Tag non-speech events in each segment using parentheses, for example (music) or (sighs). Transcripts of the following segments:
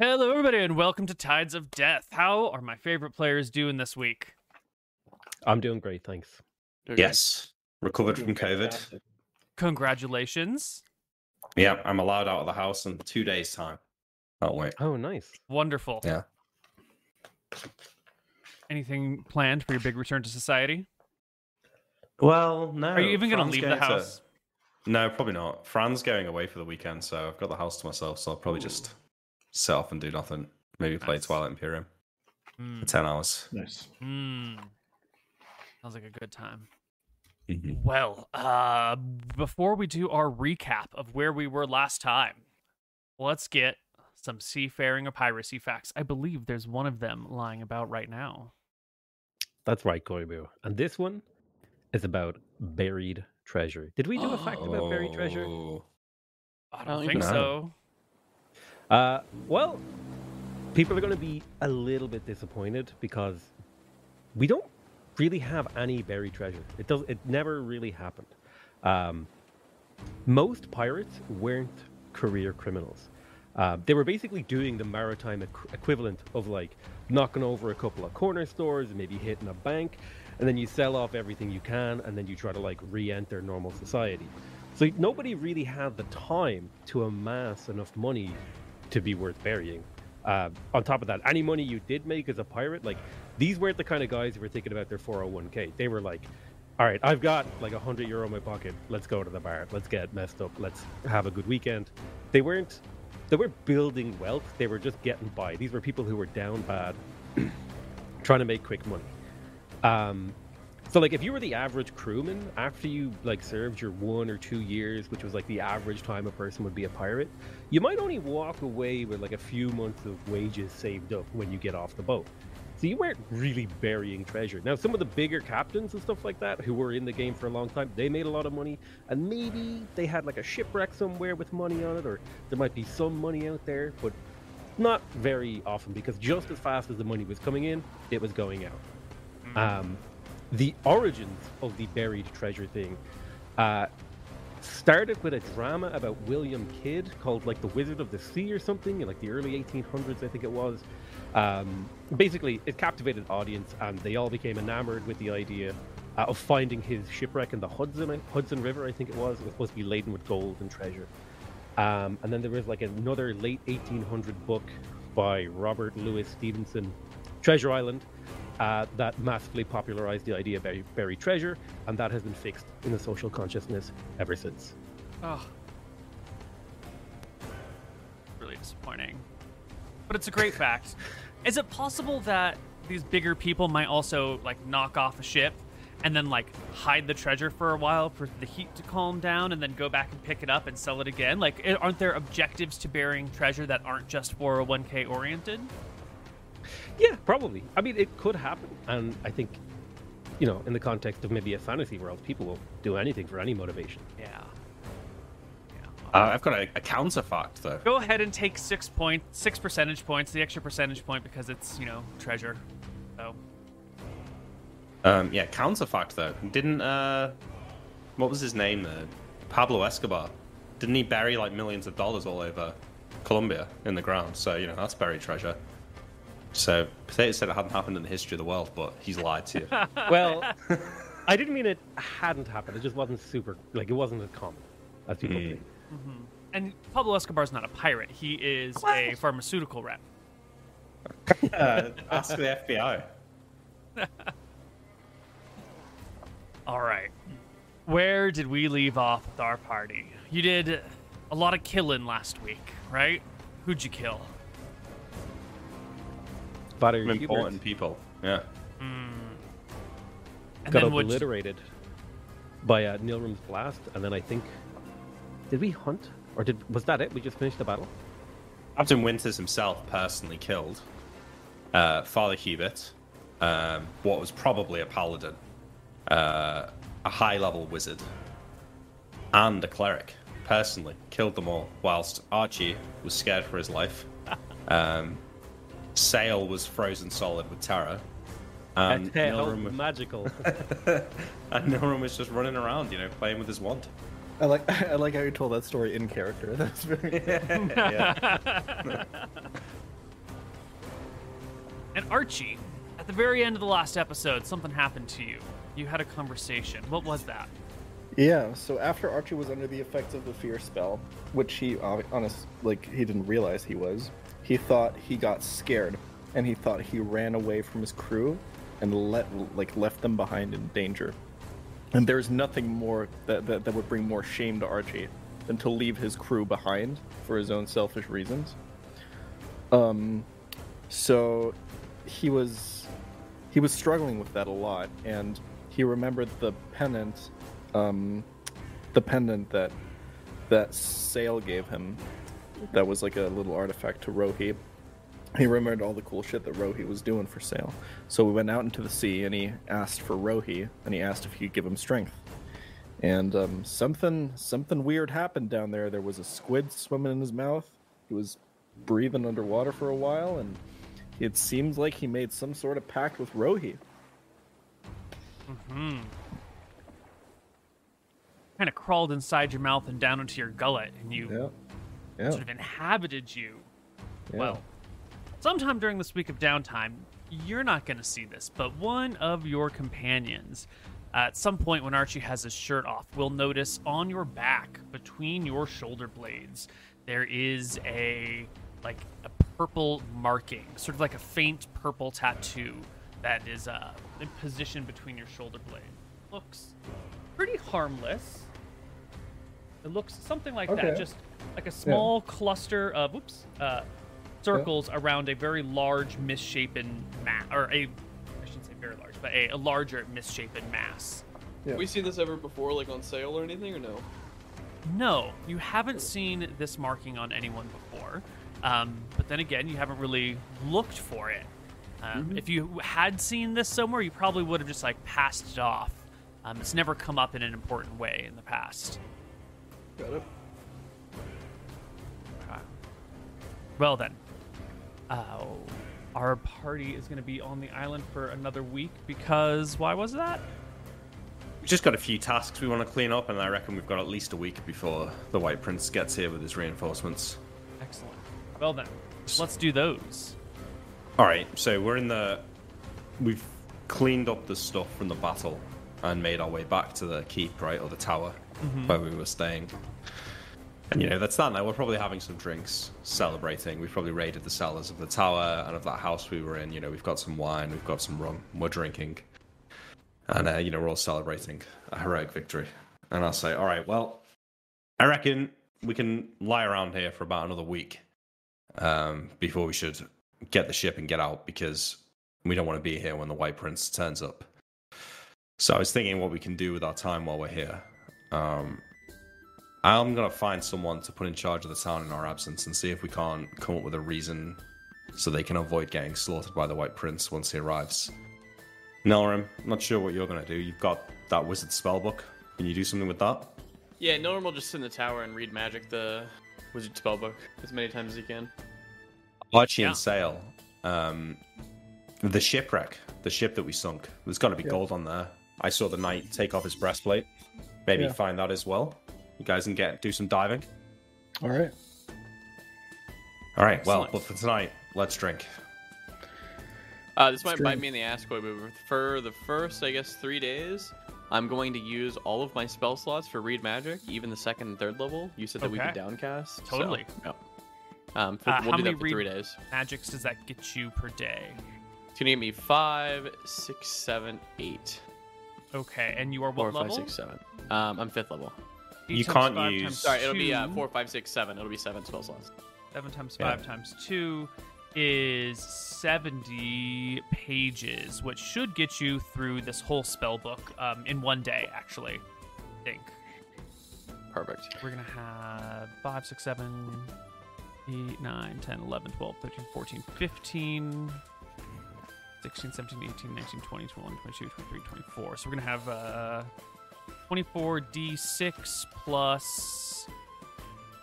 Hello, everybody, and welcome to Tides of Death. How are my favorite players doing this week? I'm doing great, thanks. Yes, recovered from COVID. Congratulations. Yeah, I'm allowed out of the house in two days' time. Oh wait, Oh, nice. Wonderful. Yeah. Anything planned for your big return to society? well, no. Are you even going to leave the going to- house? No, probably not. Fran's going away for the weekend, so I've got the house to myself. So I'll probably just sit off and do nothing. Maybe play Nice. Twilight Imperium Hmm. for ten hours. Nice. Hmm. Sounds like a good time. Mhm. Well, uh, before we do our recap of where we were last time, let's get some seafaring or piracy facts. I believe there's one of them lying about right now. That's right, Koibu. And this one is about buried treasure. Did we do a fact about buried treasure? Oh. I don't don't even think know. so. Uh, well, people are going to be a little bit disappointed because we don't really have any buried treasure. It does. It never really happened. Um, most pirates weren't career criminals. Uh, they were basically doing the maritime equ- equivalent of like knocking over a couple of corner stores, maybe hitting a bank, and then you sell off everything you can, and then you try to like re-enter normal society. So nobody really had the time to amass enough money to be worth burying. Uh, on top of that, any money you did make as a pirate, like these weren't the kind of guys who were thinking about their 401k. They were like, all right, I've got like a hundred euro in my pocket. Let's go to the bar. Let's get messed up. Let's have a good weekend. They weren't. They weren't building wealth. They were just getting by. These were people who were down bad, (clears throat) trying to make quick money. Um, so like if you were the average crewman after you like served your one or two years, which was like the average time a person would be a pirate, you might only walk away with like a few months of wages saved up when you get off the boat. So you weren't really burying treasure. Now some of the bigger captains and stuff like that who were in the game for a long time, they made a lot of money and maybe they had like a shipwreck somewhere with money on it or there might be some money out there, but not very often because just as fast as the money was coming in, it was going out um, the origins of the buried treasure thing uh, started with a drama about William Kidd called like the Wizard of the Sea or something in like the early 1800s, I think it was. Um, basically, it captivated audience, and they all became enamored with the idea uh, of finding his shipwreck in the Hudson Hudson River. I think it was. It was supposed to be laden with gold and treasure. Um, and then there was like another late 1800 book by Robert Louis Stevenson, Treasure Island, uh, that massively popularized the idea of buried, buried treasure, and that has been fixed in the social consciousness ever since. Oh. Really disappointing. But it's a great fact. (laughs) Is it possible that these bigger people might also like knock off a ship and then like hide the treasure for a while for the heat to calm down and then go back and pick it up and sell it again? Like aren't there objectives to burying treasure that aren't just 401k oriented? Yeah, probably. I mean, it could happen, and I think, you know, in the context of maybe a fantasy world, people will do anything for any motivation. Yeah. Yeah. Uh, I've got a, a counter fact though. Go ahead and take 6 point 6 percentage points, the extra percentage point because it's, you know, treasure. So, Um, yeah, counter fact though. Didn't uh, what was his name? Uh, Pablo Escobar. Didn't he bury like millions of dollars all over Colombia in the ground? So you know that's buried treasure. So Potato said it hadn't happened in the history of the world, but he's lied to you. (laughs) Well, I didn't mean it hadn't happened. It just wasn't super, like, it wasn't as common as people Mm. think. and Pablo Escobar's not a pirate. He is a pharmaceutical rep. (laughs) uh, ask the FBI. (laughs) All right. Where did we leave off with our party? You did a lot of killing last week, right? Who'd you kill? Father Some Hubert important people. Yeah. And got then what'd obliterated by uh, Nilrem's blast, and then I think, did we hunt? Or did was that it? We just finished the battle? Captain Winters himself personally killed uh, Father Hubert, um, what was probably a paladin, uh, a high level wizard, and a cleric. Personally, killed them all, whilst Archie was scared for his life. (laughs) Um, Sale was frozen solid with terror. And That hell, Nilrem, magical. (laughs) and Nilrem was just running around, you know, playing with his wand. I like (laughs) I like how you told that story in character. (laughs) That's very yeah. And Archie, at the very end of the last episode, something happened to you. You had a conversation. What was that? Yeah, so after Archie was under the effects of the fear spell, which he uh, honest like he didn't realize he was, he thought he got scared and he thought he ran away from his crew and let like left them behind in danger. And there's nothing more that, that, that would bring more shame to Archie than to leave his crew behind for his own selfish reasons. Um so he was he was struggling with that a lot and he remembered the pendant um the pendant that that Sale gave him that was like a little artifact to Rohi. He remembered all the cool shit that Rohi was doing for Sale. So we went out into the sea and he asked for Rohi and he asked if he could give him strength. And um, something something weird happened down there. There was a squid swimming in his mouth. He was breathing underwater for a while and it seems like he made some sort of pact with Rohi. Hmm. Kind of crawled inside your mouth and down into your gullet, and you Yeah. Yeah. sort of inhabited you. yeah. Well, sometime during this week of downtime, you're not going to see this, but one of your companions, at some point when Archie has his shirt off, will notice on your back, between your shoulder blades, there is a like a purple marking, sort of like a faint purple tattoo that is uh, in position between your shoulder blade. Looks pretty harmless. It looks something like that, just like a small cluster of whoops uh, circles around a very large misshapen mass, or a I shouldn't say very large, but a, a larger misshapen mass. Yeah. We seen this ever before, like on Sale or anything, or no? No, you haven't seen this marking on anyone before. Um, but then again, you haven't really looked for it. Um, If you had seen this somewhere, you probably would have just like passed it off. Um, it's never come up in an important way in the past. Got it. Okay. Well then, uh, our party is going to be on the island for another week because why was that? We've just got a few tasks we want to clean up, and I reckon we've got at least a week before the White Prince gets here with his reinforcements. Excellent. Well then, let's do those. All right, so we're in the. We've cleaned up the stuff from the battle and made our way back to the keep, right, or the tower where we were staying. And you know, that's that now. We're probably having some drinks, celebrating. We've probably raided the cellars of the tower and of that house we were in. You know, we've got some wine, we've got some rum, we're drinking. And, uh, you know, we're all celebrating a heroic victory. And I'll say, all right, well, I reckon we can lie around here for about another week um, before we should get the ship and get out because we don't want to be here when the White Prince turns up. So I was thinking what we can do with our time while we're here. Um, I'm gonna find someone to put in charge of the town in our absence and see if we can't come up with a reason so they can avoid getting slaughtered by the White Prince once he arrives. Nilrem, I'm not sure what you're gonna do. You've got that wizard spellbook. Can you do something with that? Yeah, Norm will just sit in the tower and read magic the wizard spellbook as many times as he can. Archie Yeah. and Sale. Um, the shipwreck, the ship that we sunk. There's got to be Yeah. gold on there. I saw the knight take off his breastplate. Maybe Yeah. find that as well. You guys can get do some diving. All right. All right. Well, but for tonight, let's drink. Uh, this might Stream. bite me in the ass, Koi, but for the first, I guess, three days, I'm going to use all of my spell slots for read magic, even the second and third level. You said that we Okay. could downcast. so, Totally. yeah. Um, for, Uh, we'll how do many that for read- three days. Magics does that get you per day? It's gonna give me five, six, seven, eight. Okay, and you are what five, level? six, seven. Um, I'm fifth level. Eight You times can't five use- times Sorry, it'll be uh, two- four, five, six, seven. It'll be seven spell slots. Seven times Yeah. five times two is 70 pages, which should get you through this whole spell book um, in one day, actually. I think. Perfect. We're going to have 5, 6, 7, 8, 9, 10, 11, 12, 13, 14, 15, 16, 17, 18, 19, 20, 21, 22, 23, 24. So we're going to have uh, 24d6 plus.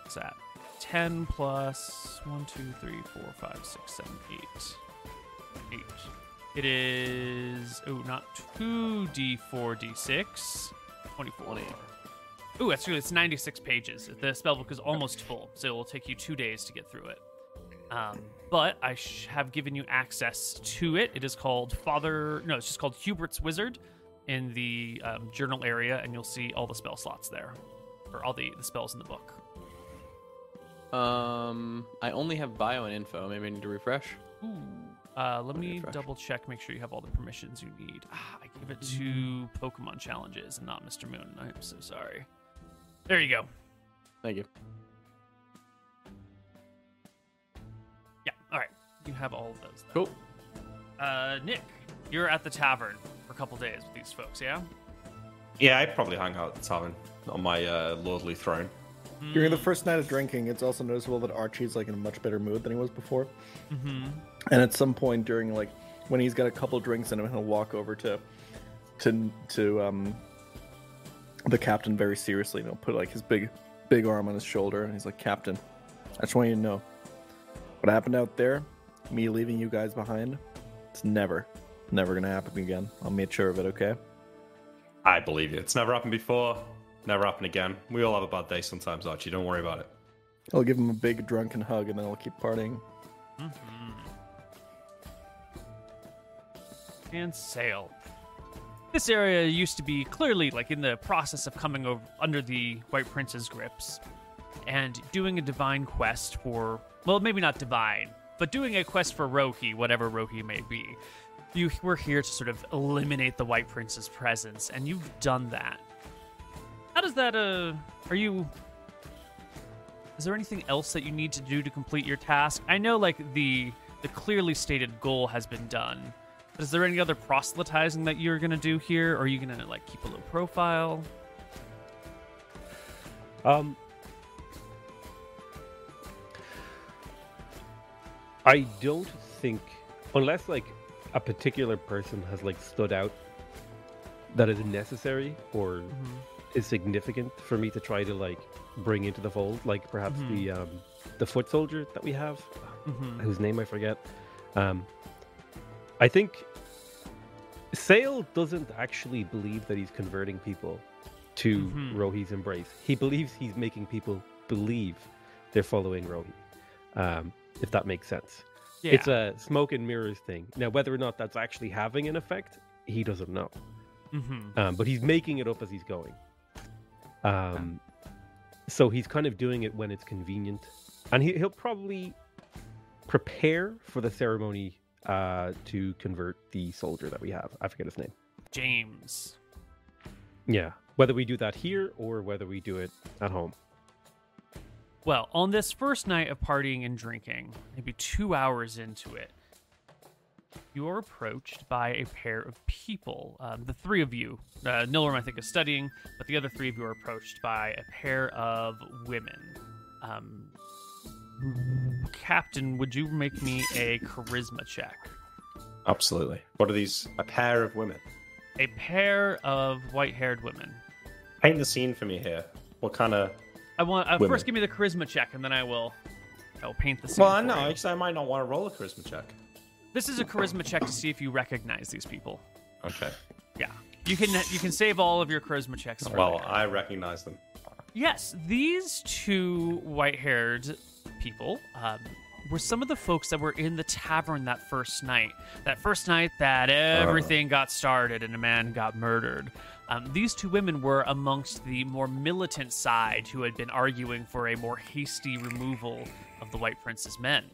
What's that? 10 plus 1, 2, 3, 4, 5, 6, 7, 8. 8. It is. Oh, not 2d4d6. 24. 20. Ooh, that's true. It's 96 pages. The spellbook is almost full, so it will take you two days to get through it. Um, but I sh- have given you access to it. It is called Father. No, it's just called Hubert's Wizard in the um, journal area, and you'll see all the spell slots there, or all the, the spells in the book. Um, I only have bio and info. Maybe I need to refresh. Ooh. Uh, let me refresh. double check, make sure you have all the permissions you need. Ah, I gave it to Pokemon challenges and not Mr. Moon. I'm so sorry. There you go. Thank you. You have all of those. then. Cool. Uh, Nick, you're at the tavern for a couple days with these folks, yeah? Yeah, I'd probably hang out at the tavern on my uh, lordly throne. During the first night of drinking, it's also noticeable that Archie's like in a much better mood than he was before. Mm-hmm. And at some point during like when he's got a couple drinks in him, he'll walk over to to to um the captain very seriously and he'll put like his big big arm on his shoulder and he's like, Captain, I just want you to know what happened out there, me leaving you guys behind, it's never, never gonna happen again. I'll make sure of it, okay? I believe you. It's never happened before. Never happen again. We all have a bad day sometimes, Archie. Don't worry about it. I'll give him a big drunken hug and then I'll keep partying. Mm-hmm. And Sale. This area used to be clearly like in the process of coming over under the White Prince's grips and doing a divine quest for well, maybe not divine, but doing a quest for Rohi, whatever Rohi may be. You were here to sort of eliminate the White Prince's presence, and you've done that. How does that uh are you is there anything else that you need to do to complete your task? I know like the the clearly stated goal has been done. But is there any other proselytizing that you're gonna do here? Or are you gonna like keep a low profile? Um, I don't think, unless like a particular person has like stood out, that is necessary or is significant for me to try to like bring into the fold. Like perhaps the um, the foot soldier that we have, Mm-hmm. whose name I forget. Um, I think Sale doesn't actually believe that he's converting people to Mhm. Rohi's embrace. He believes he's making people believe they're following Rohi, um, if that makes sense. Yeah. It's a smoke and mirrors thing. Now, whether or not that's actually having an effect, he doesn't know. mm-hmm. Um, but he's making it up as he's going. Um, so he's kind of doing it when it's convenient, and he, he'll probably prepare for the ceremony uh, to convert the soldier that we have. I forget his name. James. Yeah, whether we do that here or whether we do it at home. Well, on this first night of partying and drinking, maybe two hours into it, you are approached by a pair of people. Um, the three of you, uh, Nilrem, I think, is studying, but the other three of you are approached by a pair of women. Um, Captain, would you make me a charisma check? Absolutely. What are these? A pair of women. A pair of white-haired women. Paint the scene for me here. What kind of? I want uh, first give me the charisma check, and then I will, I will paint the scene. Well, I for know. you. Actually, I might not want to roll a charisma check. This is a charisma check to see if you recognize these people. Okay. Yeah, you can you can save all of your charisma checks. For Well, later. I recognize them. yes, these two white-haired people um, were some of the folks that were in the tavern that first night. That first night that everything got started and a man got murdered. Um, these two women were amongst the more militant side who had been arguing for a more hasty removal of the White Prince's men.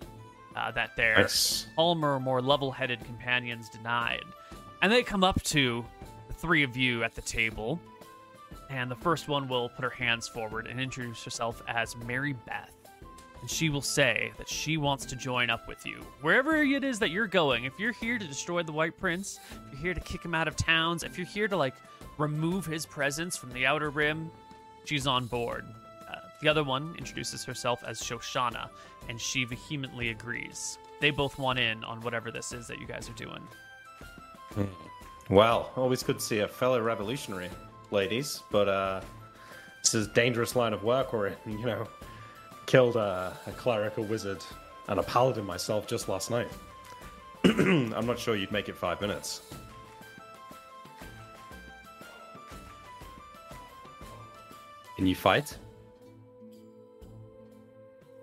Uh, that their Nice. calmer, more level headed companions denied. And they come up to the three of you at the table, and the first one will put her hands forward and introduce herself as Mary Beth. And she will say that she wants to join up with you. Wherever it is that you're going, if you're here to destroy the White Prince, if you're here to kick him out of towns, if you're here to, like, remove his presence from the Outer Rim, she's on board. Uh, the other one introduces herself as Shoshana, and she vehemently agrees. They both want in on whatever this is that you guys are doing. Well, always good to see a fellow revolutionary, ladies. But uh, this is dangerous line of work we're in. You know, killed a, a cleric, a wizard, and a paladin myself just last night. (clears throat) I'm not sure you'd make it five minutes. Can you fight?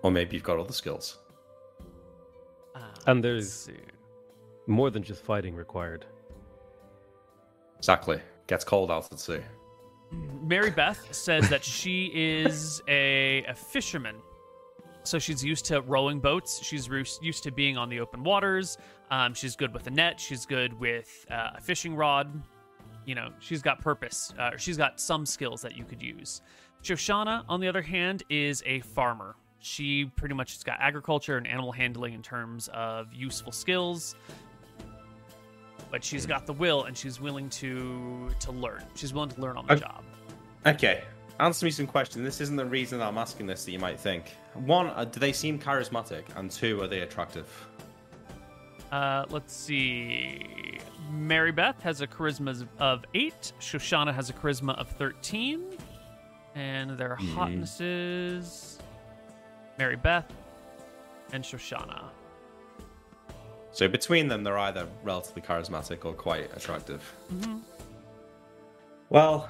Or maybe you've got all the skills. Uh, and there's more than just fighting required. Exactly. Gets cold out at sea. Mary Beth says that she is a, a fisherman. So she's used to rowing boats. She's used to being on the open waters. Um, she's good with a net. She's good with uh, a fishing rod. You know, she's got purpose. Uh, she's got some skills that you could use. Shoshana, on the other hand, is a farmer. She pretty much has got agriculture and animal handling in terms of useful skills. But she's got the will and she's willing to to learn. She's willing to learn on the Okay. job. Okay. Answer me some questions. This isn't the reason that I'm asking this that you might think. One, uh, do they seem charismatic? And two, are they attractive? Uh, let's see. Mary Beth has a charisma of eight. Shoshana has a charisma of thirteen, and their hotnesses: Mary Beth and Shoshana. So between them, they're either relatively charismatic or quite attractive. Well,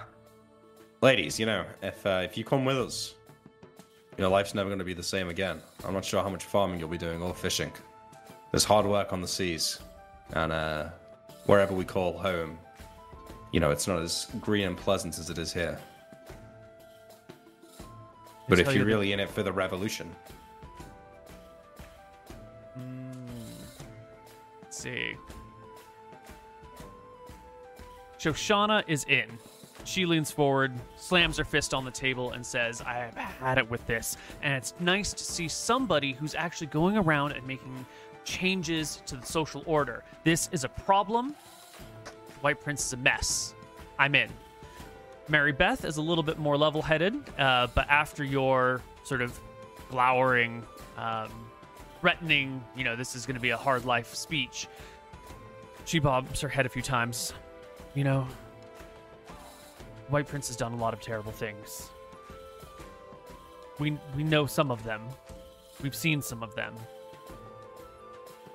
ladies, you know, if uh, if you come with us, your life's never going to be the same again. I'm not sure how much farming you'll be doing or fishing. There's hard work on the seas, and uh, wherever we call home, you know, it's not as green and pleasant as it is here. But if you're you really in it for the revolution, Let's see. Shoshana is in. She leans forward, slams her fist on the table, and says, I have had it with this. And it's nice to see somebody who's actually going around and making changes to the social order. This is a problem. White Prince is a mess. I'm in. Mary Beth is a little bit more level headed, uh, but after your sort of glowering, um, threatening, you know, this is going to be a hard life speech, she bobs her head a few times. You know, White Prince has done a lot of terrible things. We, we know some of them, we've seen some of them.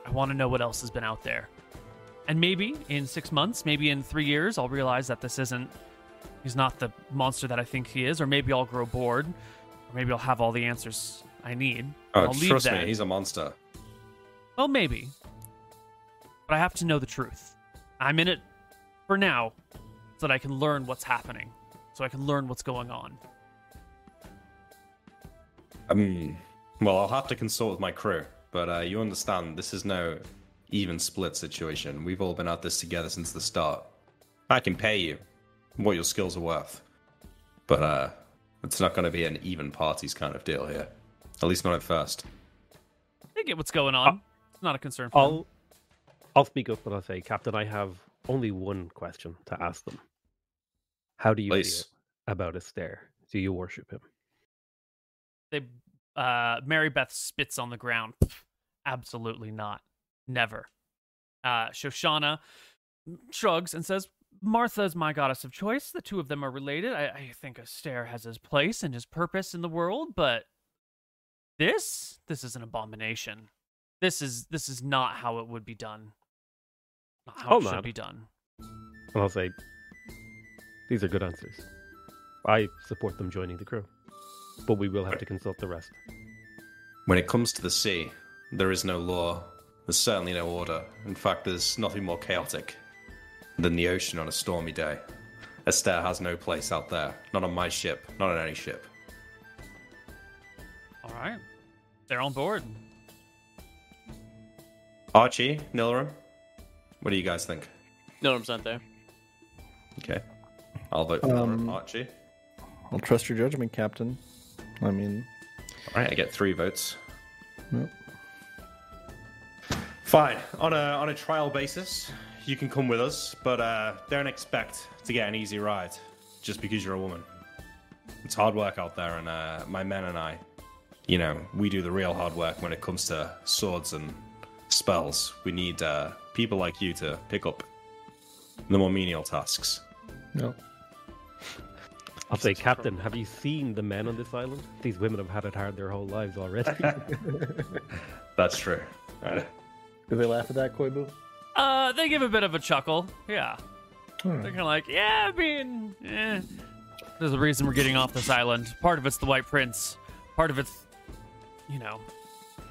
I want to know what else has been out there. And maybe in six months, maybe in three years, I'll realize that this isn't he's not the monster that I think he is, or maybe I'll grow bored, or maybe I'll have all the answers I need. oh, I'll trust me, he's a monster. Well, maybe, but I have to know the truth. I'm in it for now, so that I can learn what's happening, so I can learn what's going on. Um, well, I'll have to consult with my crew, but uh, you understand this is no even split situation. We've all been at this together since the start. I can pay you what your skills are worth, but uh, it's not going to be an even parties kind of deal here. At least not at first. I get what's going on. It's not a concern for them. I'll I'll speak up when I'll say, Captain, I have only one question to ask them. How do you Please. feel about Astaire? Do you worship him? They, uh, Mary Beth spits on the ground. Absolutely not. Never. Uh, Shoshana shrugs and says, Martha is my goddess of choice. The two of them are related. I, I think Astaire has his place and his purpose in the world, but this, this is an abomination. This is this is not how it would be done. Not how it should man. be done. And I'll say, these are good answers. I support them joining the crew, but we will have to consult the rest. When it comes to the sea, there is no law. There's certainly no order. In fact, there's nothing more chaotic than the ocean on a stormy day. Esther has no place out there. Not on my ship. Not on any ship. All right, they're on board. Archie, Nilrem, what do you guys think? No, I'm not there. Okay. I'll vote for Um, Nilrem. Archie. I'll trust your judgment, Captain. I mean, All right, I get three votes. Yep. Fine. On a on a trial basis, you can come with us, but uh, don't expect to get an easy ride just because you're a woman. It's hard work out there, and uh, my men and I, you know, we do the real hard work when it comes to swords and spells. We need uh, people like you to pick up the more menial tasks. no. I'll say, Captain, have you seen the men on this island? These women have had it hard their whole lives already. (laughs) (laughs) That's true. Right. Do they laugh at that, Koibu? Uh, they give a bit of a chuckle. Yeah, All they're kind of like, yeah, I mean, eh. There's a reason we're getting off this island. Part of it's the White Prince. Part of it's, you know,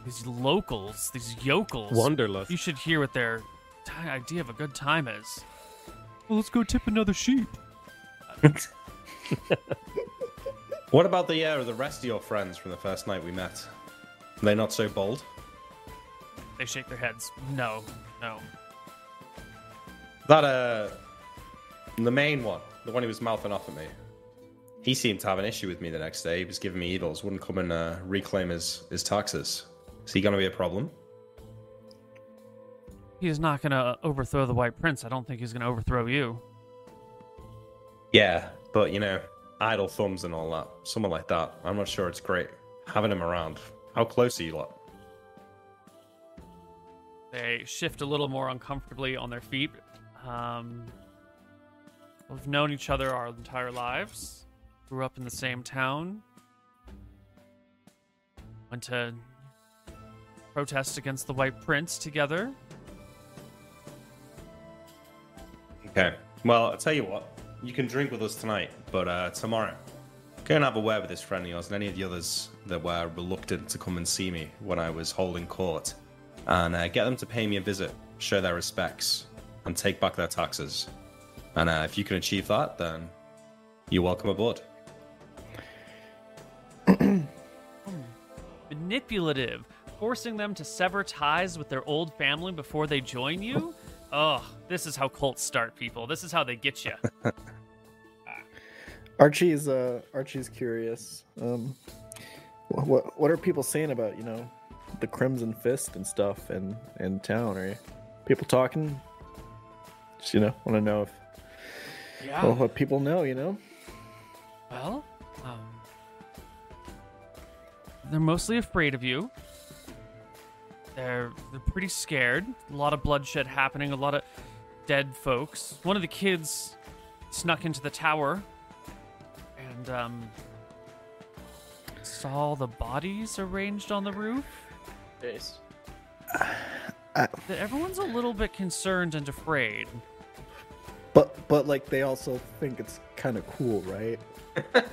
these locals, these yokels. Wanderlust. You should hear what their t- idea of a good time is. Well, let's go tip another sheep. (laughs) What about the uh, the rest of your friends from the first night we met? Are they not so bold? They shake their heads. No, no. That uh, the main one, the one who was mouthing off at me. He seemed to have an issue with me the next day. He was giving me needles, wouldn't come and uh, reclaim his his taxes. Is he gonna be a problem? He's not gonna overthrow the White Prince. I don't think he's gonna overthrow you. Yeah, but you know, idle thumbs and all that. Someone like that, I'm not sure it's great having him around. How close are you lot? They shift a little more uncomfortably on their feet. Um, we've known each other our entire lives. Grew up in the same town. Went to protest against the White Prince together. Okay. Well, I'll tell you what. You can drink with us tonight, but uh, tomorrow, go and have a word with this friend of yours and any of the others that were reluctant to come and see me when I was holding court, and uh, get them to pay me a visit, show their respects, and take back their taxes. And uh, if you can achieve that, then you're welcome aboard. (clears throat) Manipulative, forcing them to sever ties with their old family before they join you. Oh, this is how cults start, people. This is how they get you. (laughs) Archie's uh Archie's curious. Um, what what are people saying about you know the Crimson Fist and stuff in in town? Are people talking? Just you know want to know if yeah. well, what people know. You know. Well, um, they're mostly afraid of you. They're they're pretty scared. A lot of bloodshed happening. A lot of dead folks. One of the kids snuck into the tower and um, saw the bodies arranged on the roof. Jace. That Everyone's a little bit concerned and afraid. But but like they also think it's kind of cool, right? (laughs)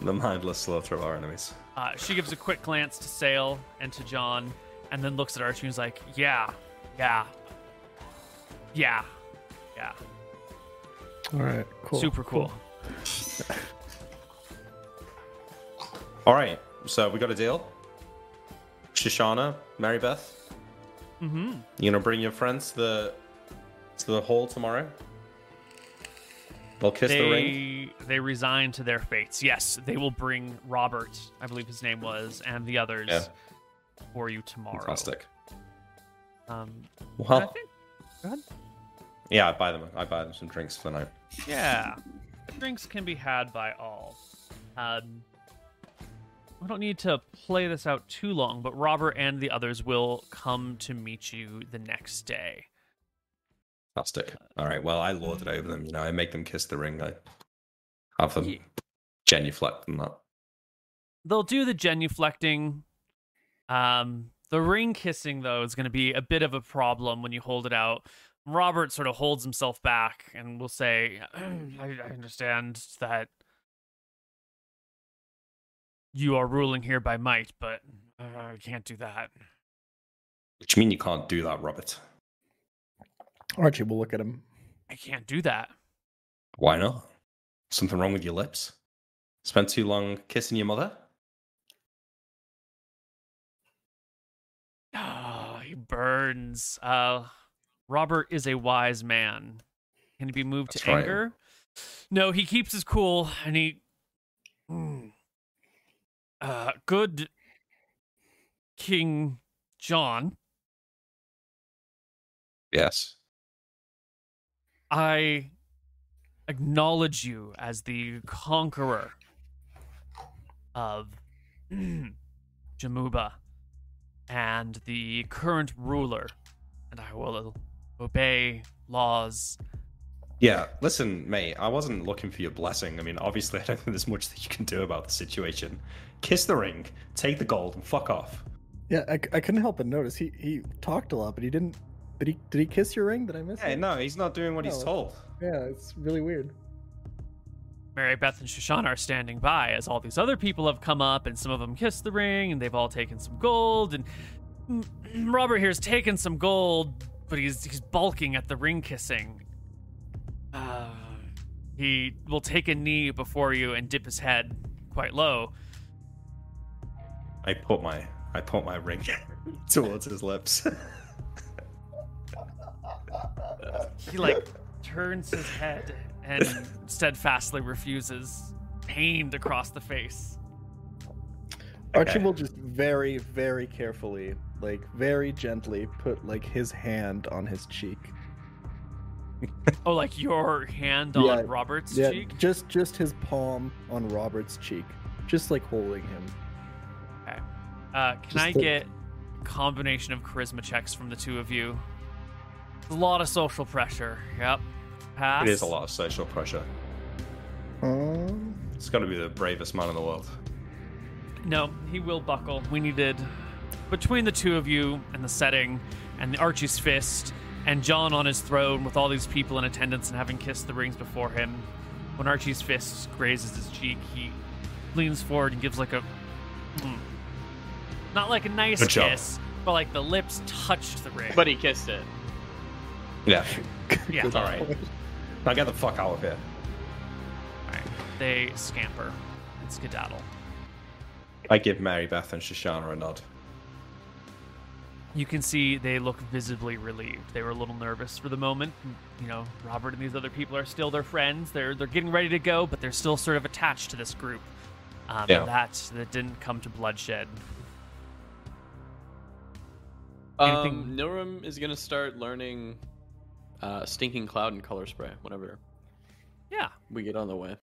The mindless slaughter of our enemies. Uh, she gives a quick glance to Sale and to John, and then looks at Archie and is like, "Yeah, yeah, yeah, yeah, All right, cool. super cool." (laughs) All right, so we got a deal. Shoshana, Mary Beth, Mm-hmm. you gonna bring your friends to the to the hall tomorrow? They'll kiss the ring. They they resign to their fates. Yes, they will bring Robert, I believe his name was, and the others Yeah. for you tomorrow. Fantastic. Um, I think. Go ahead. yeah, I buy them. I buy them some drinks for the night. Yeah, drinks can be had by all. Um, we don't need to play this out too long, but Robert and the others will come to meet you the next day. Fantastic. All right. Well, I lord it over them. You know, I make them kiss the ring. I have them Ye- genuflect and that. They'll do the genuflecting. Um, the ring kissing though is going to be a bit of a problem when you hold it out. Robert sort of holds himself back and will say, (clears throat) I, I understand that you are ruling here by might, but uh, I can't do that. Which mean you can't do that, Robert. Archie will look at him. I can't do that. Why not? Something wrong with your lips? Spent too long kissing your mother? Burns. Uh, Robert is a wise man. Can he be moved to right. anger? No, he keeps his cool and he. Mm. Uh, good King John, Yes. I acknowledge you as the conqueror of (clears throat) Jamuba and the current ruler, and I will obey laws. Yeah, listen, mate, I wasn't looking for your blessing. I mean, obviously, (laughs) I don't think there's much that you can do about the situation. Kiss the ring, take the gold, and fuck off. Yeah, I, I couldn't help but notice he he talked a lot, but he didn't. Did he did he kiss your ring? Did I miss Hey, it? no, he's not doing what he's told. Yeah, it's really weird. Mary Beth and Shoshana are standing by as all these other people have come up and some of them kissed the ring and they've all taken some gold and (clears throat) Robert here's taken some gold, but he's he's bulking at the ring kissing. Uh, he will take a knee before you and dip his head quite low. I put my I put my ring (laughs) towards his lips. (laughs) He like turns his head and steadfastly refuses, pained across the face. Archie will just very, very carefully, like very gently, put like his hand on his cheek. Oh, like your hand on Yeah, Robert's yeah, cheek? just just his palm on Robert's cheek, just like holding him. Okay. Uh, can Just I the- get a combination of charisma checks from the two of you? A lot of social pressure. Yep. Pass. it is a lot of social pressure. Um, It's got to be the bravest man in the world. No, he will buckle. We needed between the two of you and the setting and the Archie's fist and John on his throne with all these people in attendance and having kissed the rings before him. When Archie's fist grazes his cheek, he leans forward and gives like a mm. not like a nice Good job. kiss, but like the lips touched the ring. But he kissed it. Yeah. yeah, All right. Now get the fuck out of here. Alright. They scamper and skedaddle. I give Mary Beth and Shoshana a nod. You can see they look visibly relieved. They were a little nervous for the moment. You know, Robert and these other people are still their friends. They're they're getting ready to go, but they're still sort of attached to this group. Um, Yeah. That that didn't come to bloodshed. Um, Anything- Nilrem is gonna start learning uh, stinking cloud and color spray whenever Yeah. we get on the way.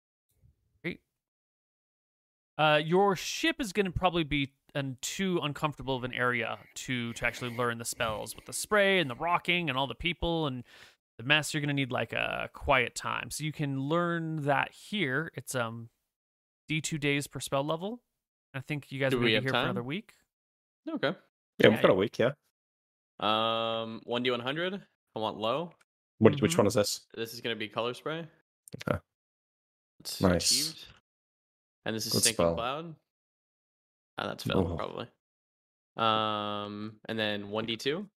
Uh, your ship is going to probably be in too uncomfortable of an area to to actually learn the spells with the spray and the rocking and all the people and the mess. You're going to need like a quiet time, so you can learn that here. It's um D two days per spell level. I think you guys Do are we going to be have here for another week. Okay. Yeah, Yeah, we've got a week, yeah. Um, one d one hundred. I want low. What, Which Mhm. one is this? This is gonna be color spray. Okay. It's Nice. achieved. And this is Good stinking spell. cloud. Ah, that's failed Oh. probably. Um, and then one d two.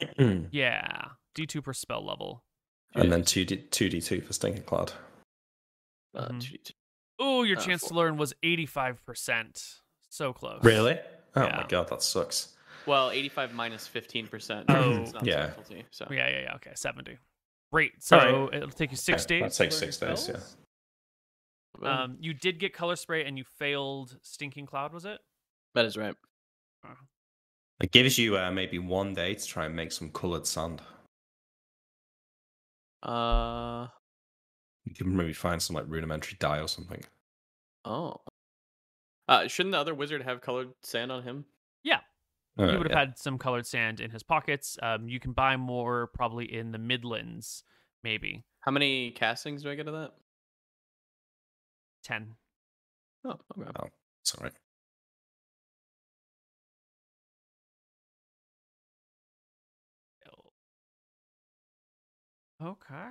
(clears throat) Yeah, D two per spell level. And then 2D, 2D2 for Stinking Cloud. Uh, Mhm. Oh, your Uh, chance to learn was eighty five percent. So close. Really? Oh Yeah. my god, that sucks. Well, eighty-five minus fifteen percent. Oh. Yeah. specialty, so Yeah, yeah, yeah. Okay, seventy. Great. So Alright. it'll take you six Okay, days. that takes to six days, yeah. Um, you did get color spray and you failed stinking cloud, was it? that is right. It gives you uh, maybe one day to try and make some coloured sand. Uh You can maybe find some like rudimentary dye or something. oh. Uh, shouldn't the other wizard have colored sand on him? Yeah, Uh, he would have yeah. had some colored sand in his pockets. Um, you can buy more probably in the Midlands, maybe How many castings do I get of that? ten. Oh, okay. Oh, it's alright. Okay.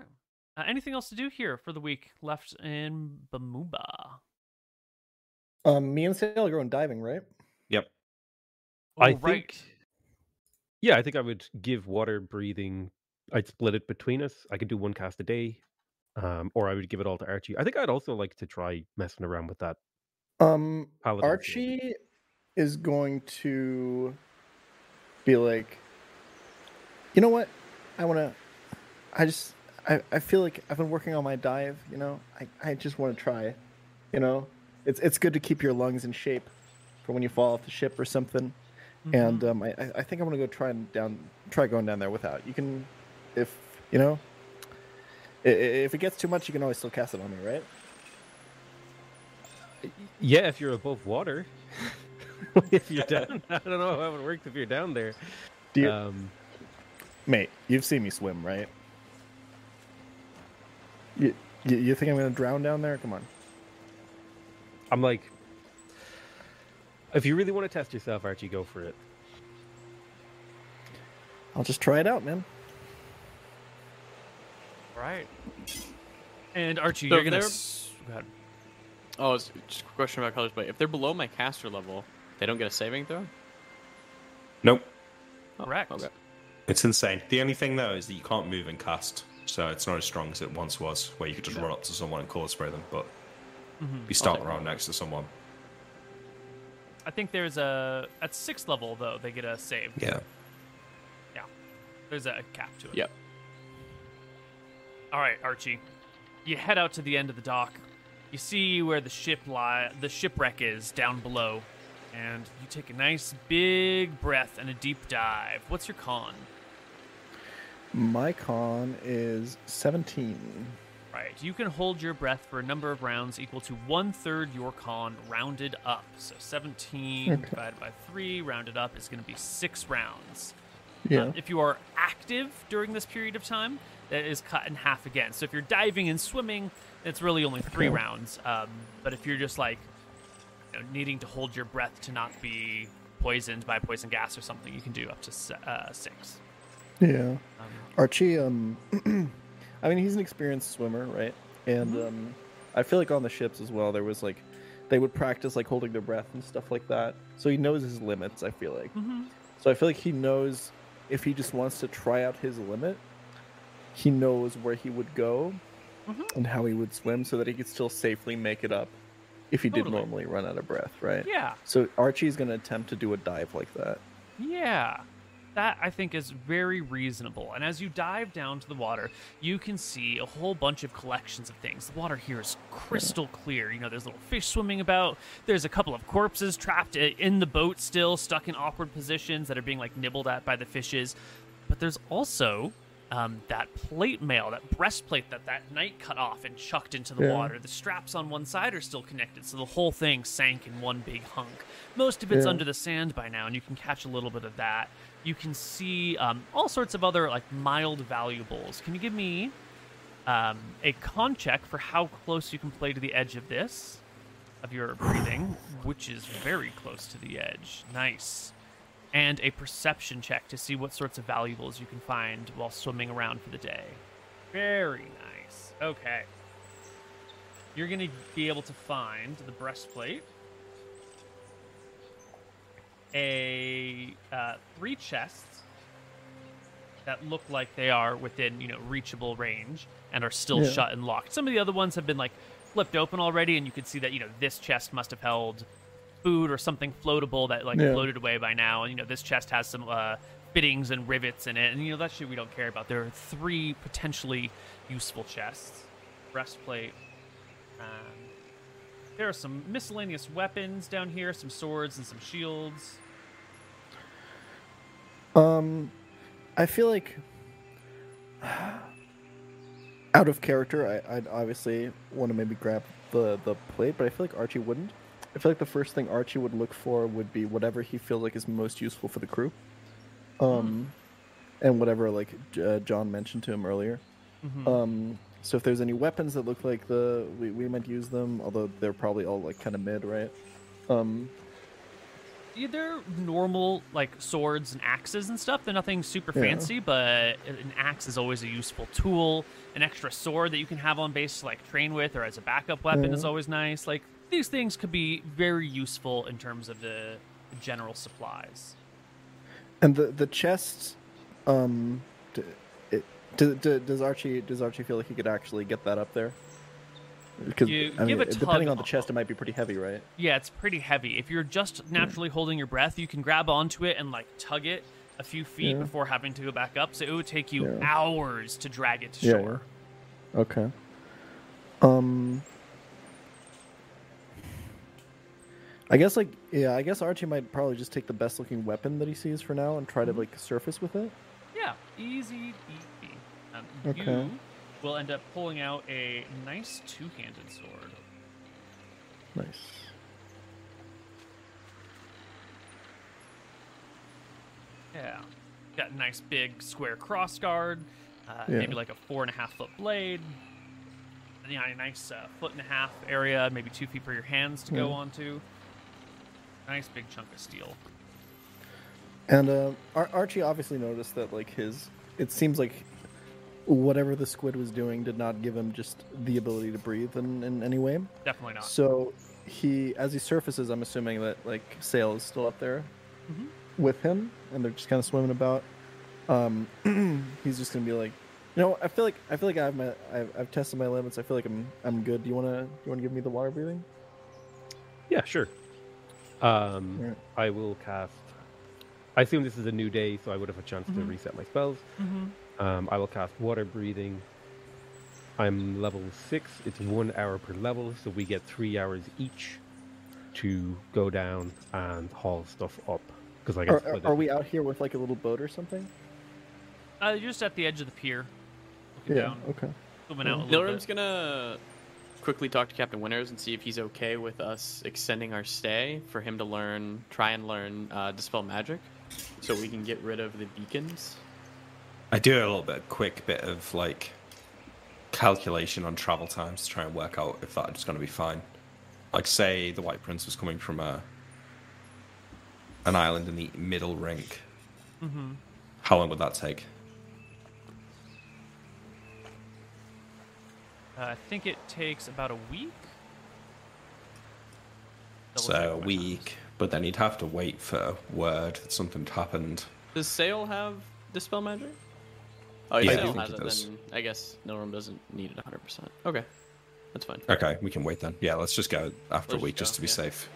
Uh, anything else to do here for the week left in Bamooba? um, me and Sale are going diving, right? Yep. I Oh, right. think. Yeah, I think I would give water breathing. I'd split it between us. I could do one cast a day, um, or I would give it all to Archie. I think I'd also like to try messing around with that. Um, Paladin. Archie is going to be like, you know what? I want to. I just. I, I feel like I've been working on my dive. You know, I, I just want to try. You know, it's it's good to keep your lungs in shape for when you fall off the ship or something. And Mhm. um, I I I think I'm gonna go try and down try going down there without. You can, if you know, i- i- if it gets too much, you can always still cast it on me, right? Yeah, if you're above water. (laughs) if you're down, (laughs) I don't know how it works if you're down there. Do you, Um, mate? You've seen me swim, right? You, you you think I'm gonna drown down there? Come on. I'm like, if you really want to test yourself, Archie, go for it. I'll just try it out, man. Right. And Archie, So you're gonna. s- Go ahead. Oh, it's just a question about colors but If they're below my caster level, they don't get a saving throw. Nope. Oh, Correct. Okay. It's insane. The only thing though is that you can't move and cast, so it's not as strong as it once was, where you could just run up to someone and color spray them. But be starting take around next to someone. I think there's a at sixth level though they get a save. Yeah. Yeah, there's a cap to it. Yep. All right, Archie. You head out to the end of the dock. You see where the ship lie, the shipwreck is down below, and you take a nice big breath and a deep dive. What's your con? My con is 17. Right, you can hold your breath for a number of rounds equal to one third your con rounded up. So 17 Okay. divided by three rounded up is going to be six rounds. Yeah. Um, if you are active during this period of time, that is cut in half again. So if you're diving and swimming, it's really only three Okay. rounds. Um, but if you're just like you know, needing to hold your breath to not be poisoned by poison gas or something, you can do up to uh, six. yeah. Archie, um, (clears throat) I mean, he's an experienced swimmer, right? And Mm-hmm. um, I feel like on the ships as well, there was like, they would practice like holding their breath and stuff like that. So he knows his limits, I feel like. Mm-hmm. So I feel like he knows if he just wants to try out his limit, he knows where he would go Mm-hmm. and how he would swim so that he could still safely make it up if he did normally run out of breath, right? Yeah. So Archie's going to attempt to do a dive like that. Yeah. That I think is very reasonable. And as you dive down to the water, you can see a whole bunch of collections of things. The water here is crystal clear. You know, there's little fish swimming about. There's a couple of corpses trapped in the boat still, stuck in awkward positions that are being like nibbled at by the fishes. But there's also um, that plate mail, that breastplate that that knight cut off and chucked into the Yeah. water. The straps on one side are still connected, so the whole thing sank in one big hunk. Most of it's Yeah. under the sand by now, and you can catch a little bit of that. You can see um, all sorts of other like mild valuables. Can you give me um, a con check for how close you can play to the edge of this, of your breathing, which is very close to the edge. Nice. And a perception check to see what sorts of valuables you can find while swimming around for the day. Very nice. Okay. You're going to be able to find the breastplate, a uh, three chests that look like they are within you know reachable range and are still Yeah. shut and locked. Some of the other ones have been like flipped open already, and you can see that you know this chest must have held food or something floatable that like Yeah. floated away by now, and you know this chest has some uh, fittings and rivets in it, and you know that shit we don't care about. There are three potentially useful chests, breastplate. Um, there are some miscellaneous weapons down here, some swords and some shields. Um, I feel like (sighs) out of character, I, I'd obviously want to maybe grab the the plate, but I feel like Archie wouldn't. I feel like the first thing Archie would look for would be whatever he feels like is most useful for the crew. Um, and whatever like uh, John mentioned to him earlier. Um, so if there's any weapons that look like the we, we might use them, although they're probably all like kind of mid, right? Um, they're normal like swords and axes and stuff. They're nothing super Yeah. fancy, but an axe is always a useful tool. An extra sword that you can have on base to like train with or as a backup weapon is always nice. Like these things could be very useful in terms of the, the general supplies. And the the chest, um, d- it, d- d- does Archie does Archie feel like he could actually get that up there? Because You I give mean, a depending on the chest, it might be pretty heavy, right? Yeah, it's pretty heavy. If you're just naturally holding your breath, you can grab onto it and like tug it a few feet Yeah. before having to go back up. So it would take you Yeah. hours to drag it to Yeah, shore. Okay. Um. I guess like yeah, I guess Archie might probably just take the best looking weapon that he sees for now and try Mm-hmm. to like surface with it. Yeah, easy peasy. Um, Okay. You will end up pulling out a nice two-handed sword. Nice. Yeah, got a nice big square cross guard, uh, Yeah. maybe like a four and a half foot blade. And, yeah, a nice uh, foot and a half area, maybe two feet for your hands to go Yeah. onto. Nice big chunk of steel. And uh, Ar- Archie obviously noticed that like his it seems like whatever the squid was doing did not give him just the ability to breathe in, in any way. Definitely not. So he, as he surfaces, I'm assuming that like Sale is still up there with him, and they're just kind of swimming about. Um, (clears throat) he's just gonna be like, you know, I feel like I feel like I have my I've, I've tested my limits. I feel like I'm I'm good. Do you wanna do you wanna give me the water breathing? Yeah, sure. Um, Alright. I will cast. I assume this is a new day, so I would have a chance to Mhm. reset my spells. Mm-hmm. Um, I will cast water breathing. I'm level six. It's one hour per level, so we get three hours each to go down and haul stuff up. Because I Are, guess are, by are we out here with like a little boat or something? Uh, you're just at the edge of the pier, looking down, Okay. swimming out a Nilrem's bit. gonna quickly talk to Captain Winters and see if he's okay with us extending our stay for him to learn, try and learn uh, dispel magic, so we can get rid of the beacons. I do a little bit quick bit of like calculation on travel times to try and work out if that's going to be fine. Like, say the White Prince was coming from a an island in the middle rink. Mm-hmm. How long would that take? Uh, I think it takes about a week. Double so a week, but then you'd have to wait for word that something had happened. Does Sale have dispel magic? Oh, Yeah, yeah, I Sale think has it it. does. Then I guess Nilrem doesn't need it 100. percent Okay, that's fine. Okay, we can wait then. Yeah, let's just go after Let's a week just just to be yeah. safe.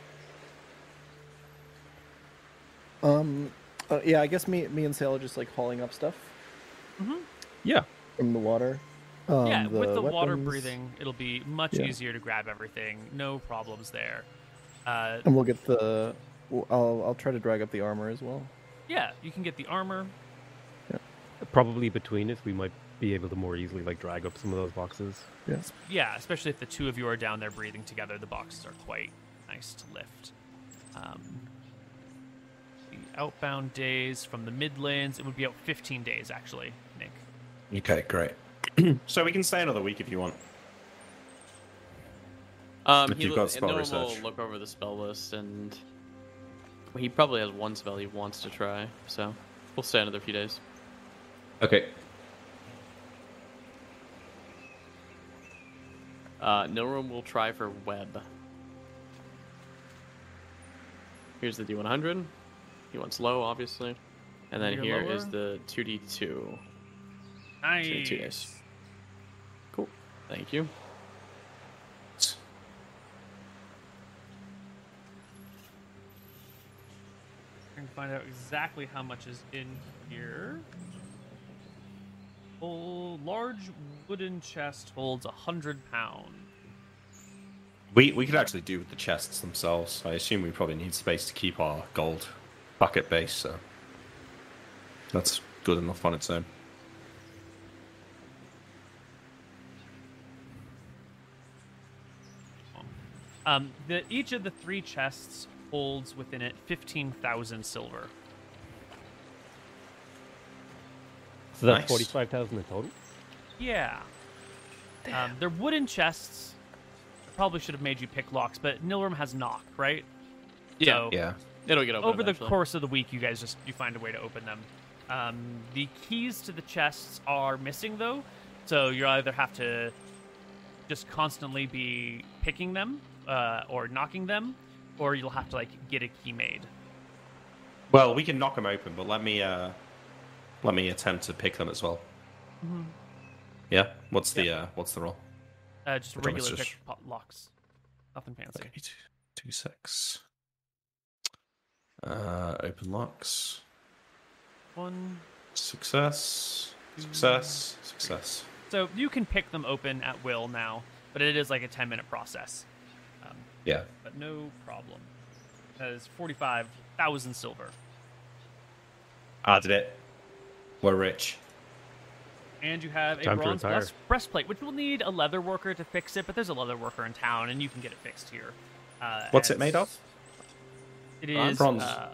Um. Uh, yeah, I guess me me and Sale are just like hauling up stuff Mm-hmm. yeah, from the water. Um, yeah, with the water breathing, it'll be much Yeah. easier to grab everything. No problems there. Uh, and we'll get the. I'll I'll try to drag up the armor as well. yeah, you can get the armor. Probably between us, we might be able to more easily like drag up some of those boxes. Yes. Yeah, especially if the two of you are down there breathing together, the boxes are quite nice to lift. Um, the outbound days from the Midlands, it would be out 15 days actually, Nick. Okay, great. (clears throat) so we can stay another week if you want. Um, If he you've lo- got and spell Nilrem research. will look over the spell list, and he probably has one spell he wants to try. So we'll stay another few days. Okay. Uh, Nilrem will try for web. Here's the D100. He wants low, obviously. And then You're here is lower? the 2D2. Nice. Two- two days. Cool. Thank you. Trying to find out exactly how much is in here. Oh, large wooden chest holds a hundred pound. We we could actually do with the chests themselves. I assume we probably need space to keep our gold bucket base, so that's good enough on its own. Um, the, each of the three chests holds within it 15,000 silver. So that's Nice. forty-five thousand in total. Yeah. Um, they're wooden chests. I probably should have made you pick locks, but Nilrem has knock, right? So Yeah. It'll get open over the course of the week, you guys just you find a way to open them. Um, the keys to the chests are missing though, so you either have to just constantly be picking them uh, or knocking them, or you'll have to like get a key made. Well, we can knock them open, but let me uh let me attempt to pick them as well. Yeah. What's the uh what's the roll? Uh, just Which one is regular just- pick locks, nothing fancy. Okay, two, two six. Uh, open locks. One. Success. Success. Success. So you can pick them open at will now, but it is like a 10 minute process. Um, Yeah. but no problem. That is 45,000 silver. I did it. We're rich. And you have a Time to bronze breast- breastplate, which will need a leather worker to fix it, but there's a leather worker in town, and you can get it fixed here. Uh, What's it made of? It Bronze? Bronze. Uh,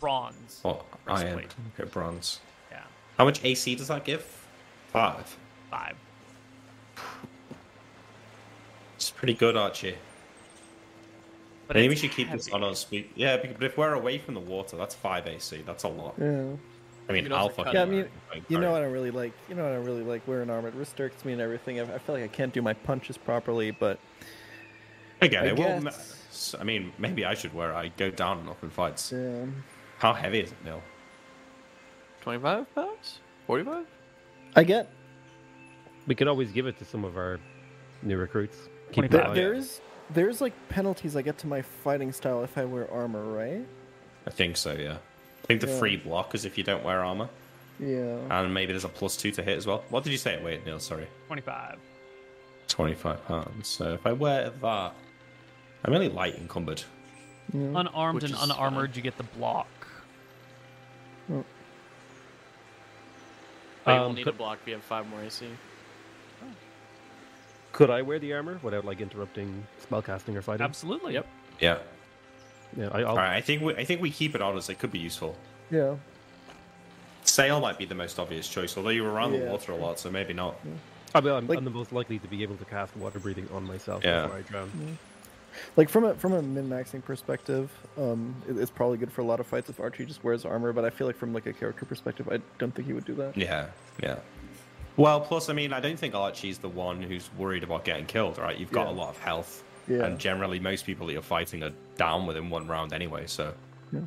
bronze. Oh, iron. Breastplate. Okay, bronze. Yeah, How much AC does that give? Five. five. It's pretty good, Archie. But Maybe we it's should keep this on us. We, yeah, but if we're away from the water, that's five AC. That's a lot. Yeah. I mean, I'll also Alpha. cut Yeah, I mean, wear it. You know what I really like. You know what I really like wearing armor. It restricts me and everything. I, I feel like I can't do my punches properly, but Again, I it will. ma- guess- mean, maybe I should wear. I go down enough in fights. yeah. How heavy is it, Neil? 25 pounds? 45? I get We could always give it to some of our new recruits. Keep that there, there's there's like penalties I get to my fighting style if I wear armor, right? I think so. Yeah. I think the Yeah. free block is if you don't wear armor, Yeah. and maybe there's a plus two to hit as well. What did you say? Wait, Neil. Sorry. 25. Twenty-five pounds. So if I wear that, I'm only light encumbered. Unarmed and is unarmored, you get the block. But you Um, won't need could- a block if you have 5 more AC. Could I wear the armor without like interrupting spellcasting or fighting? Absolutely. Yep. Yeah. Yeah, I, I'll, All right. I think we, I think we keep it on as it could be useful. Yeah. Sale might be the most obvious choice, although you're around the water a lot, so maybe not. I mean, I'm, like- I'm the most likely to be able to cast water breathing on myself Yeah. before I drown. Like from a from a min maxing perspective, um, it, it's probably good for a lot of fights if Archie just wears armor. But I feel like from like a character perspective, I don't think he would do that. Yeah, yeah. Well, plus, I mean, I don't think Archie's the one who's worried about getting killed, right? You've got Yeah. a lot of health, Yeah. and generally, most people that you're fighting are down within one round anyway. So, Yeah.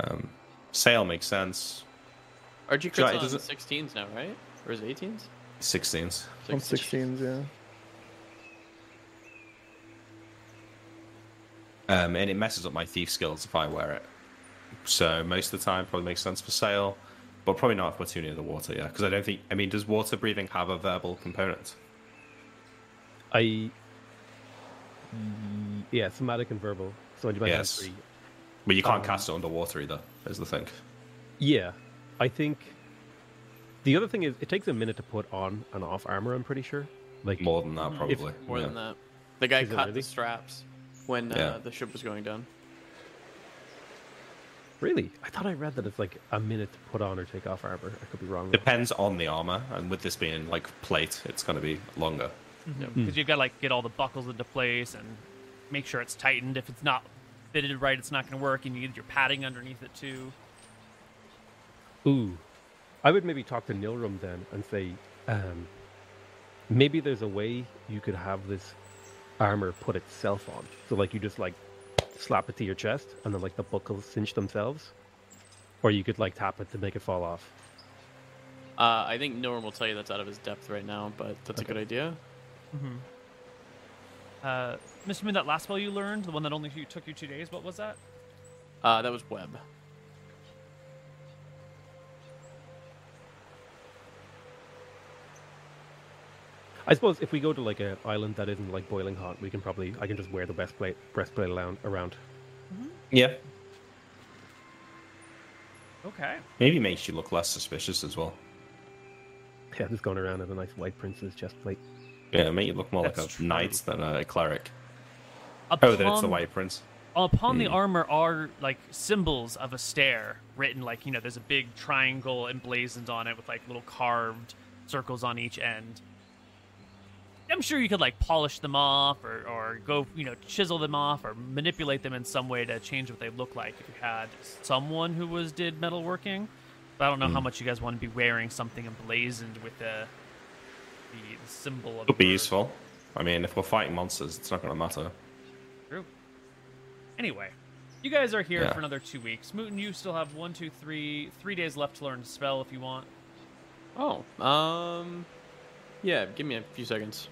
um, Sale makes sense. Archie Sure, crits it on doesn't- 16s now, right? Or is it 18s? 16s. On 16s, yeah. Um, and it messes up my thief skills if I wear it. So most of the time, probably makes sense for Sale, but probably not if we're too near the water. Yeah, because I don't think. I mean, does water breathing have a verbal component? I. Yeah, somatic and verbal. So I do my hand Yes. three. But you can't Um, cast it underwater either. Is the thing. Yeah, I think. The other thing is, it takes a minute to put on and off armor. I'm pretty sure. Like More than that, probably. More yeah. than that. The guy Is cut really? the straps when uh, Yeah. the ship was going down. Really, I thought I read that it's like a minute to put on or take off armor. I could be wrong. though. Depends on the armor, and with this being like plate, it's going to be longer. Because you've got to like get all the buckles into place and make sure it's tightened. If it's not fitted right, it's not going to work. And you need your padding underneath it too. Ooh, I would maybe talk to Nilrem then and say, um, maybe there's a way you could have this armor put itself on. So like you just like slap it to your chest and then like the buckles cinch themselves, or you could like tap it to make it fall off. Uh, I think Norm will tell you that's out of his depth right now, but that's a good idea. Uh, Mr. Moon, that last spell you learned, the one that only took you two days, what was that? Uh, that was Web. I suppose if we go to like an island that isn't like boiling hot, we can probably I can just wear the breastplate breastplate around. around. Yeah. Okay. Maybe makes you look less suspicious as well. Yeah, just going around in a nice white prince's chest plate. Yeah, make you look more like a true. knight than a cleric. Upon, Oh, then it's the white prince. Upon the Hmm. armor are like symbols of a stair written like you know there's a big triangle emblazoned on it with like little carved circles on each end. I'm sure you could like polish them off or, or go you know chisel them off or manipulate them in some way to change what they look like if you had someone who was did metalworking. But I don't know how much you guys want to be wearing something emblazoned with the the, the symbol of. Could be useful. I mean, if we're fighting monsters, it's not going to matter. True. Anyway, you guys are here Yeah. for another two weeks. Mooten, you still have one, two, three, three days left to learn to spell if you want. Oh, um, yeah. Give me a few seconds.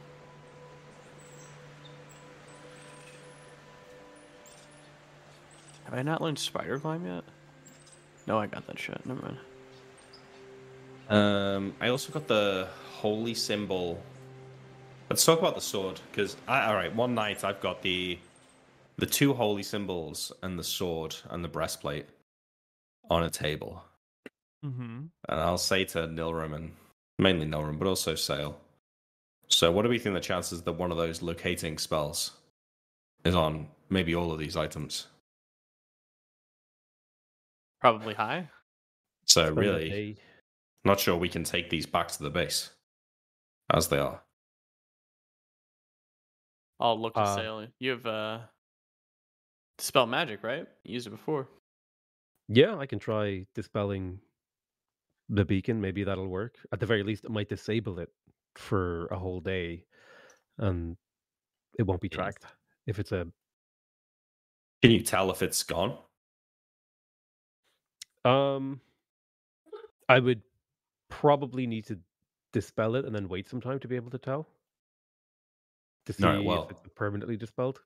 Have I not learned spider climb yet? No, I got that shit. Never mind. Um, I also got the holy symbol. Let's talk about the sword, because all right, one night I've got the the two holy symbols and the sword and the breastplate on a table, Mm-hmm. and I'll say to Nilrem and mainly Nilrem, but also Sale. So, what do we think the chances that one of those locating spells is on maybe all of these items? Probably high. So, really, not sure we can take these back to the base as they are. I'll look to Uh, Sale. You have uh, dispel magic, right? You used it before. Yeah, I can try dispelling the beacon. Maybe that'll work. At the very least, it might disable it for a whole day, and it won't be Yeah. tracked if it's a. Can you tell if it's gone? Um, I would probably need to dispel it and then wait some time to be able to tell. To see Alright, well- if it's permanently dispelled.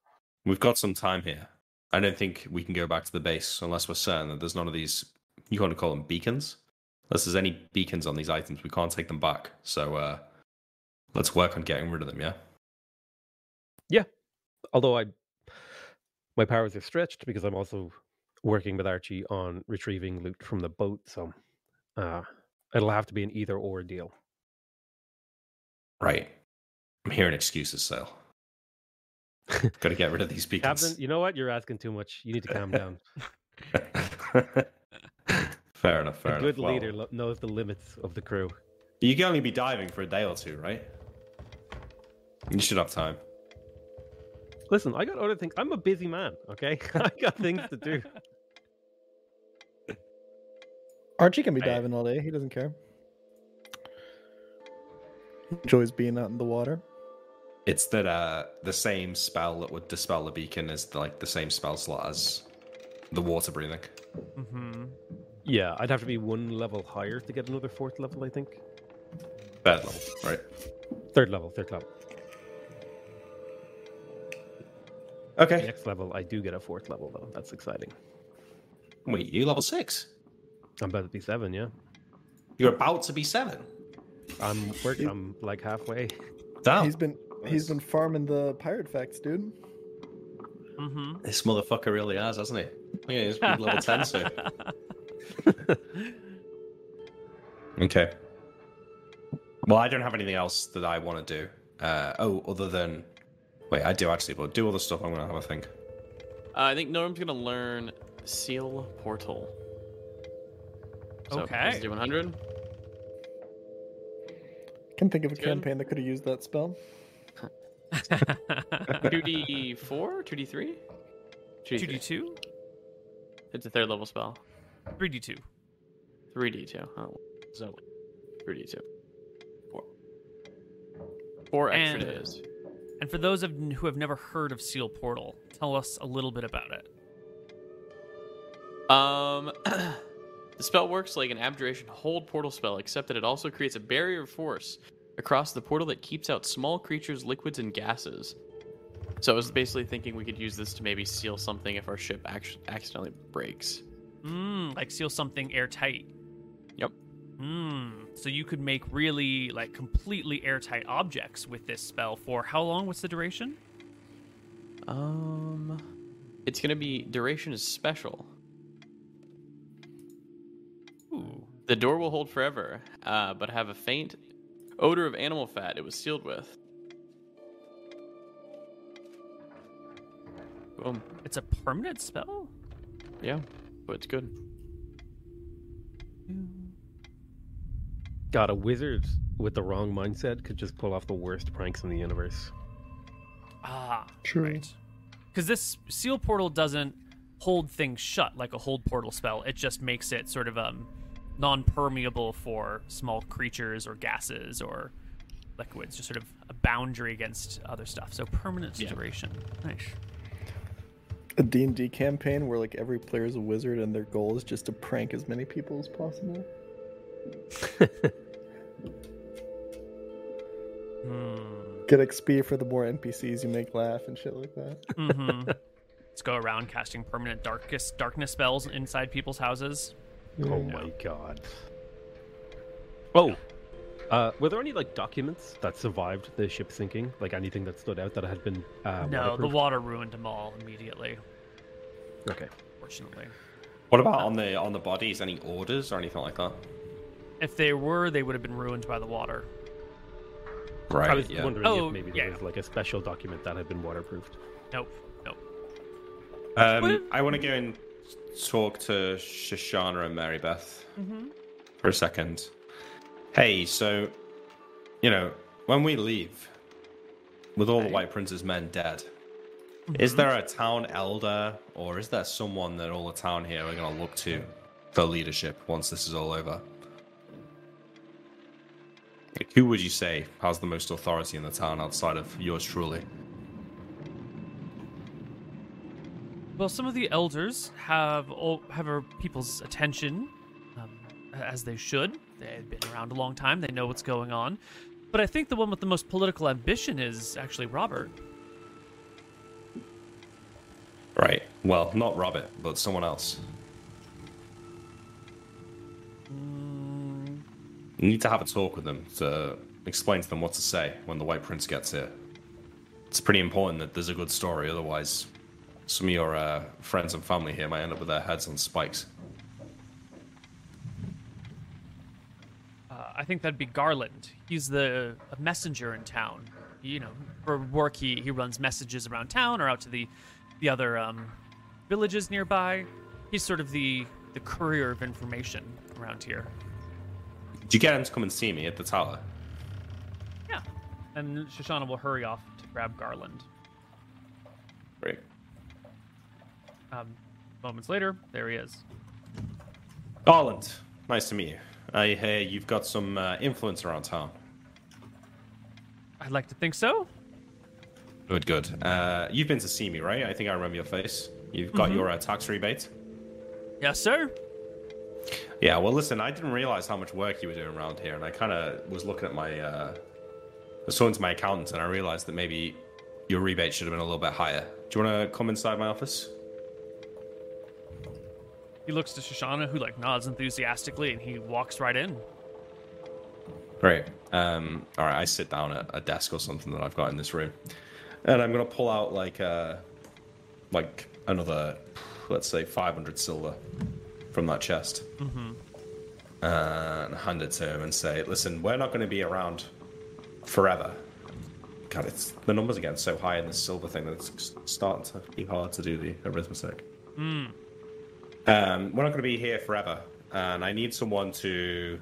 We've got some time here. I don't think we can go back to the base unless we're certain that there's none of these. You want to call them beacons? Unless there's any beacons on these items, we can't take them back. So uh, let's work on getting rid of them. Yeah. Yeah. Although I, my powers are stretched because I'm also working with Archie on retrieving loot from the boat. So, uh, it'll have to be an either or deal. Right. I'm hearing excuses, so (laughs) Got to get rid of these beacons. Captain, you know what? You're asking too much. You need to calm down. (laughs) fair enough. Fair a enough. good Well, leader lo- knows the limits of the crew. You can only be diving for a day or two, right? You should have time. Listen, I got other things. I'm a busy man. Okay, (laughs) I got things to do. Archie can be Right. diving all day. He doesn't care. He enjoys being out in the water. It's that uh, the same spell that would dispel the beacon is like the same spell slot as the water breathing. Mm-hmm. Yeah, I'd have to be one level higher to get another fourth level. I think Third level, right? third level, third level. Okay. Next level, I do get a fourth level though. That's exciting. Wait, you level six? I'm about to be seven. Yeah, You're about to be seven. I'm working. I'm like halfway. Damn. He's been he's nice. been farming the pirate facts, dude. hmm This motherfucker really has, hasn't he? Yeah, he's level 10 soon. Okay. Well, I don't have anything else that I want to do. Uh, oh, other than. Wait, I do actually, but do all the stuff I'm going to have a think. Uh, I think Norm's gonna learn Seal Portal. So, Okay. capacity 100. Can think of a Good. campaign that could have used that spell. 2d4? 2d3? 2d2, It's a third level spell. 3d2. 3d2. Oh, so 3d2. Four. Four extra And- days. And for those of who have never heard of Seal Portal, tell us a little bit about it. Um, (clears throat) the spell works like an abjuration hold portal spell, except that it also creates a barrier of force across the portal that keeps out small creatures, liquids, and gases. So I was basically thinking we could use this to maybe seal something if our ship act- accidentally breaks. Mm, like seal something airtight. Yep. Mm, so you could make really like completely airtight objects with this spell for how long? What's the duration? Um, it's gonna be duration is special. The door will hold forever, uh, but have a faint odor of animal fat it was sealed with. Boom. It's a permanent spell? Yeah, but it's good. God, a wizard with the wrong mindset could just pull off the worst pranks in the universe. Ah, True. right. Because this seal portal doesn't hold things shut like a hold portal spell. It just makes it sort of um non-permeable for small creatures or gases or liquids. Just sort of a boundary against other stuff. So permanent Yeah. duration. Nice. A D&D campaign where like every player is a wizard and their goal is just to prank as many people as possible. (laughs) Hmm. Get XP for the more NPCs you make laugh and shit like that. hmm (laughs) Let's go around casting permanent darkest darkness spells inside people's houses. Oh my god. Oh, uh, were there any like documents that survived the ship sinking? Like anything that stood out that had been uh, no, the water ruined them all immediately. Okay. Fortunately, What about on the on the bodies? Any orders or anything like that? if they were, they would have been ruined by the water. Right. I was yeah. wondering Oh, if maybe there yeah. was like a special document that had been waterproofed. Nope. Nope. Um, I want to go and talk to Shoshana and Mary Beth mm-hmm. for a second. Hey, so, you know, when we leave, with all the White Prince's men dead, mm-hmm. is there a town elder or is there someone that all the town here are going to look to for leadership once this is all over? Who would you say has the most authority in the town outside of yours truly? Well, some of the elders have all, have our people's attention, um, as they should. They've been around a long time. They know what's going on. But I think the one with the most political ambition is actually Robert. Right. Well, not Robert, but someone else. You need to have a talk with them to explain to them what to say when the White Prince gets here. It's pretty important that there's a good story, otherwise, some of your uh, friends and family here might end up with their heads on spikes. Uh, I think that'd be Garland. He's the a messenger in town. You know, for work, he, he runs messages around town or out to the the other um, villages nearby. He's sort of the the courier of information around here. Did you get him to come and see me at the tower? Yeah. And Shoshana will hurry off to grab Garland. Um, moments later, there he is. Garland, nice to meet you. I hear you've got some uh, influence around town. I'd like to think so. Good, good. Uh, you've been to see me, right? I think I remember your face. You've got Mm-hmm. your uh, tax rebate. Yes, sir. Yeah, well, listen, I didn't realize how much work you were doing around here, and I kind of was looking at my. Uh, I was talking to my accountant, and I realized that maybe your rebate should have been a little bit higher. Do you want to come inside my office? He looks to Shoshana, who like nods enthusiastically, and he walks right in. Great. Um, all right, I sit down at a desk or something that I've got in this room, and I'm gonna pull out like uh, like another, let's say, 500 silver from that chest, mm-hmm. and hand it to him and say, "Listen, we're not going to be around forever." God, it's the numbers are getting so high in this silver thing that it's starting to be hard to do the arithmetic. Um, we're not going to be here forever, and I need someone to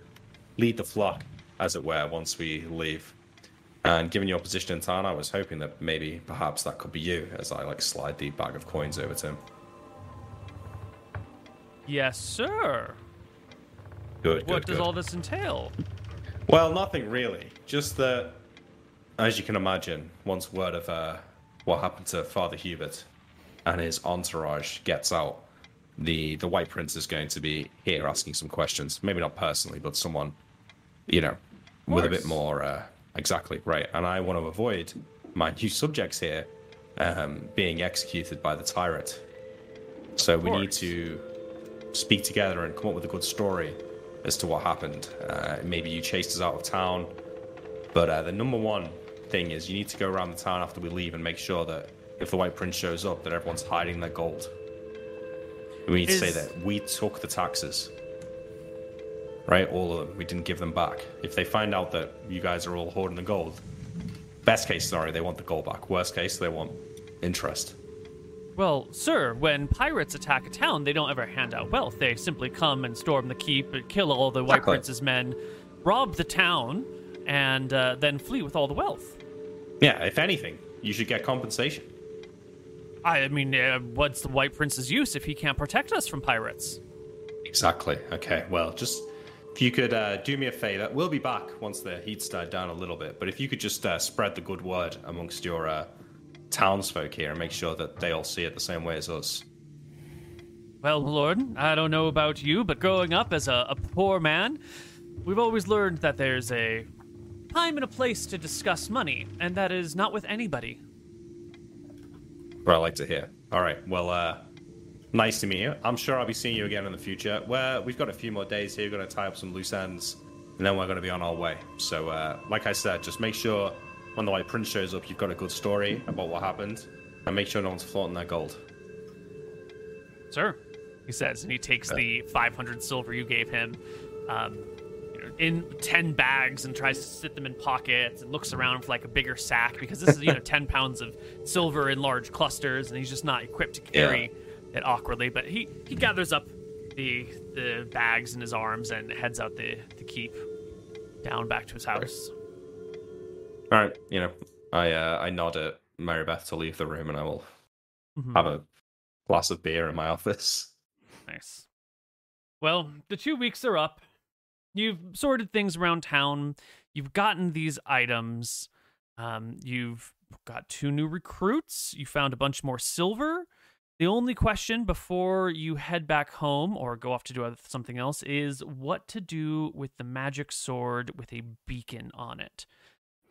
lead the flock, as it were, once we leave. And given your position in town, I was hoping that maybe, perhaps, that could be you, as I like slide the bag of coins over to him. Yes, sir. Good, good, what does good. all this entail? Well, nothing really. Just that, as you can imagine, once word of uh, what happened to Father Hubert and his entourage gets out, the the White Prince is going to be here asking some questions. Maybe not personally, but someone, you know, with a bit more. Uh, exactly right. And I want to avoid my new subjects here um, being executed by the tyrant. So we need to speak together and come up with a good story as to what happened. Uh, maybe you chased us out of town, but uh, the number one thing is you need to go around the town after we leave and make sure that if the White Prince shows up, that everyone's hiding their gold. We need to say that we took the taxes. Right, all of them. We didn't give them back. If they find out that you guys are all hoarding the gold, best case scenario, they want the gold back. Worst case, they want interest. Well, sir, when pirates attack a town, they don't ever hand out wealth. They simply come and storm the keep, kill all the White Exactly. Prince's men, rob the town, and uh, then flee with all the wealth. Yeah, if anything, you should get compensation. I mean, uh, what's the White Prince's use if he can't protect us from pirates? Exactly. Okay. Well, just if you could uh, do me a favor, we'll be back once the heat's died down a little bit. But if you could just uh, spread the good word amongst your uh, townsfolk here and make sure that they all see it the same way as us. Well, Lord, I don't know about you, but growing up as a, a poor man, we've always learned that there's a time and a place to discuss money, and that is not with anybody. What I like to hear. All right. Well, uh, nice to meet you. I'm sure I'll be seeing you again in the future. Where we've got a few more days here. We're going to tie up some loose ends, and then we're going to be on our way. So, uh, like I said, just make sure when the White Prince shows up, you've got a good story about what happened, and make sure no one's flaunting their gold. Sir, he says, and he takes the 500 silver you gave him um, in 10 bags and tries to sit them in pockets and looks around for like a bigger sack because this is, you know, (laughs) 10 pounds of silver in large clusters and he's just not equipped to carry it awkwardly. But he, he gathers up the the bags in his arms and heads out the, the keep down back to his house. All right, you know, I uh, I nod at Mary Beth to leave the room, and I will Mhm. have a glass of beer in my office. Nice. Well, the two weeks are up. You've sorted things around town. You've gotten these items. Um, you've got two new recruits. You found a bunch more silver. The only question before you head back home or go off to do something else is what to do with the magic sword with a beacon on it.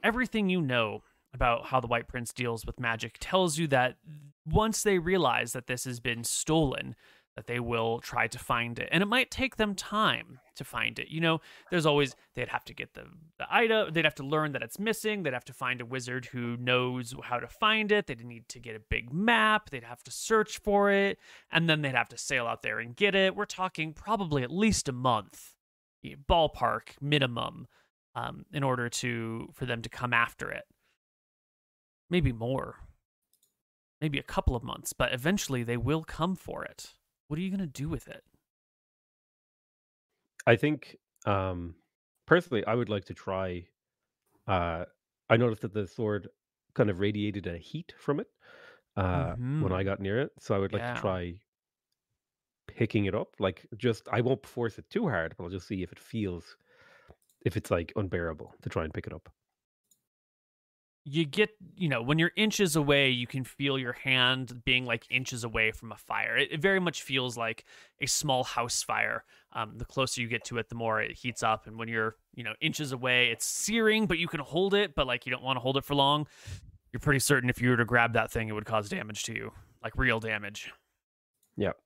Everything you know about how the White Prince deals with magic tells you that once they realize that this has been stolen, that they will try to find it. And it might take them time to find it. You know, there's always they'd have to get the the item, they'd have to learn that it's missing, they'd have to find a wizard who knows how to find it, they'd need to get a big map, they'd have to search for it, and then they'd have to sail out there and get it. We're talking probably at least a month, ballpark minimum, um, in order to for them to come after it. Maybe more. Maybe a couple of months, but eventually they will come for it. What are you going to do with it? I think um personally I would like to try uh I noticed that the sword kind of radiated a heat from it uh when I got near it. So I would like Yeah. to try picking it up. Like just I won't force it too hard, but I'll just see if it feels if it's like unbearable to try and pick it up. You get you know when you're inches away you can feel your hand being like inches away from a fire it, it very much feels like a small house fire um, the closer you get to it the more it heats up and when you're you know inches away it's searing but you can hold it but like you don't want to hold it for long you're pretty certain if you were to grab that thing it would cause damage to you like real damage Yep.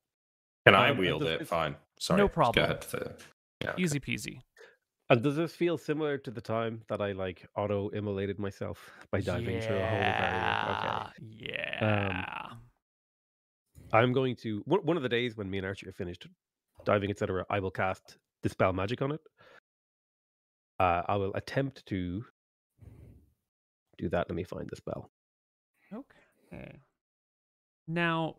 Can I Um, and wield does it? Fine. Sorry. No problem. Go ahead. Yeah. okay. easy peasy And does this feel similar to the time that I like auto immolated myself (laughs) by diving through a holy barrier? Okay. yeah I'm going to one one of the days when me and Archie are finished diving, etc. I will cast dispel magic on it. Uh, I will attempt to do that. Let me find the spell. Okay. Now,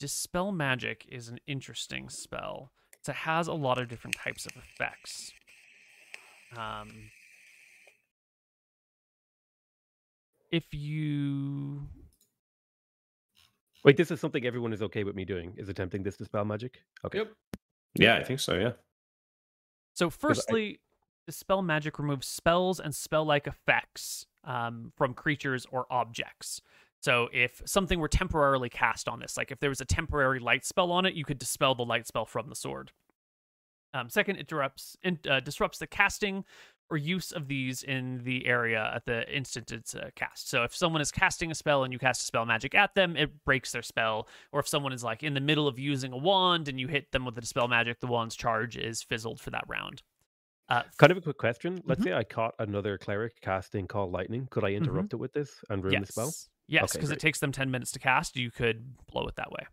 Dispel Magic is an interesting spell. It has a lot of different types of effects. Um, if you. Wait, this is something everyone is okay with me doing. Is attempting this dispel magic? Okay. Yep. Yeah, I think so. Yeah. So, firstly, Dispel Magic removes spells and spell like effects um, from creatures or objects. So, if something were temporarily cast on this, like if there was a temporary light spell on it, you could dispel the light spell from the sword. Um, second, it disrupts, uh, disrupts the casting or use of these in the area at the instant it's uh, cast. So, if someone is casting a spell and you cast a spell magic at them, it breaks their spell. Or if someone is like in the middle of using a wand and you hit them with the dispel magic, the wand's charge is fizzled for that round. Uh, Kind of a quick question. Let's Mhm. say I caught another cleric casting Call Lightning. Could I interrupt it with this and ruin the spell? Yes, Okay, because it takes them 10 minutes to cast. You could blow it that way.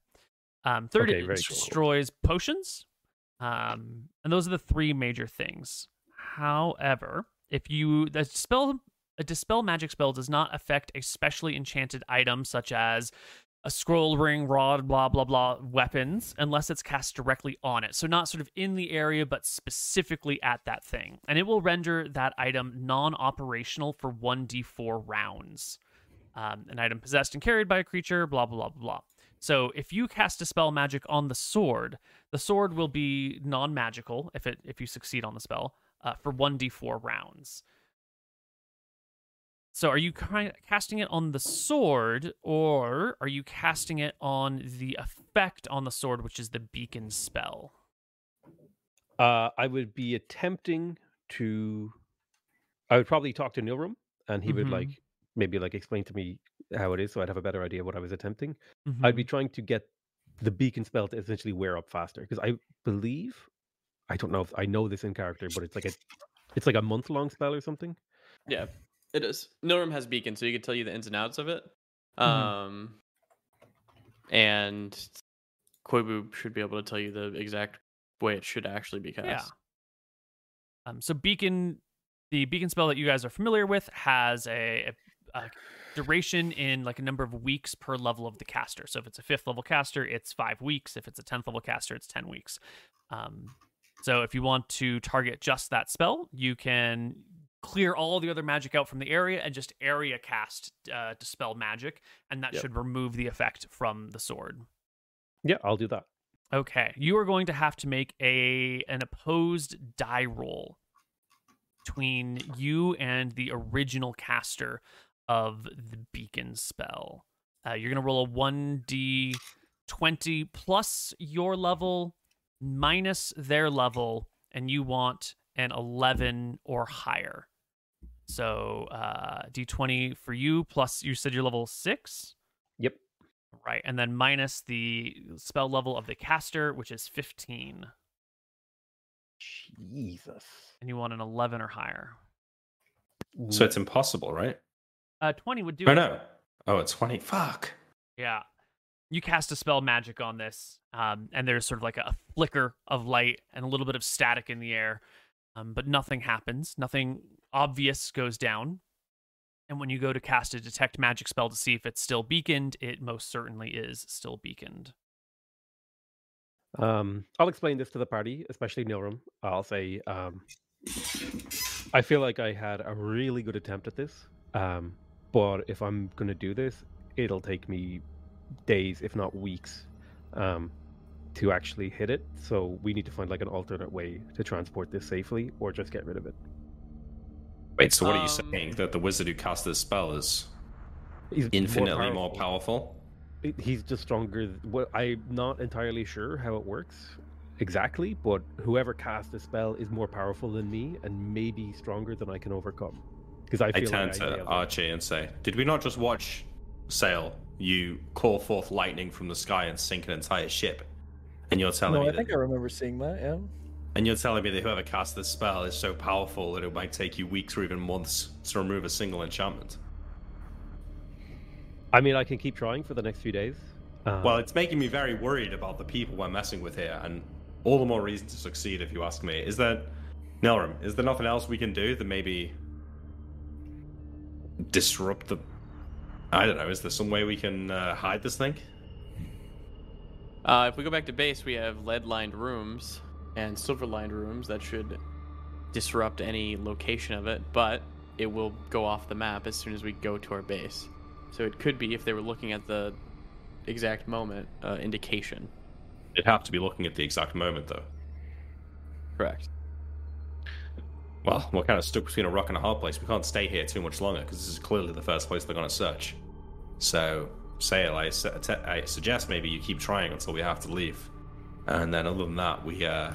Um, third, Okay, it very cool. destroys potions. Um, and those are the three major things. However, if you the spell a dispel magic spell does not affect a specially enchanted item such as a scroll ring, rod, blah blah blah weapons unless it's cast directly on it. So not sort of in the area, but specifically at that thing, and it will render that item non-operational for one d4 rounds. Um, an item possessed and carried by a creature, blah blah blah blah blah. So if you cast a spell magic on the sword, the sword will be non-magical if it if you succeed on the spell uh, for one d4 rounds. So are you casting it on the sword, or are you casting it on the effect on the sword, which is the beacon spell? Uh, I would be attempting to. I would probably talk to Nilrem, and he would Mhm. like maybe like explain to me how it is, so I'd have a better idea what I was attempting. I'd Mm-hmm. be trying to get the beacon spell to essentially wear up faster because I believe I don't know if I know this in character, but it's like a it's like a month long spell or something. Yeah, it is. Nilrem has beacon, so he can tell you the ins and outs of it. Mhm. Um, and Koibu should be able to tell you the exact way it should actually be cast. Yeah. Um, so beacon, the beacon spell that you guys are familiar with has a, a, a duration in like a number of weeks per level of the caster. So if it's a fifth level caster, it's five weeks. If it's a tenth level caster, it's ten weeks. Um, so if you want to target just that spell, you can clear all the other magic out from the area and just area cast uh, dispel magic, and that Yep. should remove the effect from the sword. Yeah, I'll do that. Okay, you are going to have to make a an opposed die roll between you and the original caster of the beacon spell. Uh, you're going to roll a 1d20 plus your level minus their level, and you want an 11 or higher. So uh, d20 for you plus you said you're level six, Yep. right? And then minus the spell level of the caster, which is 15, Jesus. and you want an 11 or higher. So it's impossible, right? Uh, 20 would do Oh it. no. Oh, it's 20. Fuck. Yeah. You cast a spell magic on this, um, and there's sort of like a flicker of light and a little bit of static in the air, um, but nothing happens. Nothing obvious goes down. And when you go to cast a detect magic spell to see if it's still beaconed, it most certainly is still beaconed. Um, I'll explain this to the party, especially Nilrem. I'll say, um, I feel like I had a really good attempt at this, um, but if I'm going to do this, it'll take me days, if not weeks, um, to actually hit it. So we need to find like an alternate way to transport this safely, or just get rid of it. Wait, so what are you Um, saying? That the wizard who cast this spell is He's infinitely more powerful? It- He's just stronger. th- Well, I'm not entirely sure how it works exactly, but whoever cast the spell is more powerful than me and maybe stronger than I can overcome. Because I I turn like to nailed. Archie and say, Did we not just watch Sale? You call forth lightning from the sky and sink an entire ship. And you're telling me. No, me I that, think I remember seeing that. Yeah. and you're telling me that whoever cast this spell is so powerful that it might take you weeks or even months to remove a single enchantment. I mean, I can keep trying for the next few days. Um, Well, it's making me very worried about the people we're messing with here, and all the more reason to succeed, if you ask me. Is there, Nilrem, is there nothing else we can do that maybe disrupt the. I don't know, is there some way we can uh, hide this thing? Uh, if we go back to base, we have lead-lined rooms and silver-lined rooms that should disrupt any location of it, but it will go off the map as soon as we go to our base. So it could be, if they were looking at the exact moment, uh, indication. It'd have to be looking at the exact moment, though. Correct. Well, we're kind of stuck between a rock and a hard place. We can't stay here too much longer because this is clearly the first place they're going to search. So, Sale, I, su- te- I suggest maybe you keep trying until we have to leave. And then, other than that, we uh,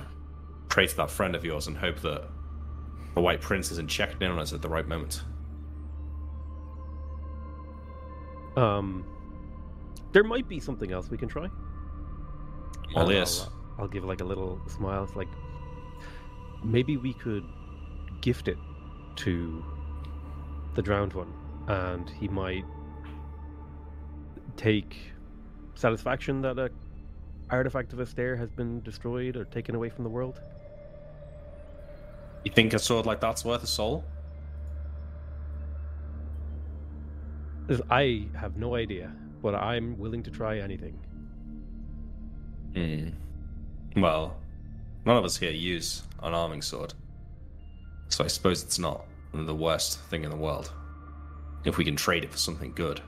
pray to that friend of yours and hope that the White Prince isn't checking in on us at the right moment. um, there might be something else we can try. Well, yes. I'll, I'll give like a little smile. It's like maybe we could gift it to the drowned one, and he might take satisfaction that a artifact of Astaire has been destroyed or taken away from the world. You think a sword like that's worth a soul? I have no idea, but I'm willing to try anything. Hmm. Well, none of us here use an arming sword. So I suppose it's not the worst thing in the world. If we can trade it for something good.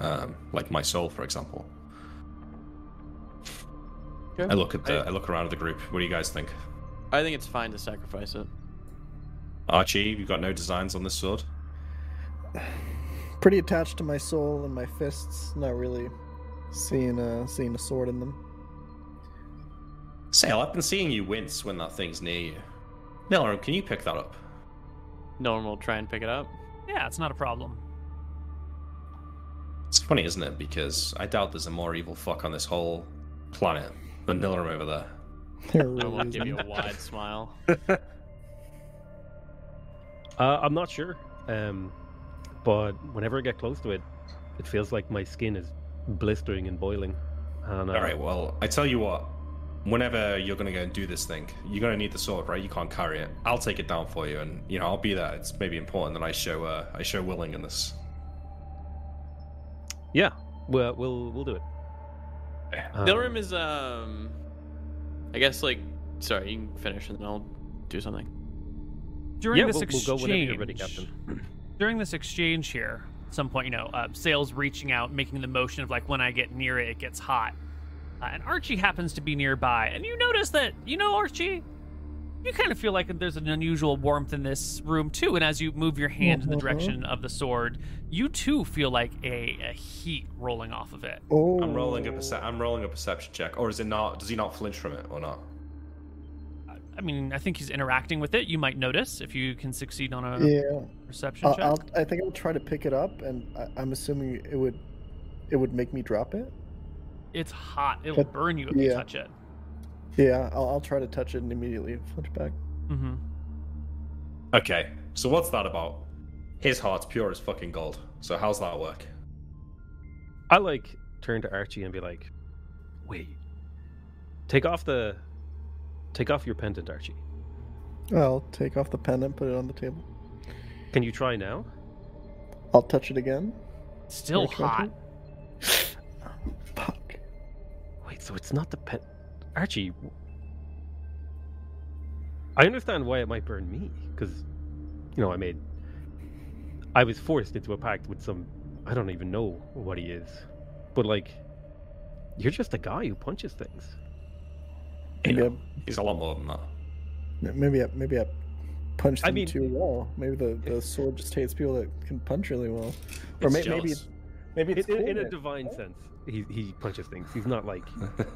Um, like my soul, for example. Okay. I look at the I- I look around at the group. What do you guys think? I think it's fine to sacrifice it. Archie, you've got no designs on this sword? Pretty attached to my soul and my fists. Not really seeing a seeing a sword in them. Sale, I've been seeing you wince when that thing's near you. Nilrem, can you pick that up? No one will try and pick it up. Yeah, it's not a problem. It's funny, isn't it? Because I doubt there's a more evil fuck on this whole planet than Nilrem over there. There I really will give you a wide smile. (laughs) Uh, I'm not sure, um, but whenever I get close to it, it feels like my skin is blistering and boiling. And, uh, All right, well, I tell you what. Whenever you're gonna go and do this thing, you're gonna need the sword, right? You can't carry it. I'll take it down for you, and you know I'll be there. It's maybe important that I show uh, I show willing in this. Yeah, well, we'll we'll do it. Um, Nilrem is um, I guess like sorry, you can finish and then I'll do something. During yeah, this we'll, exchange, we'll go whenever you're ready, Captain. during this exchange here, at some point, you know, uh, Sale's reaching out, making the motion of like when I get near it, it gets hot. Uh, and Archie happens to be nearby, and you notice that you know Archie. You kind of feel like there's an unusual warmth in this room too, and as you move your hand in the Mhm. direction of the sword, you too feel like a, a heat rolling off of it. Oh, I'm rolling a perce- I'm rolling a perception check, or is it not? Does he not flinch from it or not? I mean, I think he's interacting with it. You might notice if you can succeed on a Yeah, perception I'll, check. I'll, I think I'll try to pick it up, and I, I'm assuming it would, it would make me drop it. It's hot. It'll But- burn you if you touch it. Yeah, I'll, I'll try to touch it and immediately flinch back. Mm-hmm. Okay, so what's that about? His heart's pure as fucking gold. So how's that work? I like turn to Archie and be like, "Wait, take off the, take off your pendant, Archie. I'll take off the pendant, put it on the table. Can you try now?" I'll touch it again. Still Or try hot. To- Fuck. Wait, so it's not the pen, Archie. I understand why it might burn me because, you know, I made. I was forced into a pact with some. I don't even know what he is, but like, you're just a guy who punches things. You Maybe know, he's a lot more than that. Maybe I, maybe I punched I him mean- into a wall. Maybe the, the sword just hates people that can punch really well. Or It's may, maybe maybe it's In, in- cool in a that- divine sense, he he punches things. He's not like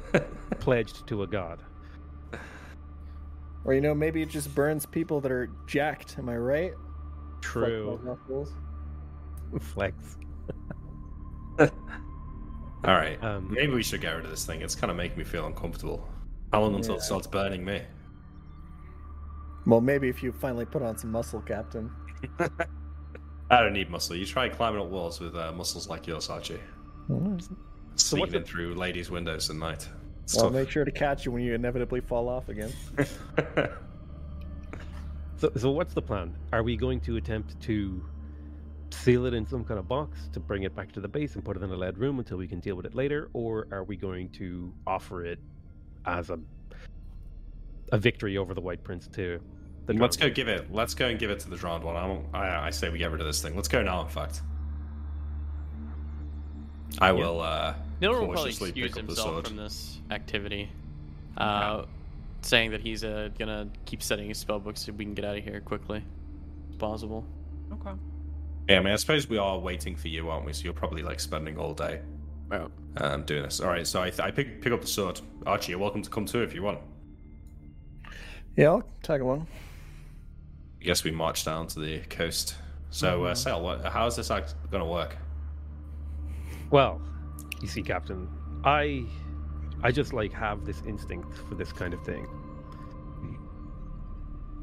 (laughs) pledged to a god. Or you know, maybe it just burns people that are jacked. Am I right? True. Fuck. Flex. (laughs) All right, Um, maybe we should get rid of this thing. It's kind of making me feel uncomfortable. How long until it starts burning me? Well, maybe if you finally put on some muscle, Captain. (laughs) I don't need muscle. You try climbing up walls with uh, muscles like yours, Archie. What's Sneaking the- through ladies' windows at night. It's I'll tough. make sure to catch you when you inevitably fall off again. (laughs) So, so what's the plan? Are we going to attempt to seal it in some kind of box to bring it back to the base and put it in a lead room until we can deal with it later, or are we going to offer it as a a victory over the White Prince to the let's go give it. Let's go and give it to the drowned one. I, don't, I, I say we get rid of this thing. Let's go now. In fact, I will. uh Miller will probably cautiously excuse pick up the himself from this activity, uh, saying that he's uh, gonna keep studying his spellbook so we can get out of here quickly as possible. Okay. Yeah, I mean, I suppose we are waiting for you, aren't we? So you're probably like spending all day Well, um, doing this. All right, so I, th- I pick pick up the sword. Archie, you're welcome to come too if you want. Yeah, I'll tag along. I guess we march down to the coast. So, uh, Sale, what, how is this act going to work? Well, you see, Captain, I I just like have this instinct for this kind of thing.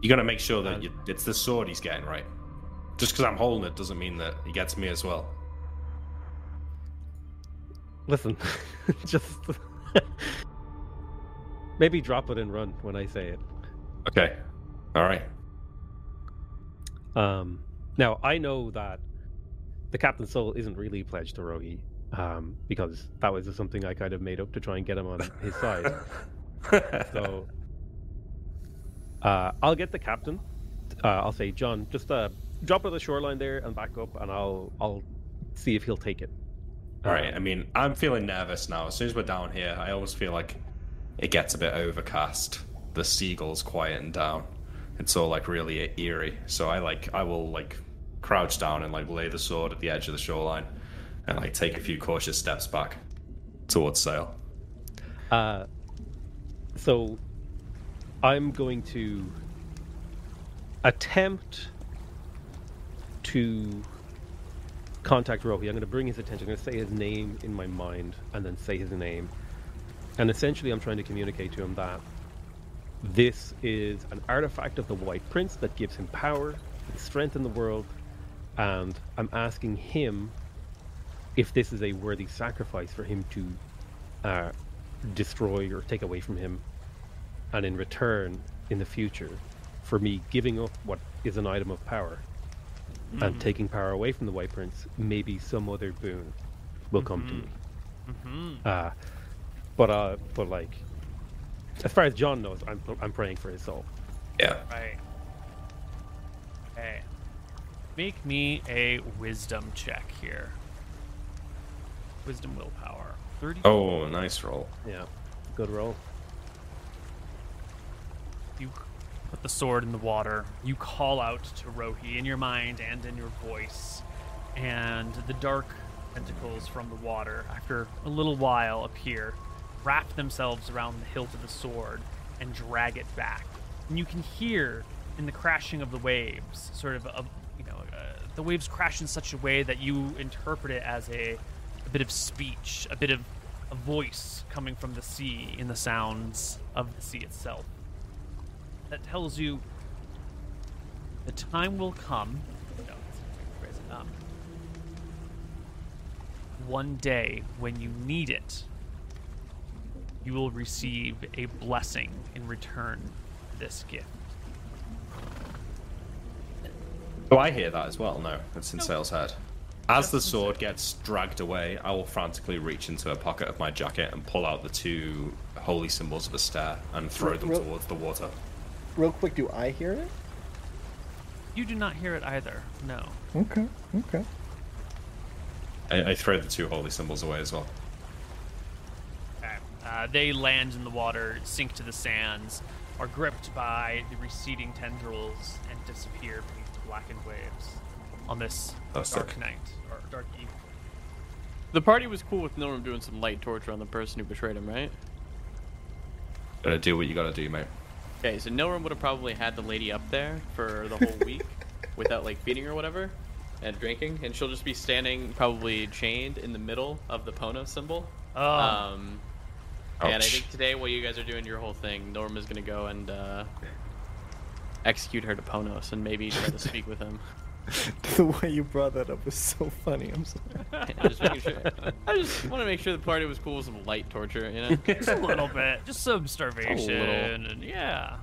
You're going to make sure Uh, that you, it's the sword he's getting right. Just because I'm holding it doesn't mean that he gets me as well. Listen, (laughs) just (laughs) maybe drop it and run when I say it. Okay. All right. Um, now I know that the captain's soul isn't really pledged to Rohi, um, because that was something I kind of made up to try and get him on his side. So (laughs) uh, I'll get the captain. Uh, I'll say, John, just uh, drop it at the shoreline there and back up, and I'll I'll see if he'll take it. All right. I mean, I'm feeling nervous now. As soon as we're down here, I always feel like it gets a bit overcast. The seagulls quieten down. It's all like really eerie. So I like I will like crouch down and like lay the sword at the edge of the shoreline, and like take a few cautious steps back towards Sale. Uh, so I'm going to attempt to contact Rohi. I'm going to bring his attention. I'm going to say his name in my mind and then say his name. And essentially, I'm trying to communicate to him that this is an artifact of the White Prince that gives him power and strength in the world. And I'm asking him if this is a worthy sacrifice for him to uh, destroy or take away from him, and in return, in the future, for me giving up what is an item of power and taking power away from the White Prince, maybe some other boon will come to me. Mm-hmm. Uh, but uh, but like, as far as John knows, I'm I'm praying for his soul. Yeah. Right. Okay. Make me a wisdom check here. Wisdom willpower. 30. Oh, nice roll. Yeah, good roll. You put the sword in the water. You call out to Rohi in your mind and in your voice. And the dark tentacles from the water, after a little while, appear, wrap themselves around the hilt of the sword, and drag it back. And you can hear in the crashing of the waves, sort of, a, you know, uh, the waves crash in such a way that you interpret it as a, a bit of speech, a bit of a voice coming from the sea in the sounds of the sea itself that tells you the time will come. No, that's. Um, one day when you need it, you will receive a blessing in return for this gift. Do I hear that as well? No, it's in Sale's head. As the sword gets dragged away, I will frantically reach into a pocket of my jacket and pull out the two holy symbols of a stair and throw them Ro- towards the water. Real quick, do I hear it? You do not hear it either. No. Okay. Okay. I, I throw the two holy symbols away as well. Okay. Uh, they land in the water, sink to the sands, are gripped by the receding tendrils, and disappear beneath the blackened waves on this Fantastic. dark night or dark evening. The party was cool with Nilrem doing some light torture on the person who betrayed him, right? Gotta do what you gotta do, mate. Okay, so Nilrem would have probably had the lady up there for the whole (laughs) week without like feeding her or whatever and drinking, and she'll just be standing probably chained in the middle of the Pono symbol. Oh. Um, and I think today, while you guys are doing your whole thing, Nilrem is gonna go and uh, execute her to Ponos and maybe try to (laughs) speak with him. (laughs) the way you brought that up was so funny. I'm sorry. (laughs) I'm just making sure. I just want to make sure the party was cool with some light torture, you know. (laughs) Just a little bit, just some starvation, little. and yeah.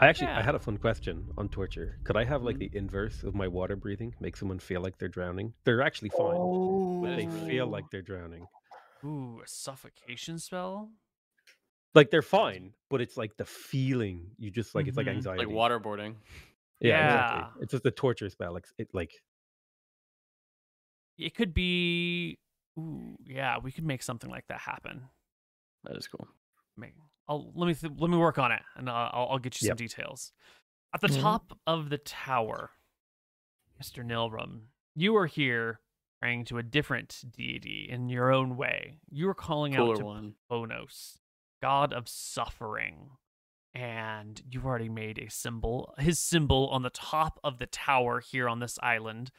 I actually Yeah. I had a fun question on torture. Could I have like Mhm. the inverse of my water breathing? Make someone feel like they're drowning. They're actually fine, but they feel like they're drowning. Ooh, a suffocation spell. Like they're fine, but it's like the feeling. You just like it's like Mhm. anxiety. like waterboarding. Yeah, Yeah. exactly. It's just a torture spell. Like it like It could be. Ooh, yeah, we could make something like that happen. That is cool. Make, I'll let me th- let me work on it, and I'll, I'll get you Yep. some details. At the Mhm. top of the tower, Mister Nilrem, you are here praying to a different deity in your own way. You are calling out to one. Ponos, god of suffering. And you've already made a symbol, his symbol on the top of the tower here on this island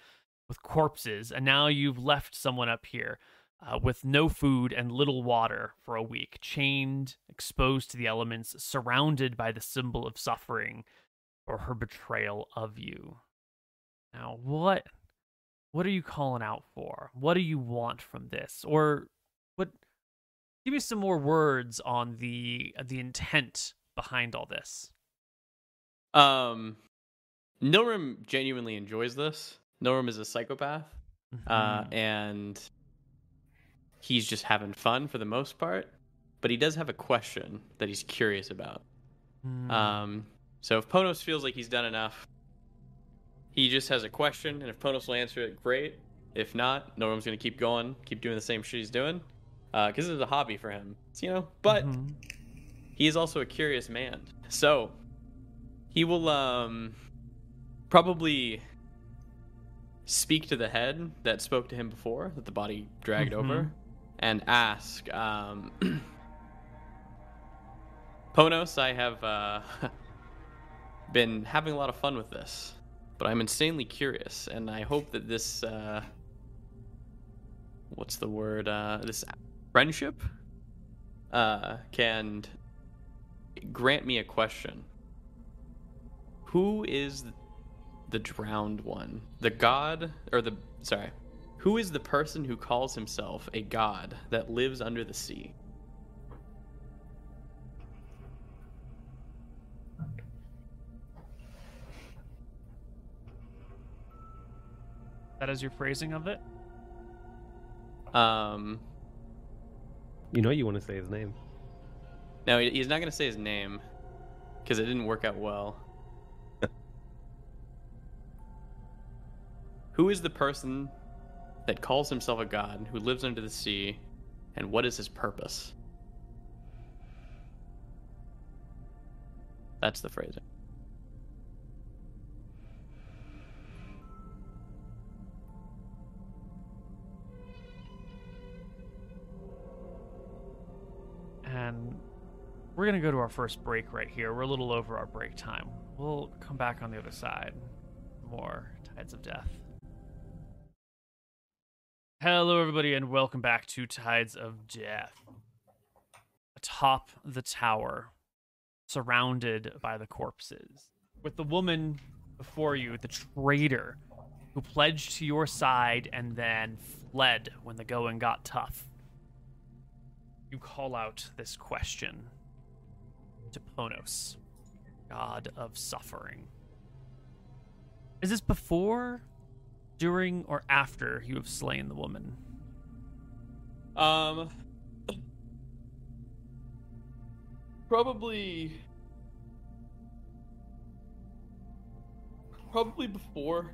with corpses. And now you've left someone up here uh, with no food and little water for a week, chained, exposed to the elements, surrounded by the symbol of suffering for her betrayal of you. Now, what what are you calling out for? What do you want from this? Or what give me some more words on the the intent behind all this. Um, Nilrem genuinely enjoys this. Nilrem is a psychopath, uh, Mhm. and he's just having fun for the most part. But he does have a question that he's curious about. Mm. Um, so if Ponos feels like he's done enough, he just has a question, and if Ponos will answer it, great. If not, Nilrem's gonna keep going, keep doing the same shit he's doing, because it's a hobby for him. It's, you know, but Mhm. He is also a curious man. So he will um probably speak to the head that spoke to him before, that the body dragged over, Mhm. and ask, um (clears throat) Ponos, I have uh (laughs) been having a lot of fun with this, but I'm insanely curious, and I hope that this uh what's the word? Uh this friendship uh can grant me a question. Who is the drowned one? The god or the sorry. Who is the person who calls himself a god that lives under the sea? that is your phrasing of it. Um you know you want to say his name. No, he's not going to say his name cuz it didn't work out well. (laughs) Who is the person that calls himself a god who lives under the sea And what is his purpose? That's the phrasing. And we're going to go to our first break right here. We're a little over our break time. We'll come back on the other side. More Tides of Death. Hello, everybody, and welcome back to Tides of Death. Atop the tower, surrounded by the corpses, with the woman before you, the traitor, who pledged to your side and then fled when the going got tough. You call out this question to Ponos, god of suffering. Is this before, during, or after you have slain the woman? Um, probably, probably before.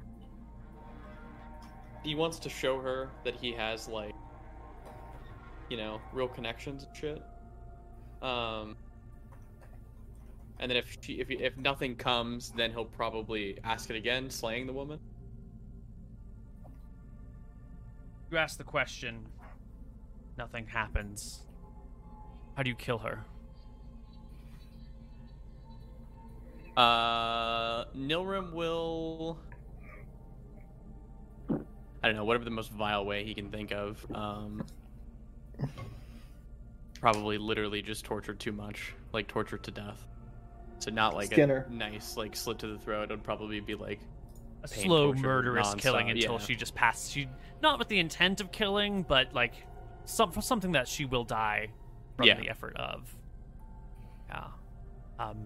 He wants to show her that he has like, you know, real connections and shit. Um, and then if she, if if nothing comes, then he'll probably ask it again, slaying the woman. You ask the question, nothing happens. How do you kill her? Uh, Nilrem will. I don't know, whatever the most vile way he can think of. Um, probably literally just torture too much, like torture to death. So not like Skinner. a nice like slit to the throat. It would probably be like A slow, torture, murderous killing until yeah. she just passes. She not with the intent of killing, but like some for something that she will die from Yeah. the effort of. Yeah. Um,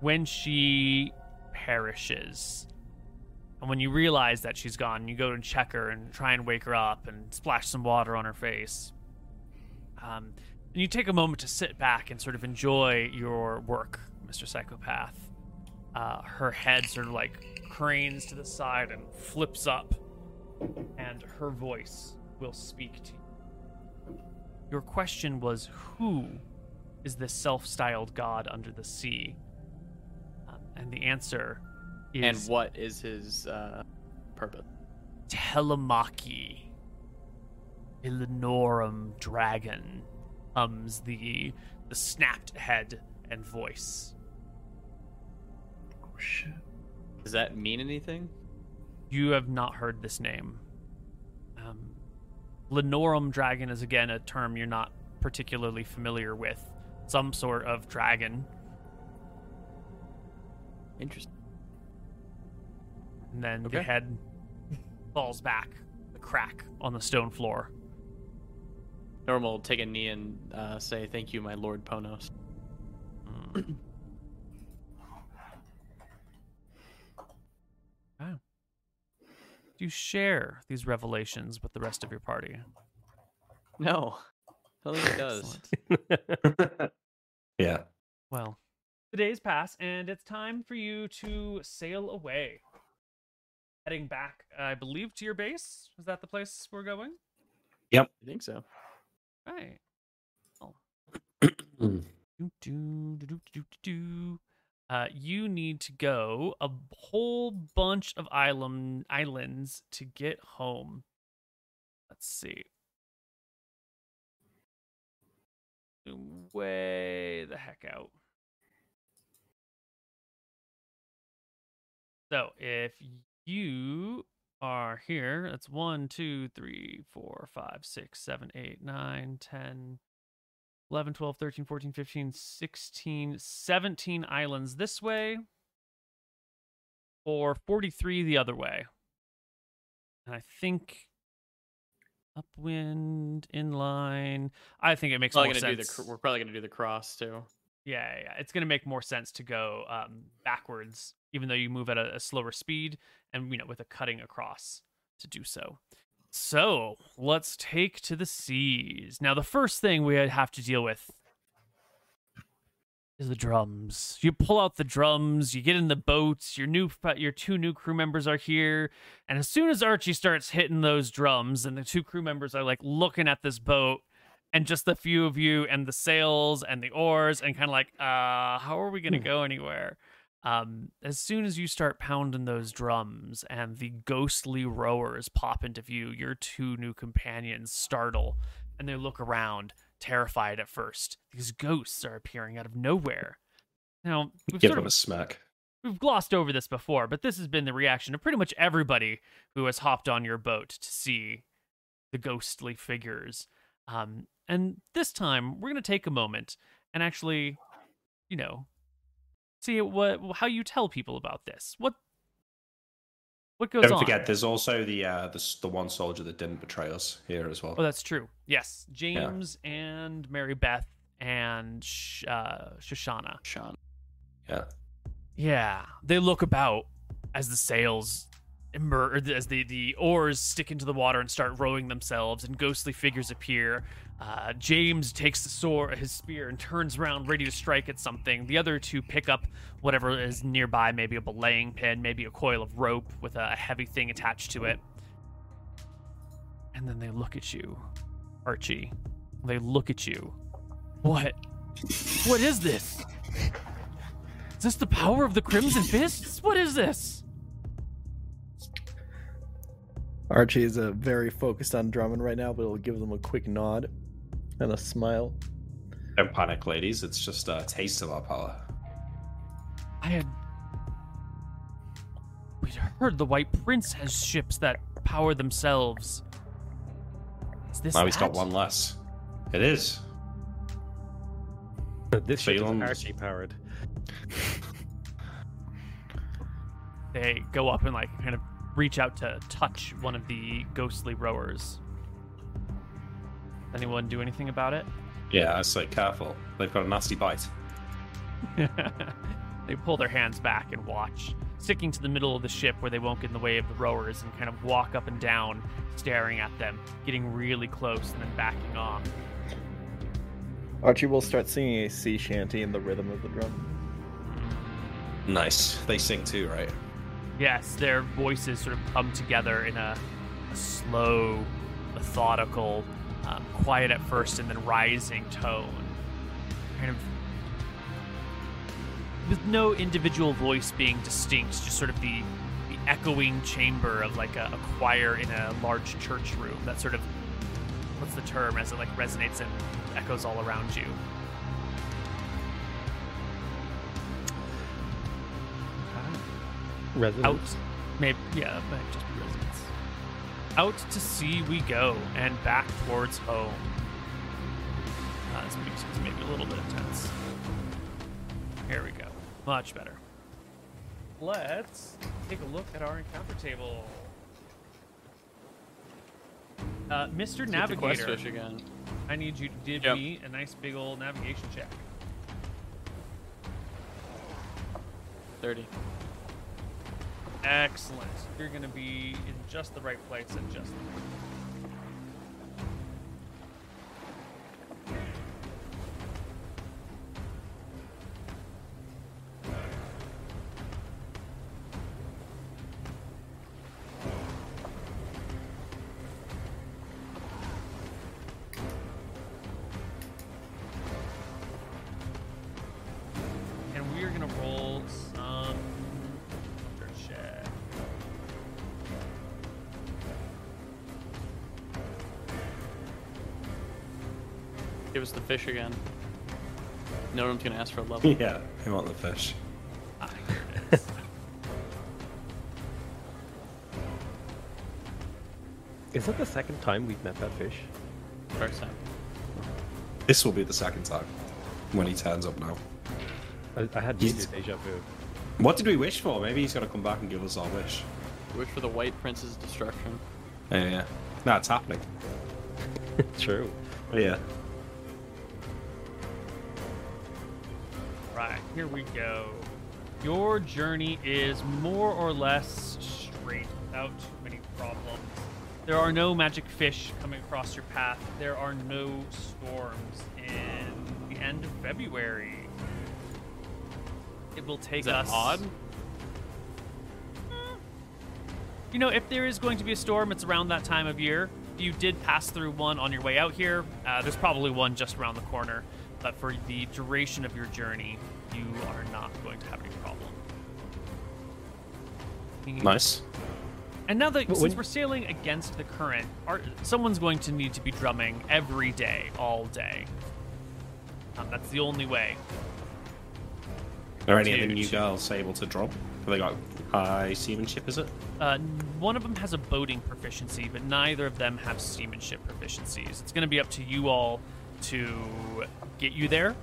when she perishes, and when you realize that she's gone, you go and check her and try and wake her up and splash some water on her face. Um, and you take a moment to sit back and sort of enjoy your work, Mr. Psychopath. Uh, her head sort of like cranes to the side and flips up, and her voice will speak to you. Your question was Who is this self styled god under the sea? Um, and the answer is and what is his uh purpose? Telemachy. Illinorum dragon hums the the snapped head and voice. Shit. Does that mean anything? You have not heard this name. Um, Lenorum dragon is again a term you're not particularly familiar with. Some sort of dragon. Interesting. And then the head falls back, the crack on the stone floor. Normal take a knee and uh, say, "Thank you, my lord Ponos." Mm. (clears throat) wow. Do you share these revelations with the rest of your party? No, I don't think it does. (laughs) Yeah. Well, the days pass, and it's time for you to sail away. Heading back, I believe, to your base. Is that the place we're going? Yep. I think so. Right. (clears throat) Do, do, do, do, do, do, do. Uh, you need to go a whole bunch of island islands to get home. Let's see. Zoom way the heck out. So if you are here, that's 1, 2, 3, 4, 5, 6, 7, 8, 9, 10, 11, 12, 13, 14, 15, 16, 17 islands this way, or 43 the other way. And I think upwind, inline. I think it makes Probably more do the. sense. We're probably gonna do the cross too. Yeah, yeah, yeah. it's going to make more sense to go um, backwards, even though you move at a, a slower speed and you know with a cutting across to do so. So let's take to the seas. Now, the first thing we have to deal with is the drums. You pull out the drums, you get in the boats. Your new, your two new crew members are here, and as soon as Archie starts hitting those drums, and the two crew members are like looking at this boat, and just the few of you and the sails and the oars and kind of like, uh, how are we gonna Hmm. go anywhere? Um, as soon as you start pounding those drums and the ghostly rowers pop into view, your two new companions startle and they look around, terrified at first. These ghosts are appearing out of nowhere. Now, we've Give sort them of a smack. we've glossed over this before, but this has been the reaction of pretty much everybody who has hopped on your boat to see the ghostly figures. Um, and this time, we're going to take a moment and actually, you know, see what how you tell people about this. What what goes on? Don't on? forget, there's also the, uh, the the one soldier that didn't betray us here as well. Oh, that's true. Yes, James and Mary Beth and Sh- uh, Shoshana. Sean. Yeah. Yeah, they look about as the sails or as the, the oars stick into the water and start rowing themselves, and ghostly figures appear. Uh, James takes the sword, his spear, and turns around, ready to strike at something. The other two pick up whatever is nearby, maybe a belaying pin, maybe a coil of rope with a heavy thing attached to it. And then they look at you, Archie. They look at you. What? What is this? Is this the power of the Crimson Fists? What is this? Archie is uh, very focused on Drummond right now, but he'll give them a quick nod and a smile. Don't panic, ladies. It's just a taste of our power. I had. We'd heard the White Prince has ships that power themselves. Is this now he's got one less. It is. This ship is Archie powered. They go up and like kind of reach out to touch one of the ghostly rowers. Anyone do anything about it? Yeah, I say careful. They've got a nasty bite. (laughs) they pull their hands back and watch, sticking to the middle of the ship where they won't get in the way of the rowers and kind of walk up and down, staring at them, getting really close and then backing off. Archie will start singing a sea shanty in the rhythm of the drum. Nice. They sing too, right? Yes, their voices sort of come together in a, a slow, methodical, um, quiet at first and then rising tone. Kind of with no individual voice being distinct, just sort of the, the echoing chamber of like a, a choir in a large church room. That sort of what's the term as it like resonates and echoes all around you. Resonance. out. Maybe yeah it might just be residents. Out to sea we go and back towards home. Uh, this music's maybe a little bit intense here we go. Much better. Let's take a look at our encounter table. Uh, mr Get the quest navigator. fish again. i need you to give Yep. me a nice big old navigation check. 30. Excellent. You're going to be in just the right place at just the right And fish again. No one's gonna ask for a level. (laughs) Yeah, I want the fish. Ah, here it is. (laughs) Is that the second time we've met that fish? First time. This will be the second time when he turns up now. I, I had He's- major deja vu. What did we wish for? Maybe he's gonna come back and give us our wish. Wish for the White Prince's destruction. Yeah, yeah. No, it's happening. (laughs) True. Yeah. Here we go. Your journey is more or less straight without too many problems. There are no magic fish coming across your path. There are no storms in the end of February. It will take Is that us odd? You know, if there is going to be a storm, it's around that time of year. you did pass through one on your way out here, uh, there's probably one just around the corner. But for the duration of your journey, you are not going to have any problem. Nice. And now that But since when- we're sailing against the current, our, someone's going to need to be drumming every day, all day. Um, that's the only way. Are any of the Dude. new girls able to drum? Have they got high seamanship, is it? Uh, one of them has a boating proficiency, but neither of them have seamanship proficiencies. It's going to be up to you all to get you there,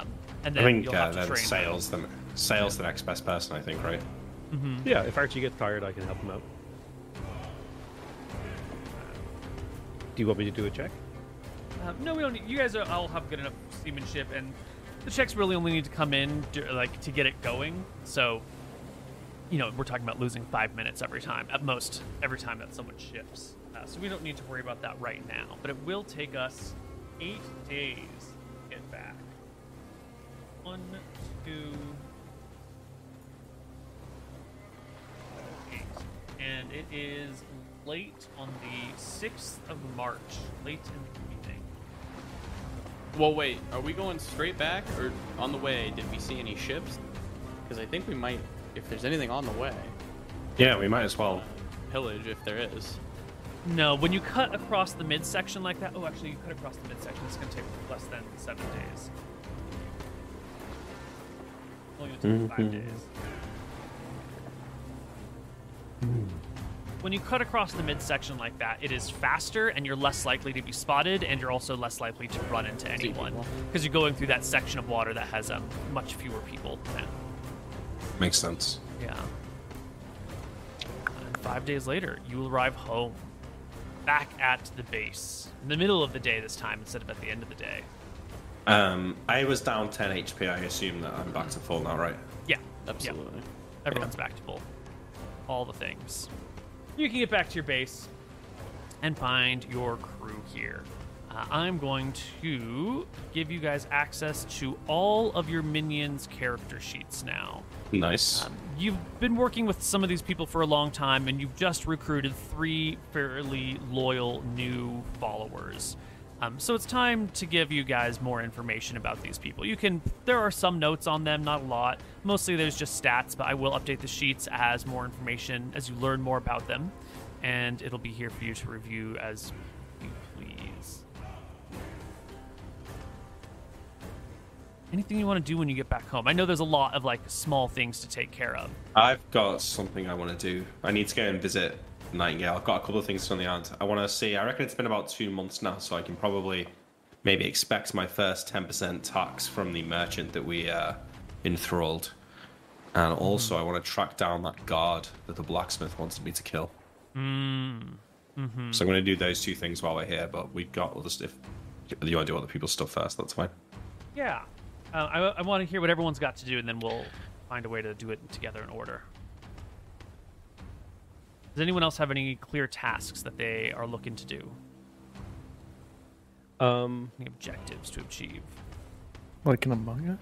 um, and I then think you'll uh, have to then train. Sale's the Sale's the next best person, I think, right? Yeah, if Archie gets tired, I can help him out. Do you want me to do a check? Uh, no, we don't. Need, you guys are, all have good enough seamanship, and the checks really only need to come in dur- like to get it going. So, you know, we're talking about losing five minutes every time, at most, every time that someone shifts. Uh, so we don't need to worry about that right now. But it will take us eight days to get back. One, two, eight, and it is late on the sixth of March, late in the evening. Well, wait. Are we going straight back, or on the way? Did we see any ships? Because I think we might. If there's anything on the way, Yeah, we might as well. pillage if there is. No, when you cut across the midsection like that, oh, actually, you cut across the midsection. It's going to take less than seven days. Only going to take five days. When you cut across the midsection like that, it is faster, and you're less likely to be spotted, and you're also less likely to run into anyone because you're going through that section of water that has um, much fewer people. Now. Makes sense. Yeah. And five days later, you will arrive home, back at the base, in the middle of the day this time instead of at the end of the day. Um, I was down 10 HP. I assume that I'm back to full now, right? Yeah, Absolutely. Yeah. Everyone's back to full. All the things. You can get back to your base and find your crew here. Uh, I'm going to give you guys access to all of your minions' character sheets now. Nice. Um, you've been working with some of these people for a long time, and you've just recruited three fairly loyal new followers. Um, so it's time to give you guys more information about these people. You can, there are some notes on them, not a lot. Mostly there's just stats, but I will update the sheets as more information as you learn more about them, and it'll be here for you to review as you please. Anything you want to do when you get back home? I know there's a lot of like small things to take care of. I've got something I want to do. I need to go and visit Nightingale. I've got a couple of things on the island. I want to see. I reckon it's been about two months now, so I can probably maybe expect my first 10% tax from the merchant that we uh, enthralled. And also, I want to track down that guard that the blacksmith wanted me to kill. Mm. hmm So I'm going to do those two things while we're here, but we've got other stuff. You want to do other people's stuff first? That's fine. Yeah. Uh, I, I want to hear what everyone's got to do, and then we'll find a way to do it together in order. Does anyone else have any clear tasks that they are looking to do? Um, Any objectives to achieve? Like an Among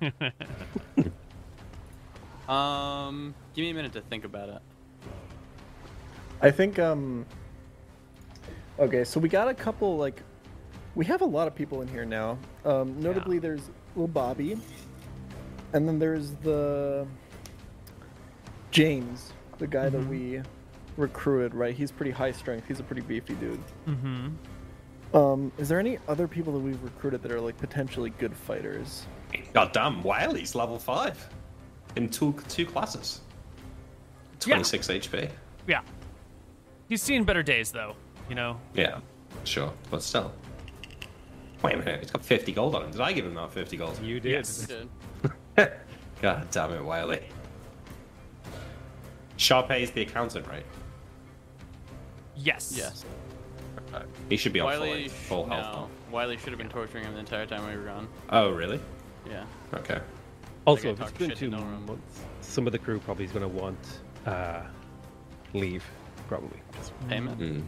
Us? (laughs) Um, give me a minute to think about it. I think um Okay, so we got a couple like we have a lot of people in here now. Um notably there's little Bobby. And then there's the James, the guy that we recruited, right? He's pretty high strength. He's a pretty beefy dude. Mm-hmm. Um is there any other people that we've recruited that are like potentially good fighters? God damn, Wiley's level 5 in two, two classes. Yeah. 26 HP. Yeah. He's seen better days, though. You know. Yeah, sure, but still. Wait a minute, he's got 50 gold on him. Did I give him that 50 gold? you did. Yes. (laughs) Good. God damn it, Wiley. Sharpay is the accountant, right? Yes. Yes. He should be on Wiley, full, full sh- health. no. Wiley should have been torturing him the entire time we were gone. Oh, really? Yeah. Okay. Also, I if it's talk been two months, some of the crew probably is going to want uh, leave. Probably. Just Payment. Mm.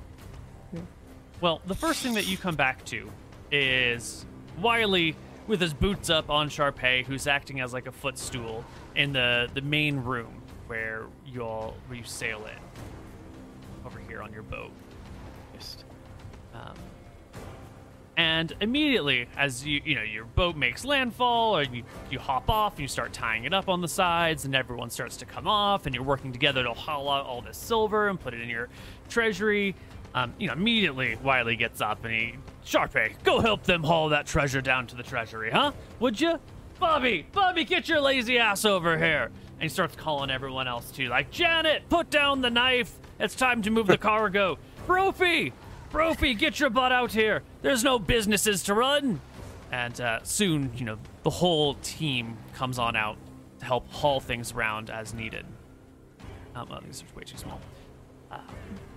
Well, the first thing that you come back to is Wiley with his boots up on Sharpay, who's acting as like a footstool in the the main room where you all where you sail in over here on your boat. Christ. Um, and immediately, as you you know your boat makes landfall, or you you hop off and you start tying it up on the sides, and everyone starts to come off, and you're working together to haul out all this silver and put it in your treasury. Um, you know, immediately Wiley gets up and he, Sharpay, go help them haul that treasure down to the treasury, huh? Would you? Bobby, Bobby, get your lazy ass over here. And he starts calling everyone else too, like, Janet, put down the knife. It's time to move the (laughs) cargo. Brophy, Brophy, get your butt out here. There's no businesses to run. And uh, soon, you know, the whole team comes on out to help haul things around as needed. Um, oh, these are way too small. Uh,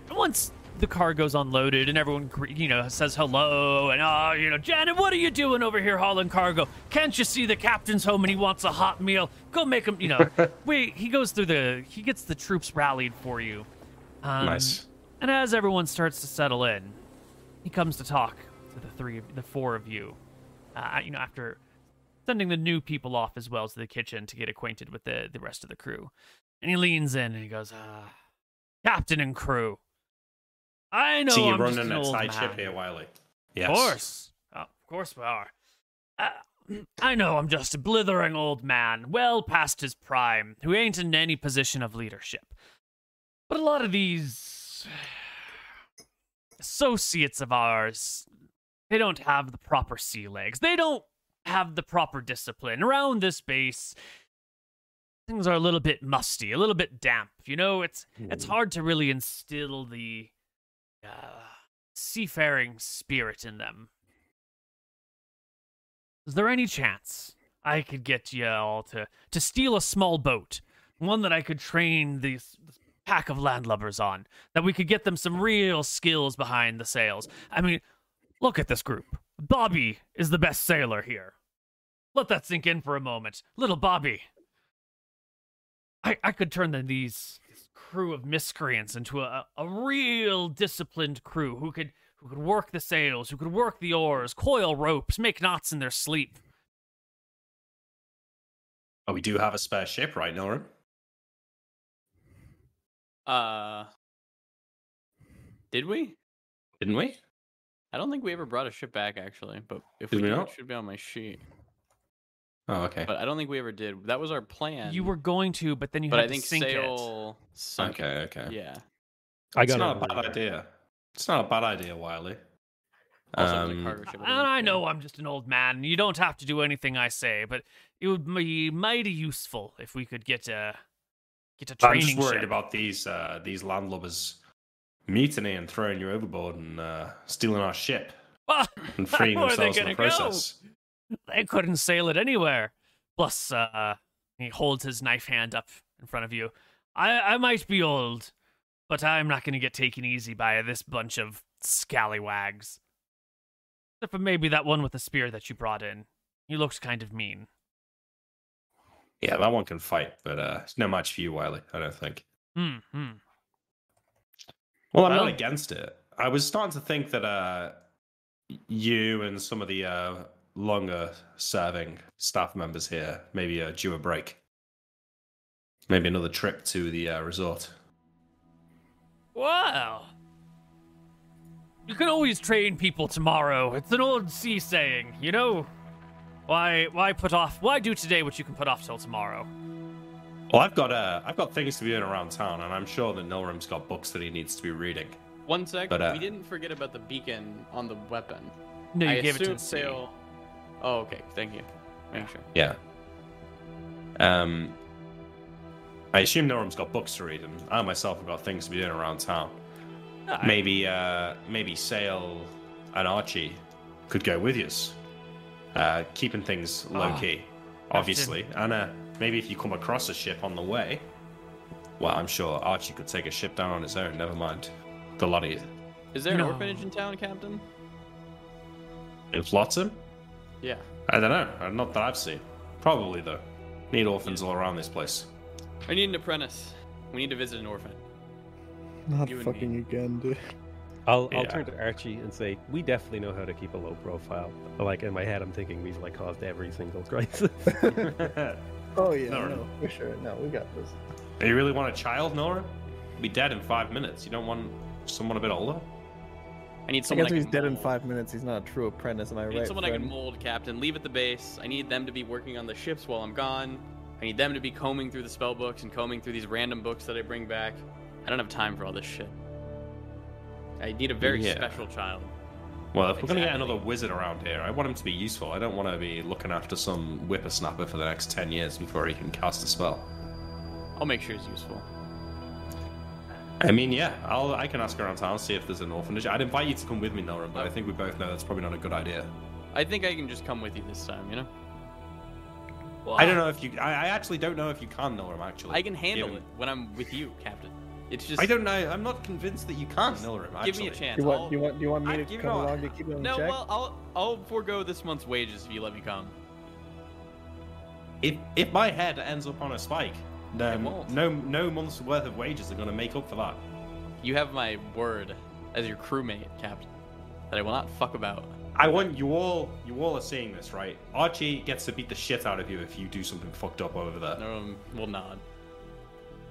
once the car goes unloaded and everyone, you know, says hello and, oh, you know, Janet, what are you doing over here hauling cargo? Can't you see the captain's home and he wants a hot meal? Go make him, you know. (laughs) Wait, he goes through the, he gets the troops rallied for you. Um, Nice. And as everyone starts to settle in, he comes to talk to the three, of, the four of you. Uh, you know, after sending the new people off as well to the kitchen to get acquainted with the the rest of the crew, and he leans in and he goes, uh, "Captain and crew, I know See, you're I'm running an a side man. ship here, Wiley. Yes. Of course. Oh, of course we are. Uh, I know I'm just a blithering old man, well past his prime, who ain't in any position of leadership. But a lot of these associates of ours, they don't have the proper sea legs. They don't have the proper discipline. Around this base, things are a little bit musty, a little bit damp. You know, it's it's hard to really instill the uh, seafaring spirit in them. Is there any chance I could get you all to to steal a small boat, one that I could train these pack of landlubbers on, that we could get them some real skills behind the sails? I mean, look at this group. Bobby is the best sailor here. Let that sink in for a moment, little Bobby. I I could turn the, these crew of miscreants into a, a real disciplined crew who could who could work the sails, who could work the oars, coil ropes, make knots in their sleep. Oh, we do have a spare ship, right, Norum? Uh, did we? Didn't we? I don't think we ever brought a ship back actually, but if Did we, we did, it should be on my sheet. Oh, okay. But I don't think we ever did. That was our plan. You were going to, but then you but had I think to sink it. sail sunk. Okay, okay. Yeah. I It's got not a bad idea. It's not a bad idea, Wiley. Also, it was a Um, cargo. And I know I'm just an old man. You don't have to do anything I say, but it would be mighty useful if we could get a get a I'm training just worried ship. about these uh, these landlubbers mutiny and throwing you overboard and uh, stealing our ship (laughs) Well, and freeing where are they themselves in the gonna go? They couldn't sail it anywhere. Plus, uh, he holds his knife hand up in front of you. I, I might be old, but I'm not going to get taken easy by this bunch of scallywags. Except for maybe that one with the spear that you brought in. He looked kind of mean. Yeah, that one can fight, but uh, it's no match for you, Wiley. I don't think. Hmm. hmm. Well, I'm Well- not against it. I was starting to think that uh, you and some of the uh, longer serving staff members here maybe uh, due a break. Maybe another trip to the uh, resort. Well, you can always train people tomorrow. It's an old sea saying, you know. Why, why put off? Why do today what you can put off till tomorrow? Well, I've got uh, I've got things to be doing around town, and I'm sure that Nilrem's got books that he needs to be reading. One sec. But, uh, we didn't forget about the beacon on the weapon. No, you I gave it to assume the sail. Oh, okay. Thank you. Make sure. Yeah. Um, I assume Nilrem's got books to read, and I myself have got things to be doing around town. Aye. Maybe, uh, maybe Sale and Archie could go with you, uh, keeping things low Oh, key, obviously. And uh, maybe if you come across a ship on the way, well, I'm sure Archie could take a ship down on his own. Never mind the lot of you. Is there an No. orphanage in town, Captain? In Flotsam? Yeah. I don't know. Uh, Not that I've seen. Probably though. Need orphans all around this place. I need an apprentice. We need to visit an orphan. Not You fucking again, dude. I'll, I'll Yeah. turn to Archie and say, we definitely know how to keep a low profile. Like in my head, I'm thinking we've like caused every single crisis. (laughs) (laughs) Oh yeah, No, no, no. for sure. No, we got this. you really want a child, Nora? Be dead in five minutes. You don't want someone a bit older? I need someone. I someone guess I he's can dead in mold. five minutes. He's not a true apprentice, am I I need right? someone I can mold, Captain. Leave at the base. I need them to be working on the ships while I'm gone. I need them to be combing through the spell books and combing through these random books that I bring back. I don't have time for all this shit. I need a very Yeah. special child. Well, if we're going to get another wizard around here, I want him to be useful. I don't want to be looking after some whippersnapper for the next 10 years before he can cast a spell. I'll make sure he's useful. I mean, yeah, I'll, I can ask around town, see if there's an orphanage. I'd invite you to come with me, Nora, but I think we both know that's probably not a good idea. I think I can just come with you this time, you know? Well, I don't know if you. I, I actually don't know if you can, Nora, actually. I can handle Given- it when I'm with you, Captain. It's just I don't know. I'm not convinced that you can, Nora, actually. give me a chance. Do you want, I'll- do you want, do you want me I- to you come know, along to keep you in No, check? well, I'll I'll forego this month's wages if you let me come. If, if my head ends up on a spike, then won't. no, no month's worth of wages are going to make up for that. You have my word as your crewmate, Captain, that I will not fuck about. I want you all. You all are seeing this, right? Archie gets to beat the shit out of you if you do something fucked up over there. Um, we'll nod.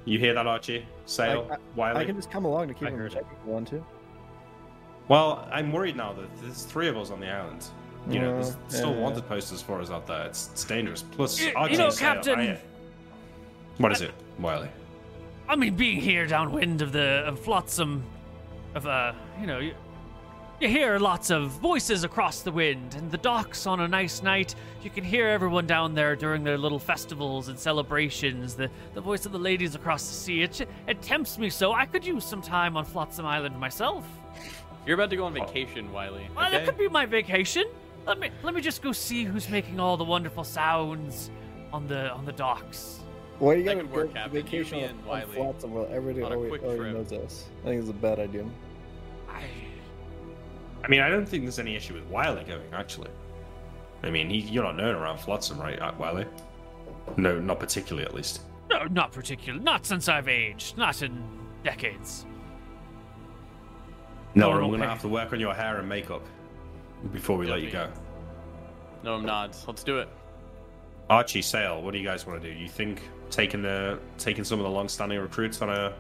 You hear that, Archie? Sale, I- Wiley. I can just come along to keep I him in heard check if you want to. Well, I'm worried now that there's three of us on the island. You know, there's still yeah. wanted posters for us out there. It's, it's dangerous. Plus, You- you Archie know, and Sale, Captain- I- What is it, Wiley? I mean, being here downwind of the of flotsam, of uh, you know, you, you hear lots of voices across the wind, and the docks on a nice night. You can hear everyone down there during their little festivals and celebrations. The the voice of the ladies across the sea. It it tempts me so. I could use some time on Flotsam Island myself. You're about to go on vacation, Wiley. Well, that could be my vacation. Let me let me just go see who's making all the wonderful sounds on the on the docks. Why you That gotta work, go Captain. You, vacation me, on, and on Flotsam where everybody on a already, quick already trip. knows us? I think it's a bad idea. I, I mean, I don't think there's any issue with Wiley going, actually. I mean, he, you're not known around Flotsam, right, uh, Wiley? No, not particularly, at least. no, not particularly. Not since I've aged. Not in decades. No, we're going to have to work on your hair and makeup before we let you go. No, I'm nods. Let's do it. Archie, Sale, what do you guys want to do? You think taking the taking some of the long-standing recruits on a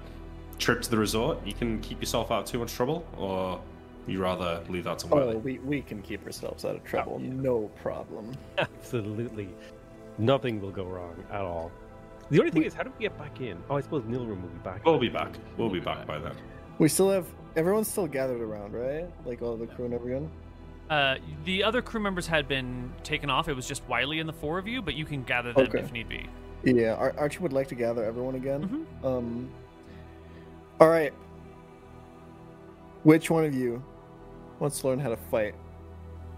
trip to the resort, you can keep yourself out of too much trouble, or you rather leave that to Oh, Wiley? we, we can keep ourselves out of trouble. yeah. No problem. (laughs) Absolutely. Nothing will go wrong at all. The only thing is, how do we get back in? Oh, I suppose Nilrem will be back. We'll be back. We'll be back by then. We still have everyone's still gathered around, right? Like all the crew and everyone. Uh, the other crew members had been taken off. It was just Wiley and the four of you, but you can gather them Okay. if need be. Yeah, Ar- Archie would like to gather everyone again. Mhm. Um. All right. Which one of you wants to learn how to fight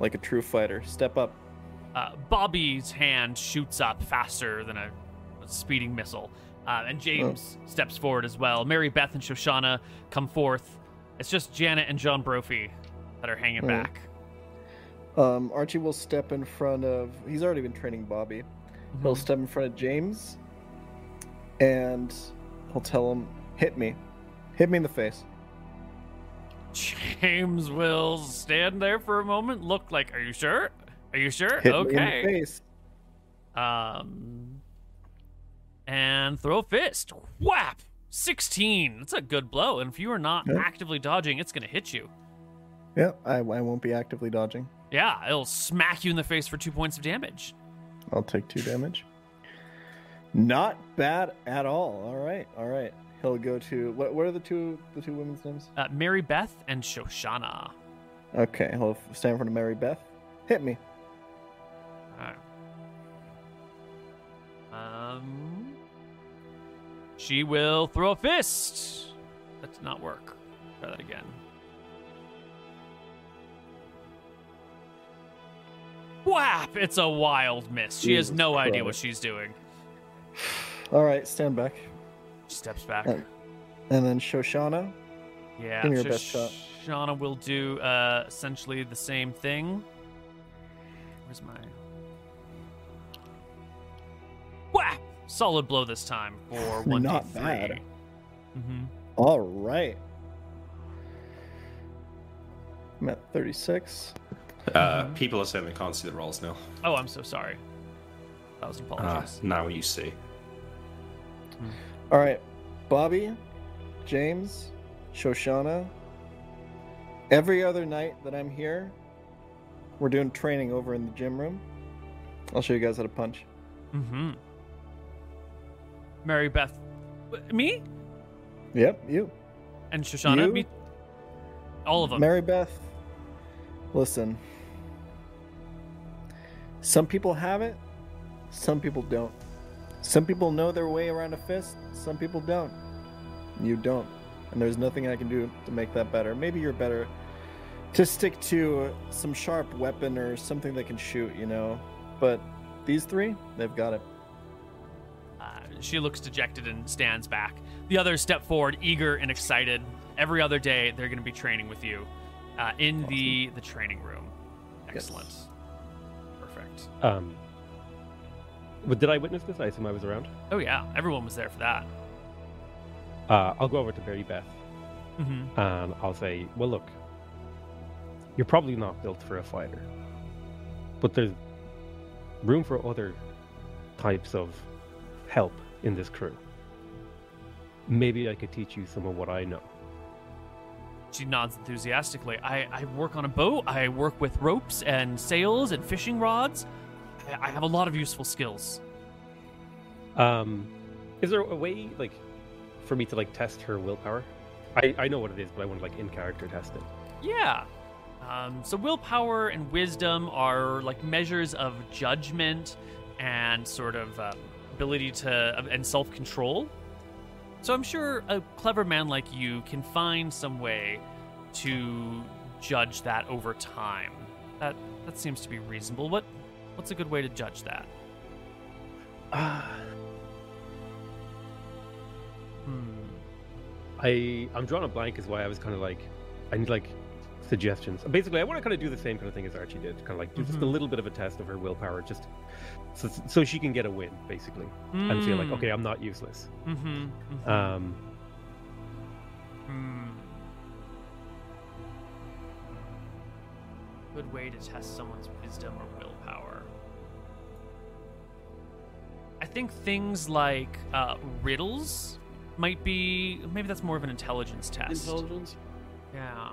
like a true fighter? Step up. Uh, Bobby's hand shoots up faster than a, a speeding missile, uh, and James steps forward as well. Mary Beth and Shoshana come forth. It's just Janet and John Brophy that are hanging back. Um, Archie will step in front of. He's already been training Bobby. He'll step in front of James, and he'll tell him, "Hit me, hit me in the face." James will stand there for a moment, look like, "Are you sure? Are you sure? Hit me in the okay." face. Um, and throw a fist. Whap! 16. That's a good blow. And if you are not Yeah. actively dodging, it's going to hit you. Yeah, I, I won't be actively dodging. Yeah, it'll smack you in the face for two points of damage. I'll take two damage. Not bad at all. All right, all right. He'll go to what? What are the two the two women's names? Uh, Mary Beth and Shoshana. Okay, he'll stand in front of Mary Beth. Hit me. Um, she will throw a fist. That did not work. Try that again. Whap! It's a wild miss. She has Jesus no idea what she's doing. All right, stand back. She steps back. Uh, And then Shoshana. yeah, give me your best shot. Shoshana will do uh, essentially the same thing. Where's my whap? Solid blow this time for (laughs) one Not d3. bad. Mm-hmm. All right. I'm at 36. Uh, people are saying they can't see the rolls now. Oh, I'm so sorry. That was an Ah, now you see. All right, Bobby, James, Shoshana, Every other night that I'm here, we're doing training over in the gym room. I'll show you guys how to punch. Mm-hmm. Mary Beth, me Yep, you. and Shoshana, You? me, all of them. Mary Beth, listen. Some people have it, some people don't. Some people know their way around a fist, some people don't. You don't. And there's nothing I can do to make that better. Maybe you're better to stick to some sharp weapon or something that can shoot, you know. But these three, they've got it. Uh, she looks dejected and stands back. The others step forward, eager and excited. Every other day, they're going to be training with you uh, in the the training room. Excellent. Perfect. Um, but did I witness this? I assume I was around. Oh yeah, everyone was there for that. Uh, I'll go over to Mary Beth Mm-hmm. and I'll say, "Well, look, you're probably not built for a fighter, but there's room for other types of help in this crew. Maybe I could teach you some of what I know." She nods enthusiastically. I, I work on a boat. I work with ropes and sails and fishing rods. I, I have a lot of useful skills. Um, is there a way, like, for me to like test her willpower? I I know what it is, but I want to like in character test it. Yeah. Um, so willpower and wisdom are like measures of judgment and sort of uh, ability to and self control. So I'm sure a clever man like you can find some way to judge that over time. That that seems to be reasonable. What what's a good way to judge that? Ah. (sighs) Hmm. I I'm drawing a blank is why I was kind of like I need like suggestions. Basically, I want to kind of do the same kind of thing as Archie did, kind of like do just a Mhm. little bit of a test of her willpower, just so, so she can get a win, basically, and feel like Mm. okay, I'm not useless. Mm-hmm. mm-hmm. Um, Hmm. Good way to test someone's wisdom or willpower. I think things like uh, riddles might be. Maybe that's more of an intelligence test. Intelligence. Yeah.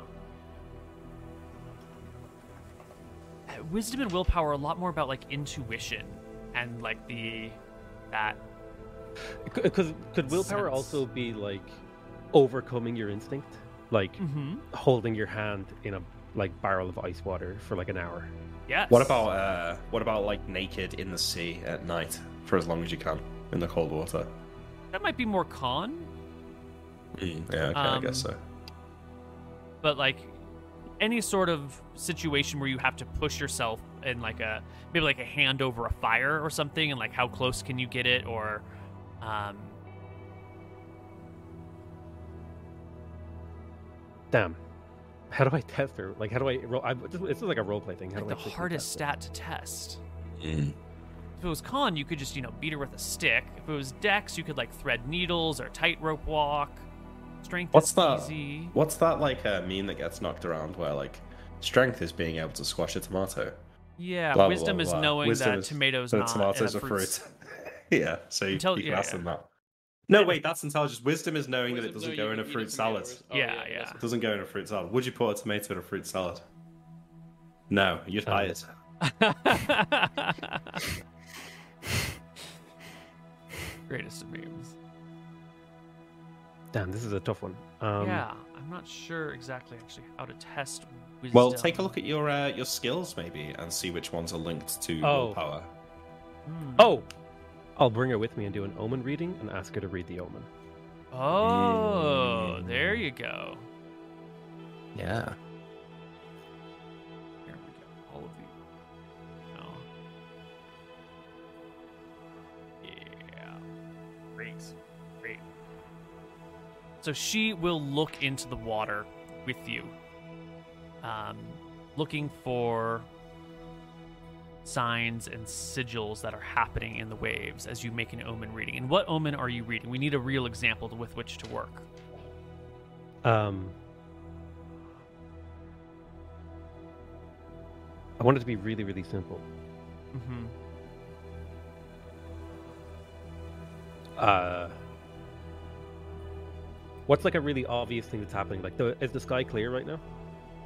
Uh, Wisdom and willpower are a lot more about like intuition and like the that because could willpower Sense. also be like overcoming your instinct, like mm-hmm. holding your hand in a like barrel of ice water for like an hour? yeah What about uh, what about like naked in the sea at night for as long as you can in the cold water? that? Might be more con. Yeah, okay, I Um, guess so. but like any sort of situation where you have to push yourself in like a maybe like a hand over a fire or something and like how close can you get it or um Damn. How do I test her? Like, how do I? Ro- I this is like a role play thing. How like do I the quickly hardest test stat it? to test Mm. if it was con you could just you know beat her with a stick if it was dex you could like thread needles or tightrope walk strength What's is that? easy What's that like uh, meme that gets knocked around where like strength is being able to squash a tomato? Yeah Blah, blah, wisdom blah, is knowing Wisdom that is tomatoes that not tomatoes are fruits. fruit. (laughs) yeah, so you, Intel- you can yeah, ask yeah. them that. No, wait, that's intelligence. Wisdom is knowing that it doesn't no, go you in a fruit from salad. Oh, Yeah, that's yeah. It doesn't go in a fruit salad. Would you put a tomato in a fruit salad? No, you'd hide it. (laughs) greatest of memes Damn, this is a tough one. Um, yeah, I'm not sure exactly actually how to test wisdom. Well, take a look at your uh, your skills maybe and see which ones are linked to Oh. willpower. Hmm. Oh, I'll bring her with me and do an omen reading and ask her to read the omen. Oh, Mm. there you go. Yeah. Here we go. All of you. Oh. Yeah. Great. Great. So she will look into the water with you, um, looking for signs and sigils that are happening in the waves as you make an omen reading. And what omen are you reading? We need a real example with which to work. Um, I want it to be really, really simple. Mm-hmm. Uh, what's like a really obvious thing that's happening? Like, the, is the sky clear right now?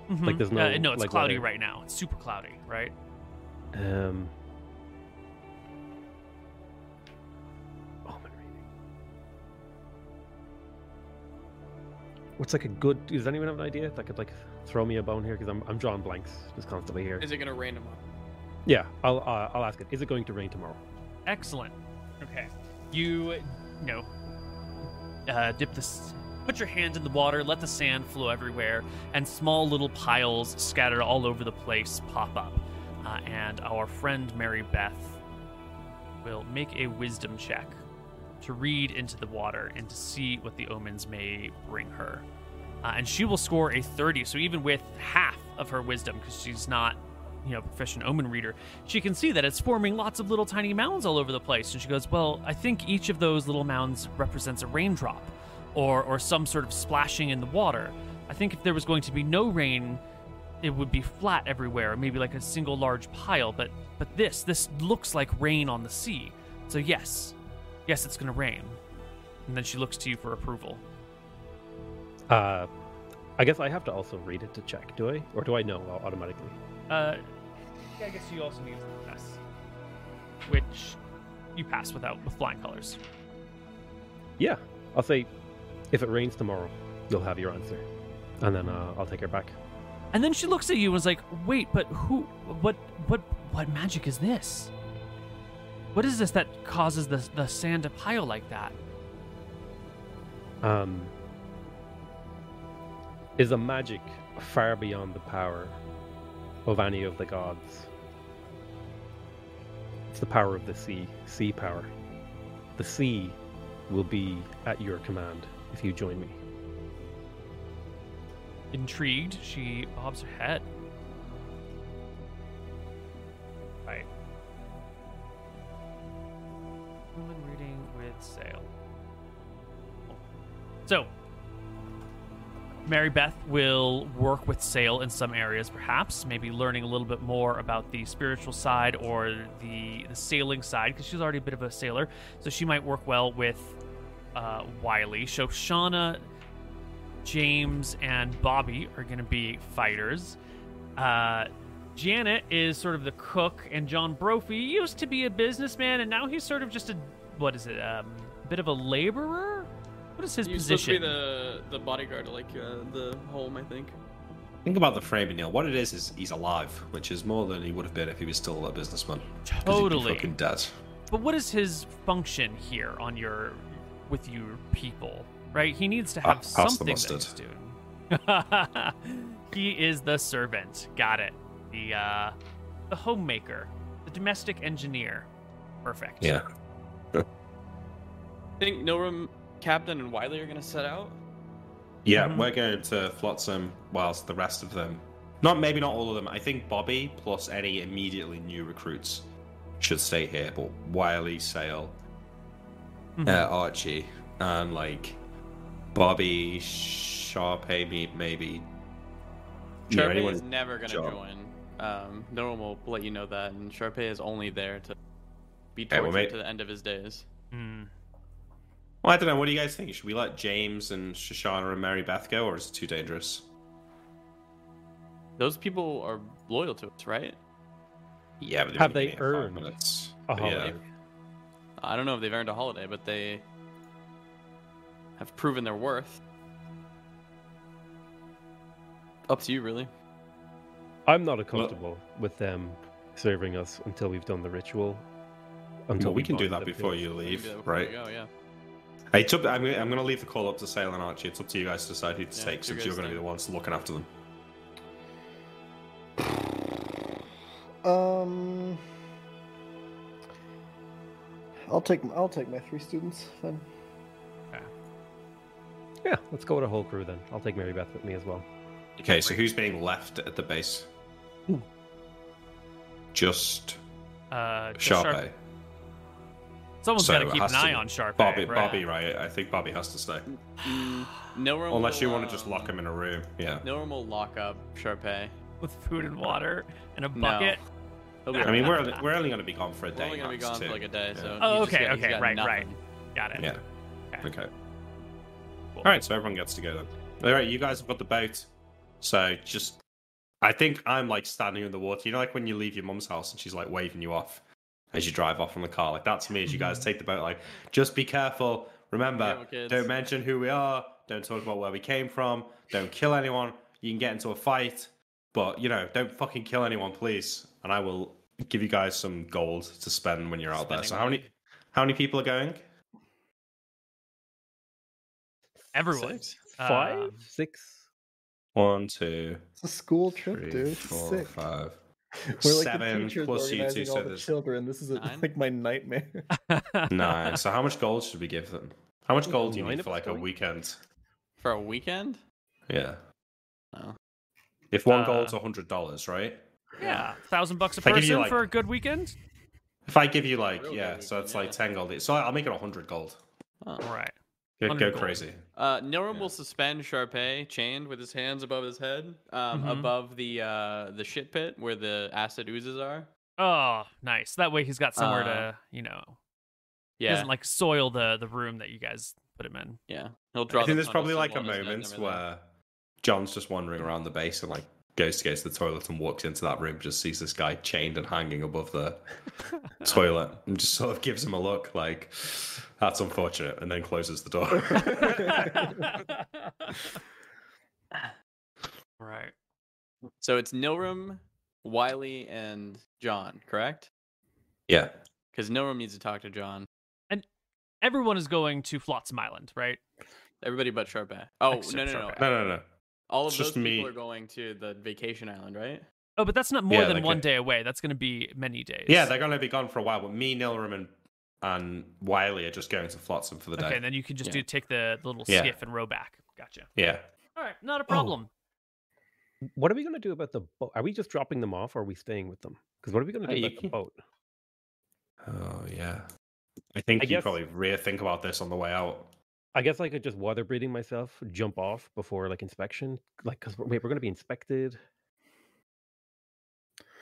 Like there's no. Uh, no, it's like, cloudy weather. right now. It's super cloudy, right? Um. Omen reading. What's like a good? Does anyone have an idea that could like throw me a bone here? Because I'm I'm drawing blanks just constantly here. Is it gonna rain tomorrow? Yeah, I'll uh, I'll ask it. Is it going to rain tomorrow? Excellent. Okay. You, you know, uh, dip this, put your hand in the water, let the sand flow everywhere, and small little piles scattered all over the place pop up. Uh, and our friend Mary Beth will make a wisdom check to read into the water and to see what the omens may bring her. Uh, and she will score a 30. So even with half of her wisdom, because she's not, you know, a proficient omen reader, she can see that it's forming lots of little tiny mounds all over the place. And she goes, "Well, I think each of those little mounds represents a raindrop, or or some sort of splashing in the water. I think if there was going to be no rain, it would be flat everywhere, maybe like a single large pile. But but this this looks like rain on the sea. So yes, yes, it's going to rain." And then she looks to you for approval. Uh, I guess I have to also read it to check. Do I, or do I know automatically? Uh, I guess you also need to pass, which you pass without with flying colors. Yeah, I'll say, if it rains tomorrow, you'll have your answer, and then uh, I'll take her back. And then she looks at you and is like, "Wait, but who? What? What? What magic is this? What is this that causes the the sand to pile like that?" um, is a magic far beyond the power of any of the gods. It's the power of the sea, sea power. The sea will be at your command if you join me. Intrigued, she bobs her head. Right. Woman reading with Sale. So, Mary Beth will work with Sale in some areas, perhaps, maybe learning a little bit more about the spiritual side or the, the sailing side, because she's already a bit of a sailor. So she might work well with uh, Wiley. Shoshana, James, and Bobby are going to be fighters. Uh, Janet is sort of the cook, and John Brophy used to be a businessman, and now he's sort of just a what is it? Um, a bit of a laborer. What is his He's supposed to position? be the the bodyguard to like uh, the home, I think. Think about the framing, Neil. What it is is he's alive, which is more than he would have been if he was still a businessman. 'Cause he'd be Totally. fucking dead. But what is his function here on your with your people? Right? He needs to have pass the something that mustard. he's doing. (laughs) he is the servant. Got it. The uh the homemaker, the domestic engineer. Perfect. Yeah. I (laughs) think Nilrem, Captain, and Wiley are gonna set out. Yeah, Mhm. we're going to Flotsam whilst the rest of them. Not maybe not all of them. I think Bobby plus any immediately new recruits should stay here, but Wiley, Sale, Mhm. uh, Archie, and like Bobby, Sharpay, me- maybe. Yeah, Sharpay anyone- is never gonna Sure. join. Um, one will let you know that, and Sharpay is only there to be Okay, well, tortured to the end of his days. Mm. Well, I don't know. What do you guys think? Should we let James and Shoshana and Mary Beth go, or is it too dangerous? Those people are loyal to us, right? Yeah, but Have they gave me five earned minutes. a But yeah. Holiday? I don't know if they've earned a holiday, but they have proven their worth. Up to you, really. I'm not comfortable with them serving us until we've done the ritual. Until Well, we can do that before pills. you leave, before right? Go, yeah. Hey, it's up, I'm, I'm going to leave the call up to Sale and Archie. It's up to you guys to decide who to Yeah, take, since you're going to be the ones looking after them. Um, I'll take I'll take my three students then. Yeah, let's go with a whole crew then. I'll take Mary Beth with me as well. Okay, so who's being left at the base? Just Uh, just Sharp- Sharpay. Someone's So got to keep an eye be on Sharp. Bobby, right? Bobby, right? I think Bobby has to stay. no Nilrem Unless you will, want to just um, lock him in a room. Yeah. Nilrem will lock up Sharpay. with food and water and a bucket. He'll be I mean, we're only, we're only going to be gone for a We're day. only gonna be max, gone for like a day, Yeah. so. Oh, okay, got- okay, got right, right. Got it. Yeah. Okay. Okay. Cool. All right, so everyone gets to go then. All right, you guys have got the boat, so just I think I'm like standing in the water. You know, like when you leave your mum's house and she's like waving you off as you drive off in the car. Like that's me as you guys mm-hmm. take the boat. Like, just be careful. Remember, Careful, don't mention who we are. Don't talk about where we came from. Don't kill anyone. You can get into a fight, but you know, don't fucking kill anyone, please. And I will give you guys some gold to spend when you're out there. So how many? How many people are going? Everyone. Six. Five, Um, six. One, two, It's a school trip, three, dude. four, Sick. five. (laughs) We're like seven the teachers plus you two, organizing so all the there's children. This is a, like my nightmare. (laughs) nine. So how much gold should we give them? How much gold do you need for like a weekend? For a weekend? Yeah. Oh. If one Uh, gold's a hundred dollars, right? Yeah, thousand bucks a If you, person like- for a good weekend. If I give you like Real yeah, so it's weekend, like ten gold. So I'll make it a hundred gold. Oh. All right. Go, 100 go gold. crazy. Uh, Nilrem Yeah. will suspend Sharpay chained with his hands above his head, um, Mhm. above the uh, the shit pit where the acid oozes are. Oh, nice. That way he's got somewhere Uh, to, you know, he Yeah, doesn't like soil the the room that you guys put him in. yeah. He'll draw. I think the there's probably like a symbol on his head and moment where John's just wandering around the base and like goes to go to the toilet and walks into that room, just sees this guy chained and hanging above the (laughs) toilet, and just sort of gives him a look like that's unfortunate, and then closes the door. (laughs) right. So it's Nilrem, Wiley, and John, correct? yeah. Because Nilrem needs to talk to John. And everyone is going to Flotsam Island, right? Everybody but Sharpay. Oh Except no no no! Sharpay. No, no, no. All of It's those just people me. are going to the vacation island, right? Oh, but that's not more Yeah, than one a- day away. That's going to be many days. Yeah, they're going to be gone for a while, but me, Nilrem, and, and Wiley are just going to Flotsam for the day. Okay, then you can just Yeah. do take the, the little Yeah. skiff and row back. Gotcha. Yeah. All right, not a Oh. problem. What are we going to do about the boat? Are we just dropping them off or are we staying with them? Because what are we going to Uh, do you about the boat? Oh, yeah. I think I you guess- probably really think about this on the way out. I guess I could just water breathing myself, jump off before like inspection. Like, because wait, we're going to be inspected.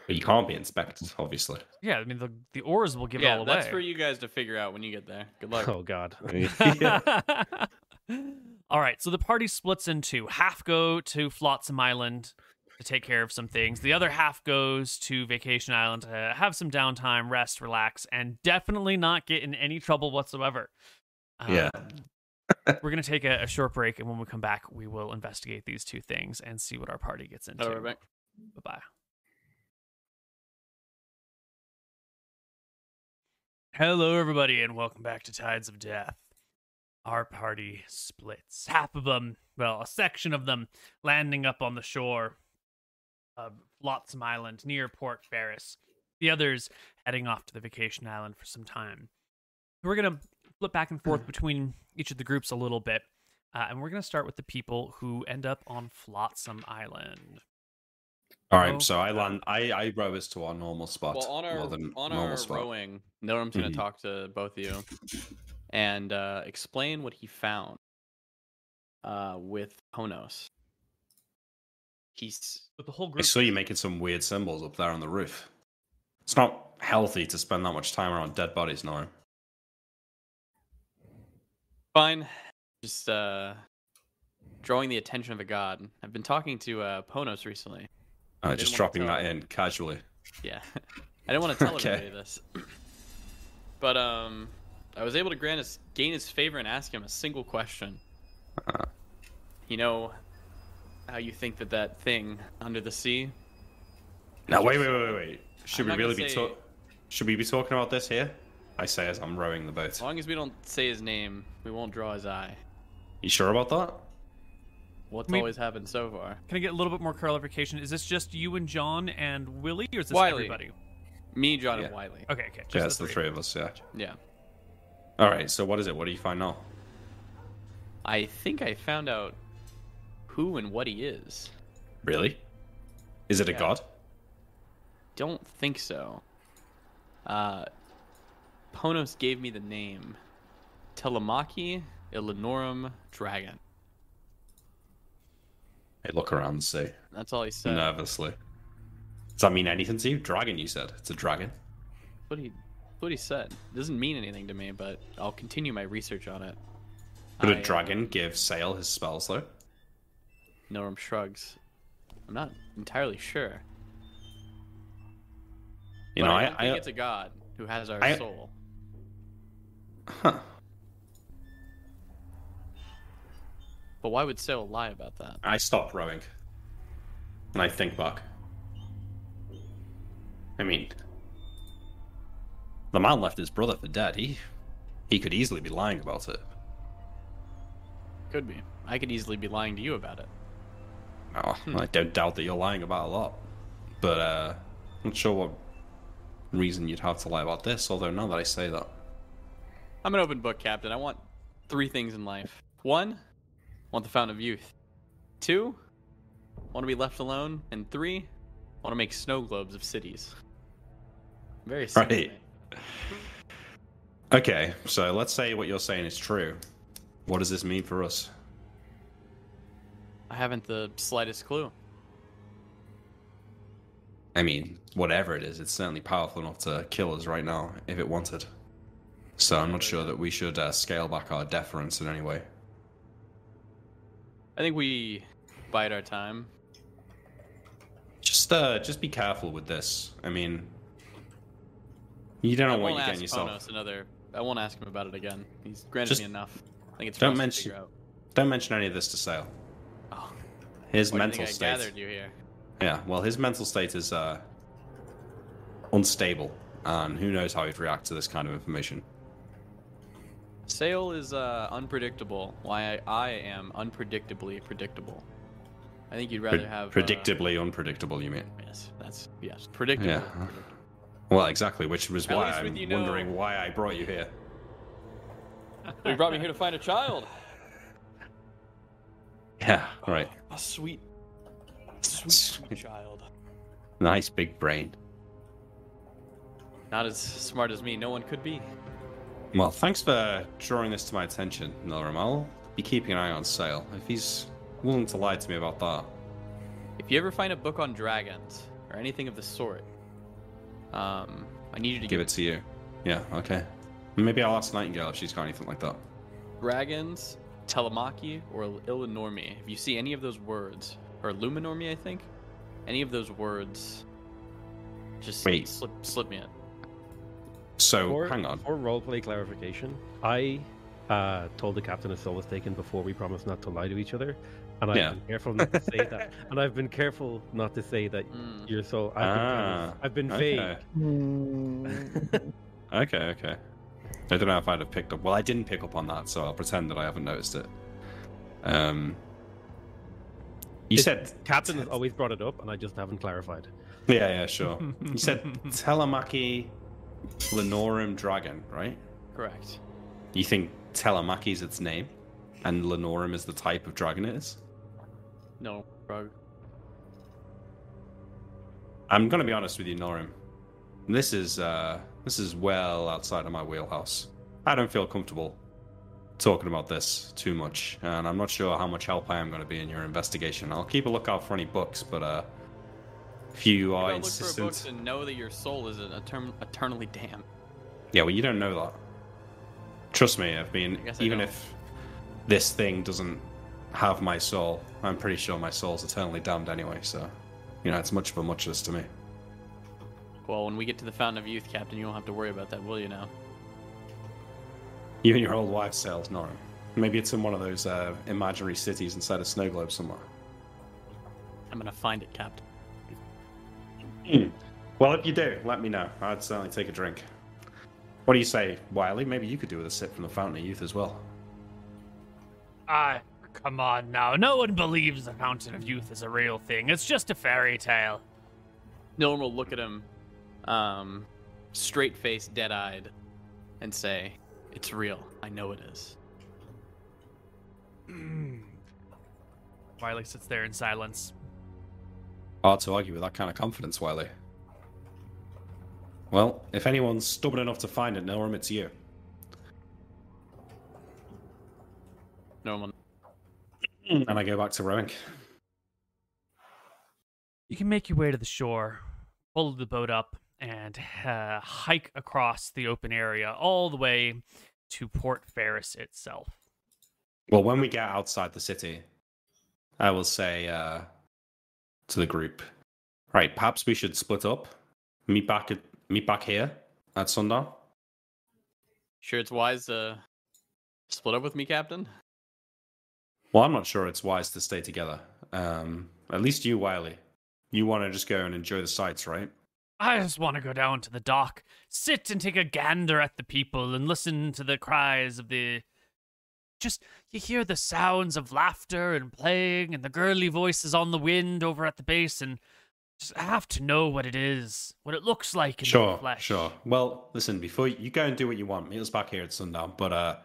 But you can't be inspected, obviously. Yeah, I mean the the oars will give it yeah, all away. that's for you guys to figure out when you get there. Good luck. Oh God. (laughs) (laughs) All right, so the party splits into half go to Flotsam Island to take care of some things. The other half goes to Vacation Island to have some downtime, rest, relax, and definitely not get in any trouble whatsoever. Yeah. Um, We're gonna take a, a short break, and when we come back, we will investigate these two things and see what our party gets into. Bye bye. Hello, everybody, and welcome back to Tides of Death. Our party splits. Half of them, well, a section of them, landing up on the shore of Flotsam Island near Port Ferris. The others heading off to the vacation island for some time. We're going to flip back and forth (clears throat) between each of the groups a little bit, uh, and we're going to start with the people who end up on Flotsam Island. All right, Oh. so I land. I I row us to our normal spot. Well, on our more than on normal our spot. rowing, Nilrem's going to talk to both of you and uh, explain what he found uh, with Ponos. He's With the whole group. I group. saw you making some weird symbols up there on the roof. It's not healthy to spend that much time around dead bodies, Nora. Fine. Just uh, drawing the attention of a god. I've been talking to uh, Ponos recently. Uh, just dropping that him. in casually. Yeah, (laughs) I didn't want to tell (laughs) Okay. everybody this, (clears throat) but um, I was able to grant his, gain his favor and ask him a single question. Uh. You know how you think that that thing under the sea? Now, wait, wait, wait, wait, wait. Should I'm we really be talking? Should we be talking about this here? I say as I'm rowing the boat. As long as we don't say his name, we won't draw his eye. You sure about that? What's We- always happened so far? Can I get a little bit more clarification? Is this just you and John and Willie, or is this Wiley. everybody? Me, John, Yeah. and Wiley. Okay, okay. Just yeah, it's the three. three of us. Yeah. Yeah. All right. So what is it? What do you find now? I think I found out who and what he is. Really? Is it a god? Don't think so. Uh, Ponos gave me the name Telemachy Illinorum Dragon. I look around and see That's all he said. nervously. Does that mean anything to you? Dragon, you said. It's a dragon. What he, what he said It doesn't mean anything to me, but I'll continue my research on it. Could I, a uh, dragon give Sale his spells though? Norum shrugs. I'm not entirely sure. You But know, I, I, think I, it's a god who has our I- soul. Huh. But why would Sale lie about that? I stop rowing. And I think back. I mean, the man left his brother for dead. He, he could easily be lying about it. Could be. I could easily be lying to you about it. Oh, I don't doubt that you're lying about a lot. But uh, I'm not sure what reason you'd have to lie about this, although now that I say that. I'm an open book, Captain. I want three things in life. One, I want the Fountain of Youth. Two, I want to be left alone. And three, I want to make snow globes of cities. Very simple. Right. Okay, so let's say what you're saying is true. What does this mean for us? I haven't the slightest clue. I mean, whatever it is, it's certainly powerful enough to kill us right now if it wanted. So I'm not sure that we should uh, scale back our deference in any way. I think we bide our time. Just, uh, just be careful with this. I mean, you don't know what you're getting yourself. Ponos another. I won't ask him about it again. He's granted Just me enough. I think it's don't for us to mention- out. Don't mention any of this to Sale. Oh, His why do you mental think I state. gathered you here. Yeah, well, his mental state is uh, unstable, and who knows how he'd react to this kind of information. Sale is uh, unpredictable. Why I, I am unpredictably predictable. I think you'd rather Pre- have uh, predictably unpredictable, you mean? yes, that's yes, predictable. Yeah. Well, exactly, which was At why I'm you know- wondering why I brought you here. you brought me here to find a child. (laughs) Yeah, right. A sweet, sweet, sweet child. Nice big brain. Not as smart as me. No one could be. Well, thanks for drawing this to my attention, Nilrem. I'll be keeping an eye on Sale. If he's willing to lie to me about that, If you ever find a book on dragons or anything of the sort, um, I need you to give it to you. Yeah, okay. Maybe I'll ask Nightingale if she's got anything like that. dragons, Telemachy, or Illinormi. If you see any of those words, or Luminormi, I think, any of those words, just Wait. slip slip me it. So, For, hang on. For roleplay clarification, I uh, told the captain a soul was taken before we promised not to lie to each other, and I've Yeah. been careful not to say that. (laughs) And I've been careful not to say that Mm. you're so. I've been, kind Ah, of- I've been okay. vague. (laughs) Okay, okay. I don't know if I'd have picked up. Well, I didn't pick up on that, so I'll pretend that I haven't noticed it. Um, you It- said captain has always brought it up, and I just haven't clarified. Yeah, yeah, sure. you said (laughs) Telemachy Lenorum Dragon, right? Correct. You think Telemachy is its name, and Lenorum is the type of dragon it is? No, Rug. I'm gonna be honest with you, Norum. This is uh, this is well outside of my wheelhouse. I don't feel comfortable talking about this too much, and I'm not sure how much help I am going to be in your investigation. I'll keep a lookout for any books, but uh, if you are Go look for insistent, books and know that your soul is etern- eternally damned. yeah, well, you don't know that. Trust me, I mean, I even don't. if this thing doesn't have my soul, I'm pretty sure my soul's eternally damned anyway. So, you know, it's much of a muchness to me. Well, when we get to the Fountain of Youth, Captain, you won't have to worry about that, will you now? You and your old wife's cells, no. Maybe it's in one of those uh, imaginary cities inside a snow globe somewhere. I'm gonna find it, Captain. Well, if you do, let me know. I'd certainly take a drink. What do you say, Wiley? Maybe you could do with a sip from the Fountain of Youth as well. Ah, come on now. No one believes the Fountain of Youth is a real thing. It's just a fairy tale. Nolan will look at him, um, straight faced, dead eyed, and say, It's real. I know it is. Wiley sits there in silence. Hard to argue with that kind of confidence, Wiley. Well, if anyone's stubborn enough to find it, Nilrem, it's you. Normal. (clears throat) And I go back to rowing. You can make your way to the shore, pull the boat up, and uh, hike across the open area all the way to Port Ferris itself. Well, when we get outside the city, I will say, uh, to the group. Right, perhaps we should split up. Meet back at meet back here at sundown. Sure, it's wise to split up with me, Captain. Well, I'm not sure it's wise to stay together. Um, at least you, Wiley. You want to just go and enjoy the sights, right? I just want to go down to the dock, sit and take a gander at the people, and listen to the cries of the. Just you hear the sounds of laughter and playing, and the girly voices on the wind over at the base, and just have to know what it is, what it looks like in Sure, the flesh. sure. Well, listen, before you, go and do what you want, meet us back here at sundown. But uh,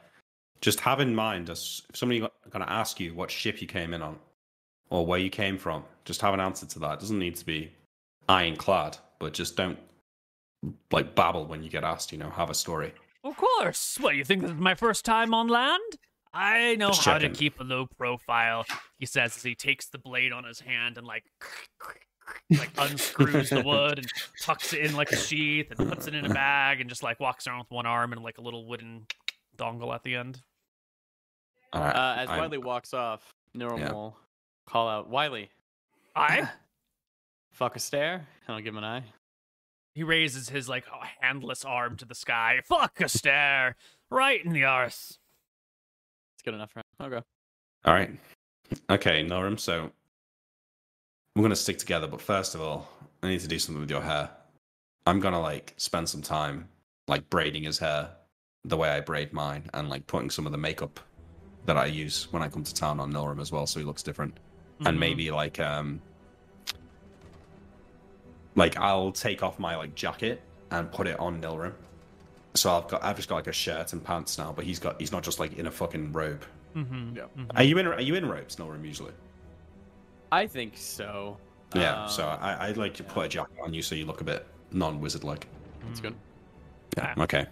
just have in mind, if somebody going to ask you what ship you came in on, or where you came from, just have an answer to that. It doesn't need to be ironclad, but just don't like babble when you get asked. You know, have a story. Of course. What you think this is my first time on land? I know Just how checking. to keep a low profile. He says as he takes the blade on his hand and like like unscrews the wood and (laughs) tucks it in like a sheath and puts it in a bag and just like walks around with one arm and like a little wooden dongle at the end. All right. Uh, as I'm- Wiley walks off, Neuron Yeah. will call out, Wiley, I (laughs) fuck Astaire. And I'll give him an eye. he raises his like handless arm to the sky. Fuck Astaire. Right in the arse. It's good enough for him. Okay. All right. Okay, Norum. So we're gonna stick together, but first of all, I need to do something with your hair. I'm gonna like spend some time like braiding his hair the way I braid mine, and like putting some of the makeup that I use when I come to town on Norum as well, so he looks different. And Mhm. maybe like um, like I'll take off my like jacket and put it on Nilrem. So I've got I've just got like a shirt and pants now, but he's got he's not just like in a fucking robe. Mm-hmm. Yeah. mhm. Are you in are you in robes, Nilrem usually? I think so. Yeah, Um, so I, I'd like to put a jacket on you so you look a bit non-wizard like. It's good. Yeah. Ah. Okay.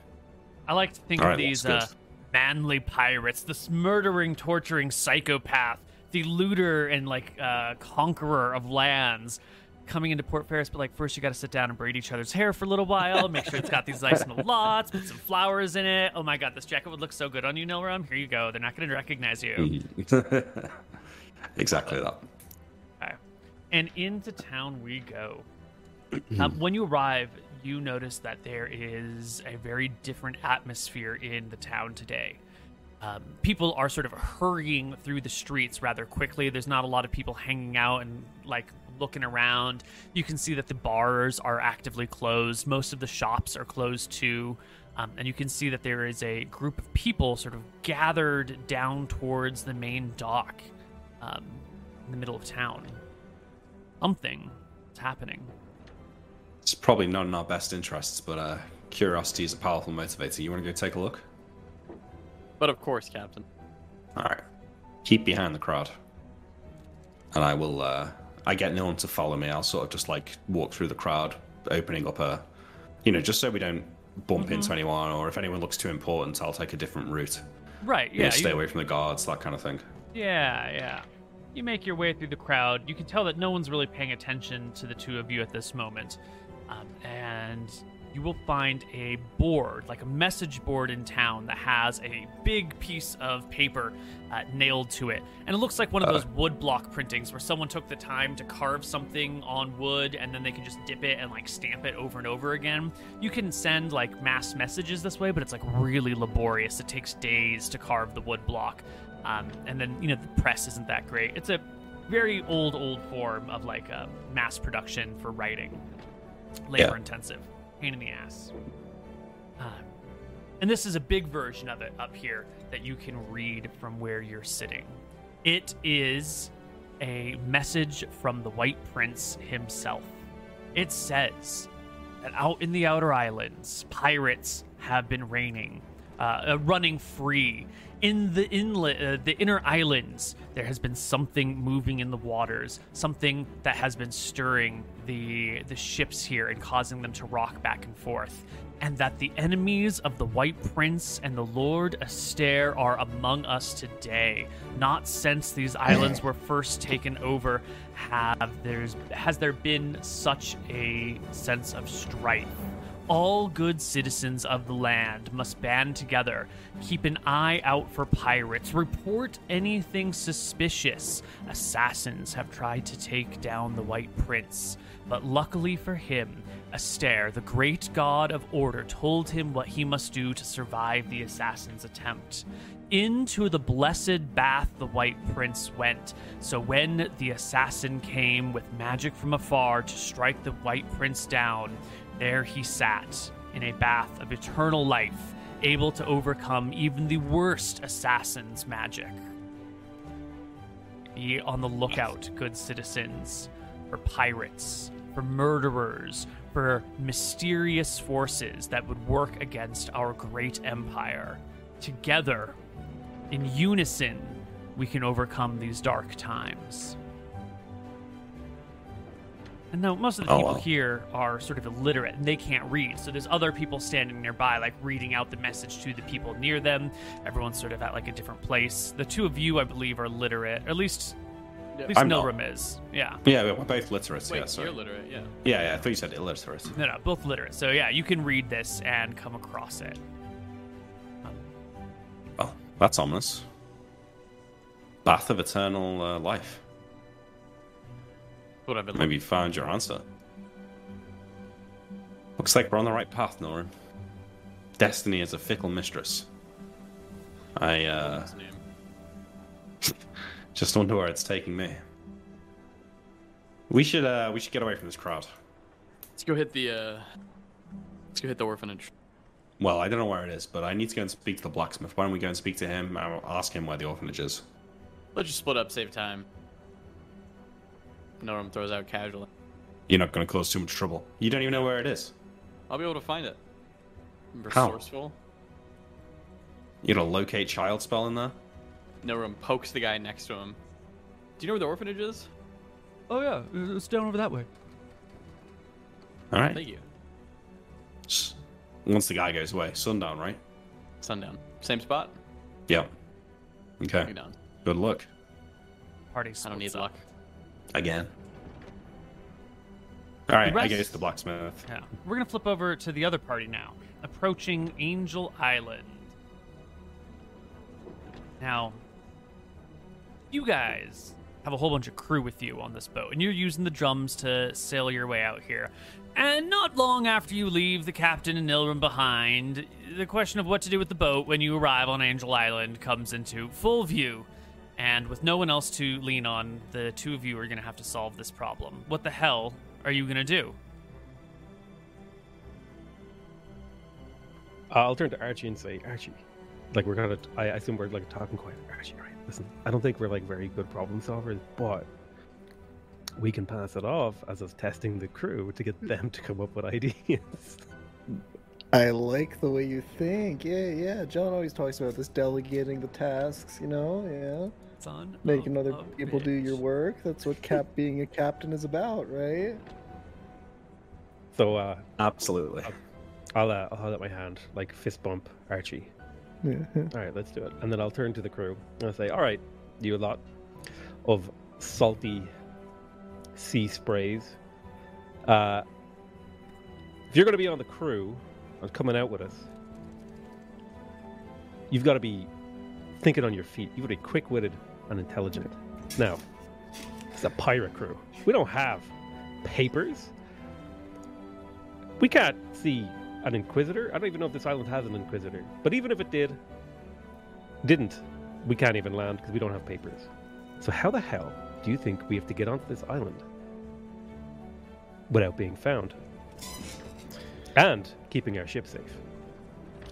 I like to think All of right, these uh, manly pirates, this murdering, torturing psychopath, the looter and like uh, conqueror of lands, coming into Port Ferris. But like first, you got to sit down and braid each other's hair for a little while. Make sure it's got these nice little lots, put some flowers in it. Oh my god, this jacket would look so good on you, Nilrem. Here you go. They're not going to recognize you. (laughs) exactly that. Okay. And into town we go. (clears throat) um, when you arrive, you notice that there is a very different atmosphere in the town today. Um, people are sort of hurrying through the streets rather quickly. There's not a lot of people hanging out and like looking around. You can see that the bars are actively closed. Most of the shops are closed too. Um, and you can see that there is a group of people sort of gathered down towards the main dock um, in the middle of town. Something is happening. It's probably not in our best interests, but uh, curiosity is a powerful motivator. You want to go take a look? But of course, Captain. All right. Keep behind the crowd, and I will. Uh, I get no one to follow me. I'll sort of just like walk through the crowd, opening up a, you know, just so we don't bump into anyone, or if anyone looks too important, I'll take a different route. Right, You know, yeah. stay you- away from the guards, that kind of thing. Yeah, yeah. You make your way through the crowd. You can tell that no one's really paying attention to the two of you at this moment. Um, and you will find a board, like a message board in town, that has a big piece of paper uh, nailed to it. And it looks like one of those wood block printings where someone took the time to carve something on wood and then they can just dip it and like stamp it over and over again. You can send like mass messages this way, but it's like really laborious. It takes days to carve the wood block. Um, and then you know the press isn't that great. It's a very old, old form of like uh, mass production for writing, labor Yeah. intensive, pain in the ass. Um, and this is a big version of it up here that you can read from where you're sitting. It is a message from the White Prince himself. It says that out in the outer islands, pirates have been reigning, uh, uh, running free. In the inlet, uh, the inner islands, there has been something moving in the waters, something that has been stirring the the ships here and causing them to rock back and forth. And that the enemies of the White Prince and the Lord Astaire are among us today. Not since these (laughs) islands were first taken over have there's has there been such a sense of strife all good citizens of the land must band together, keep an eye out for pirates, report anything suspicious. Assassins have tried to take down the White Prince, but luckily for him, Astaire, the great god of order, told him what he must do to survive the assassin's attempt. Into the blessed bath the White Prince went. So when the assassin came with magic from afar to strike the White Prince down, there he sat in a bath of eternal life, able to overcome even the worst assassin's magic. Be on the lookout, good citizens, for pirates, for murderers, for mysterious forces that would work against our great empire. Together, in unison, we can overcome these dark times. And now most of the Oh, people wow. here are sort of illiterate and they can't read. So there's other people standing nearby, like reading out the message to the people near them. Everyone's sort of at like a different place. The two of you, I believe, are literate. Or at least, at least I'm not. Is. Yeah. Yeah, we're both literate. Wait, yeah, sorry. you're literate, yeah. Yeah, yeah. I thought you said illiterate. No, no, both literate. So yeah, you can read this and come across it. Well, that's ominous. Bath of eternal uh, life. What I've been Maybe you found your answer. Looks like we're on the right path, Norin. Destiny is a fickle mistress. I uh, (laughs) just wonder where it's taking me. We should uh, we should get away from this crowd. Let's go hit the uh let's go hit the orphanage. Well, I don't know where it is, but I need to go and speak to the blacksmith. Why don't we go and speak to him? I'll ask him where the orphanage is. Let's just split up, save time. Norm throws out casually. You're not going to cause too much trouble. You don't even know where it is. I'll be able to find it. How? Resourceful. You got a locate child spell in there? Norm pokes the guy next to him. Do you know where the orphanage is? Oh yeah, it's down over that way. All right. Thank you. Once the guy goes away, sundown, right? Sundown. Same spot? Yep. Okay. Good luck. Party I don't need splits up. luck. Again. All right, The I guess the blacksmith. Yeah. We're going to flip over to the other party now, approaching Angel Island. Now, you guys have a whole bunch of crew with you on this boat, and you're using the drums to sail your way out here. And not long after you leave the captain and Nilrem behind, the question of what to do with the boat when you arrive on Angel Island comes into full view. And with no one else to lean on, the two of you are going to have to solve this problem. What the hell are you going to do? Uh, I'll turn to Archie and say, Archie, like we're gonna. I I assume we're like talking quiet. Archie, right? Listen, I don't think we're like very good problem solvers, but we can pass it off as us testing the crew to get them to come up with ideas. (laughs) I like the way you think. Yeah, yeah. John always talks about this delegating the tasks, you know? Yeah. Son Making other a people do your work. That's what cap (laughs) being a captain is about, right? so uh, Absolutely. I'll uh, I'll hold out my hand, like fist bump, Archie. Yeah. All right, let's do it. And then I'll turn to the crew and I'll say, all right, you a lot of salty sea sprays. Uh, if you're going to be on the crew and coming out with us, you've got to be thinking on your feet. You've got to be quick witted and intelligent. Now, it's a pirate crew. We don't have papers. We can't see an inquisitor. I don't even know if this island has an inquisitor. But even if it did, didn't, we can't even land because we don't have papers. So how the hell do you think we have to get onto this island without being found and keeping our ship safe?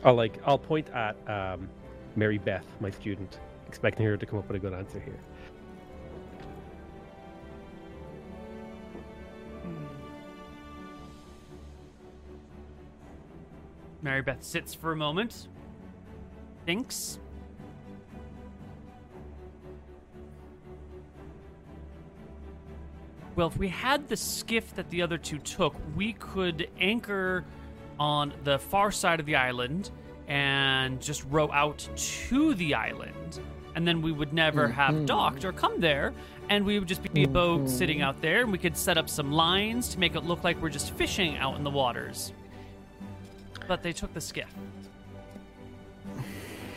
I'll like I'll point at um, Mary Beth, my student, expecting her to come up with a good answer here. Hmm. Mary Beth sits for a moment, thinks. Well, if we had the skiff that the other two took, we could anchor on the far side of the island and just row out to the island. And then we would never have docked or come there. And we would just be a boat sitting out there. And we could set up some lines to make it look like we're just fishing out in the waters. but they took the skiff.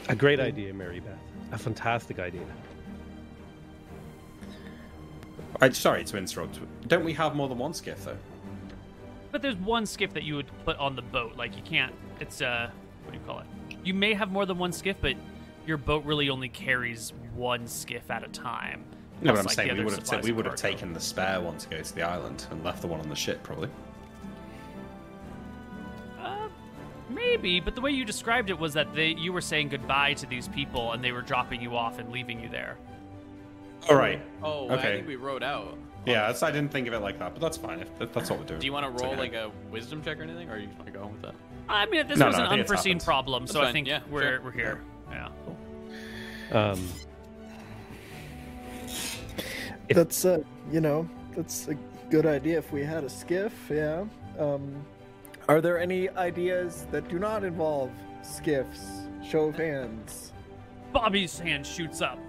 A great idea, Mary Beth. A fantastic idea. I, sorry to interrupt. Don't we have more than one skiff though? But there's one skiff that you would put on the boat. Like you can't. It's uh, what do you call it? You may have more than one skiff, but your boat really only carries one skiff at a time. No, but I'm like, saying we would have supplies we would have taken the spare one to go to the island and left the one on the ship probably. Uh, maybe, but the way you described it was that they you were saying goodbye to these people and they were dropping you off and leaving you there. All right. Oh, okay. I Okay. think we rode out. Yeah, that's, I didn't think of it like that, but that's fine. If, if that's what we're doing. Do you want to roll okay. like a wisdom check or anything, or are you just want to go on with that? I mean, this No, was no, an I unforeseen happened. problem, That's so I fine, think yeah, we're sure. we're here. Yeah. Um, If- That's uh, you know, that's a good idea if we had a skiff. Yeah. Um, are there any ideas that do not involve skiffs? Show of hands. Bobby's hand shoots up.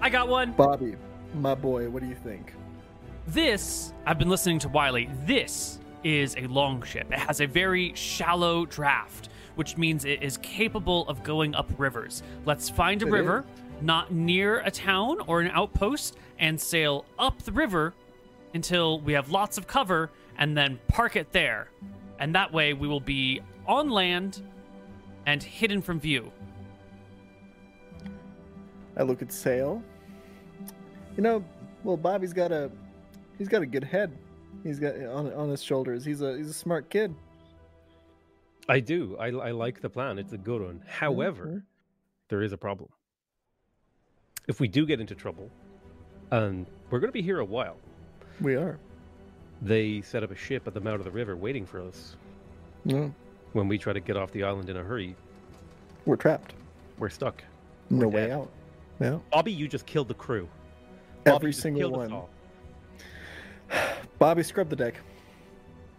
I got one. Bobby, my boy, what do you think? This, I've been listening to Wiley. This is a long ship. It has a very shallow draft, which means it is capable of going up rivers. Let's find a It river, not near a town or an outpost, and sail up the river until we have lots of cover and then park it there. And that way we will be on land and hidden from view. I look at Sale. You know, well, Bobby's got a, he's got a good head. He's got on on his shoulders. He's a he's a smart kid. I do. I, I like the plan. It's a good one. However, mm-hmm. there is a problem. If we do get into trouble, and we're going to be here a while, we are. they set up a ship at the mouth of the river waiting for us. No, When we try to get off the island in a hurry, we're trapped. we're stuck. No We're way dead. out. Yeah, Bobby, you just killed the crew. Bobby every just single killed us one. all. (sighs) Bobby, scrub the deck.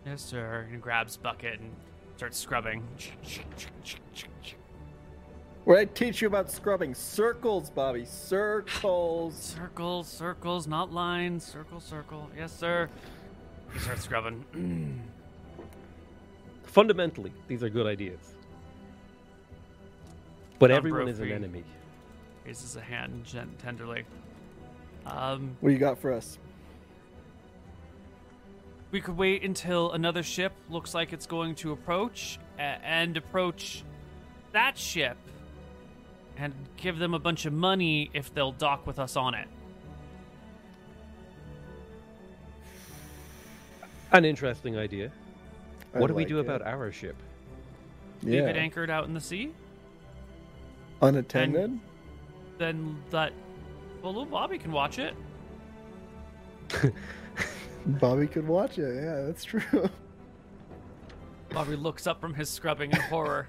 Yes, sir. And grabs bucket and starts scrubbing. Where I teach you about scrubbing circles, Bobby. Circles. Circles, circles, not lines. Circle, circle. Yes, sir. He starts scrubbing. (clears throat) Fundamentally, these are good ideas. But Tom everyone is an enemy. Raises a hand gen- tenderly. Um, What you got for us? We could wait until another ship looks like it's going to approach a- and approach that ship and give them a bunch of money if they'll dock with us on it. An interesting idea. I What do we do it. about our ship? Leave it anchored out in the sea? Unattended. Then that. Well, little Bobby can watch it. (laughs) Bobby could watch it. Yeah, that's true. (laughs) Bobby looks up from his scrubbing in horror.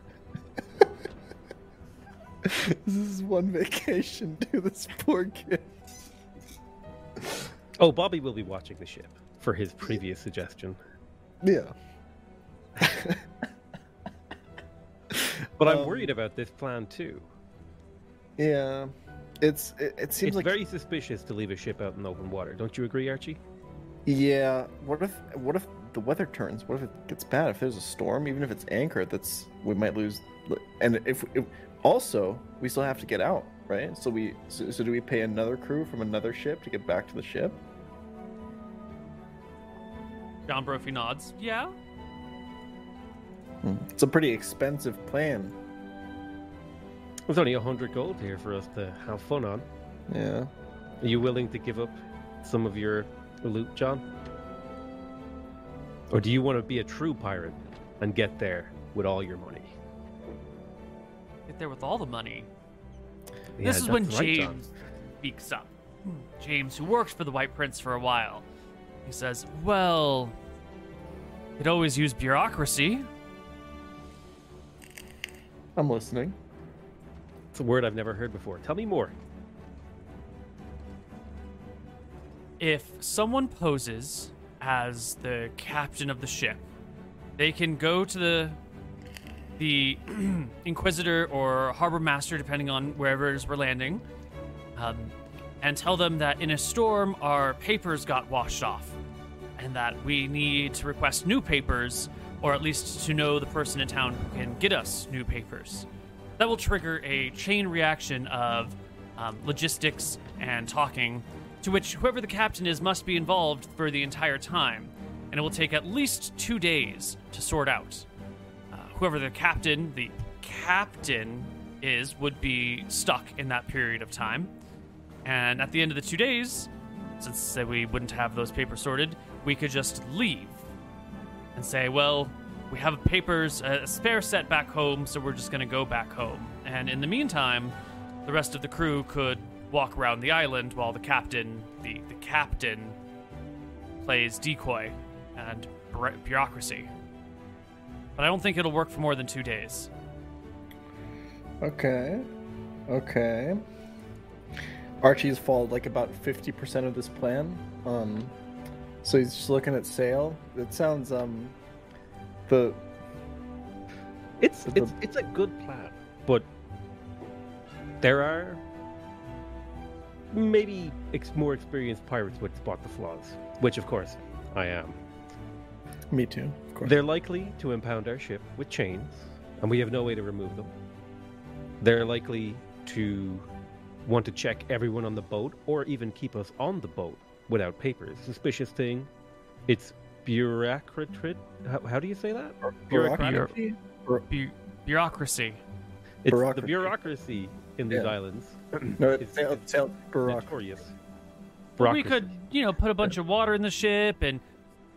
(laughs) this is one vacation (laughs) to this poor kid. Oh, Bobby will be watching the ship for his previous suggestion. Yeah. But I'm Um, worried about this plan too. Yeah. It's it, it seems It's like very suspicious to leave a ship out in open water. Don't you agree, Archie? Yeah. What if what if the weather turns? What if it gets bad? If there's a storm, even if it's anchored, that's we might lose. And if, if also we still have to get out, right? So we so, so do we pay another crew from another ship to get back to the ship? John Brophy nods. Yeah. Hmm, it's a pretty expensive plan. There's only a hundred gold here for us to have fun on. Yeah. Are you willing to give up some of your loot, John? Or do you want to be a true pirate and get there with all your money? Get there with all the money. Yeah, this is when that's right, John. James speaks up. Hmm, James, who worked for the White Prince for a while, he says, "Well, it always used bureaucracy. I'm listening. It's a word I've never heard before. Tell me more. If someone poses as the captain of the ship, they can go to the the (clears throat) Inquisitor or Harbor Master, depending on wherever it is we're landing, um, and tell them that in a storm our papers got washed off, and that we need to request new papers or at least to know the person in town who can get us new papers. That will trigger a chain reaction of um, logistics and talking, to which whoever the captain is must be involved for the entire time, and it will take at least two days to sort out. Uh, whoever the captain, the captain is, would be stuck in that period of time. And at the end of the two days, since we wouldn't have those papers sorted, we could just leave and say, well, we have papers, a spare set back home, so we're just going to go back home. And in the meantime, the rest of the crew could walk around the island while the captain, the, the captain, plays decoy and bureaucracy. But I don't think it'll work for more than two days. Okay. Okay. Archie's followed like about 50% of this plan. Um so he's just looking at Sale. It sounds um the It's the- it's it's a good plan, but there are maybe ex- more experienced pirates would spot the flaws, which of course I am. me too, of course. They're likely to impound our ship with chains, and we have no way to remove them. They're likely to want to check everyone on the boat, or even keep us on the boat without papers. Suspicious thing. It's bureaucratic. How, how do you say that? Bureaucracy? Bu- bureaucracy. It's the Bureaucracy. bureaucracy in these Yeah. islands. No, it's It's- sail, it's sail, bureaucracy. Notorious. We Bureaucracy. could, you know, put a bunch of water in the ship and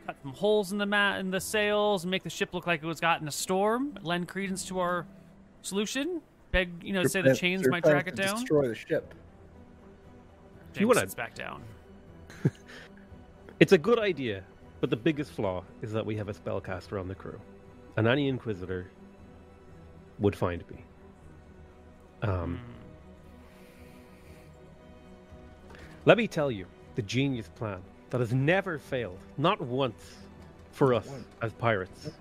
cut some holes in the mat in the sails and make the ship look like it was got in a storm. Lend credence to our solution. Beg, you know, Your say plan- the chains might track it down. Destroy the ship. If you wanna- sits back down. (laughs) It's a good idea, but the biggest flaw is that we have a spellcaster on the crew, and any inquisitor would find me. Um, let me tell you the genius plan that has never failed, not once, for us as pirates.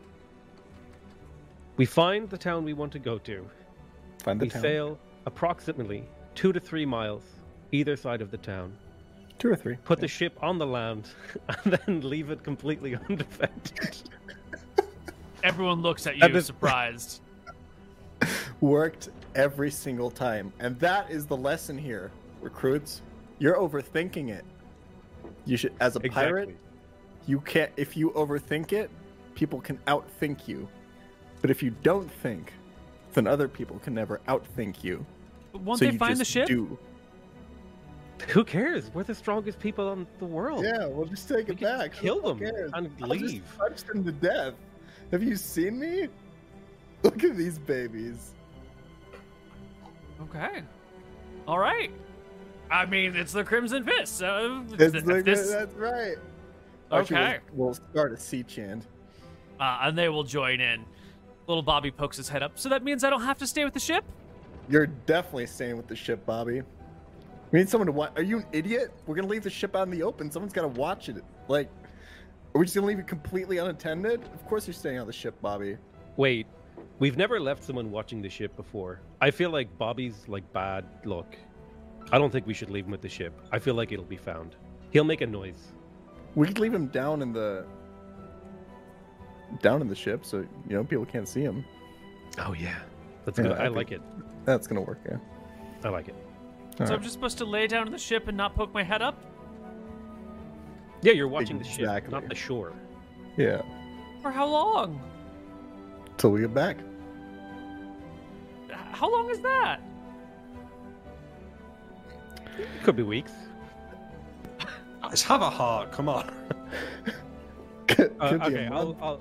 We find the town we want to go to. Find the we town. sail approximately two to three miles either side of the town. Two or three. Put the ship on the land (laughs) and then leave it completely (laughs) undefended. Everyone looks at you this- surprised. (laughs) worked every single time. And that is the lesson here, recruits. You're overthinking it. You should as a pirate, you can't if you overthink it, people can outthink you. But if you don't think, then other people can never outthink you. But won't so they you find the ship? Do. Who cares? We're the strongest people in the world. Yeah, we'll just take We it can back. Who kill the them fuck cares? and I'll just leave. punch them to death. Have you seen me? (laughs) Look at these babies. Okay. All right. I mean, it's the Crimson Fist. So It's if the- this- That's right. Archie will- Okay. We'll start a sea chant. uh, and they will join in. Little Bobby pokes his head up. So that means I don't have to stay with the ship? You're definitely staying with the ship, Bobby. We need someone to watch. Are you an idiot? We're gonna leave the ship out in the open. Someone's gotta watch it. Like, are we just gonna leave it completely unattended? Of course you're staying on the ship, Bobby. Wait, we've never left someone watching the ship before. I feel like Bobby's like bad luck. I don't think we should leave him with the ship. I feel like it'll be found. He'll make a noise. We could leave him down in the down in the ship, so you know people can't see him. Oh yeah, that's Yeah, good. I I like it. That's gonna work. Yeah. I like it. All So I'm just supposed to lay down in the ship and not poke my head up? Yeah, you're watching the ship, Exactly. not the shore. Yeah. For how long? Till we get back. How long is that? Could be weeks. Guys, have a heart. Come on. (laughs) Could Uh, okay, I'll. I'll,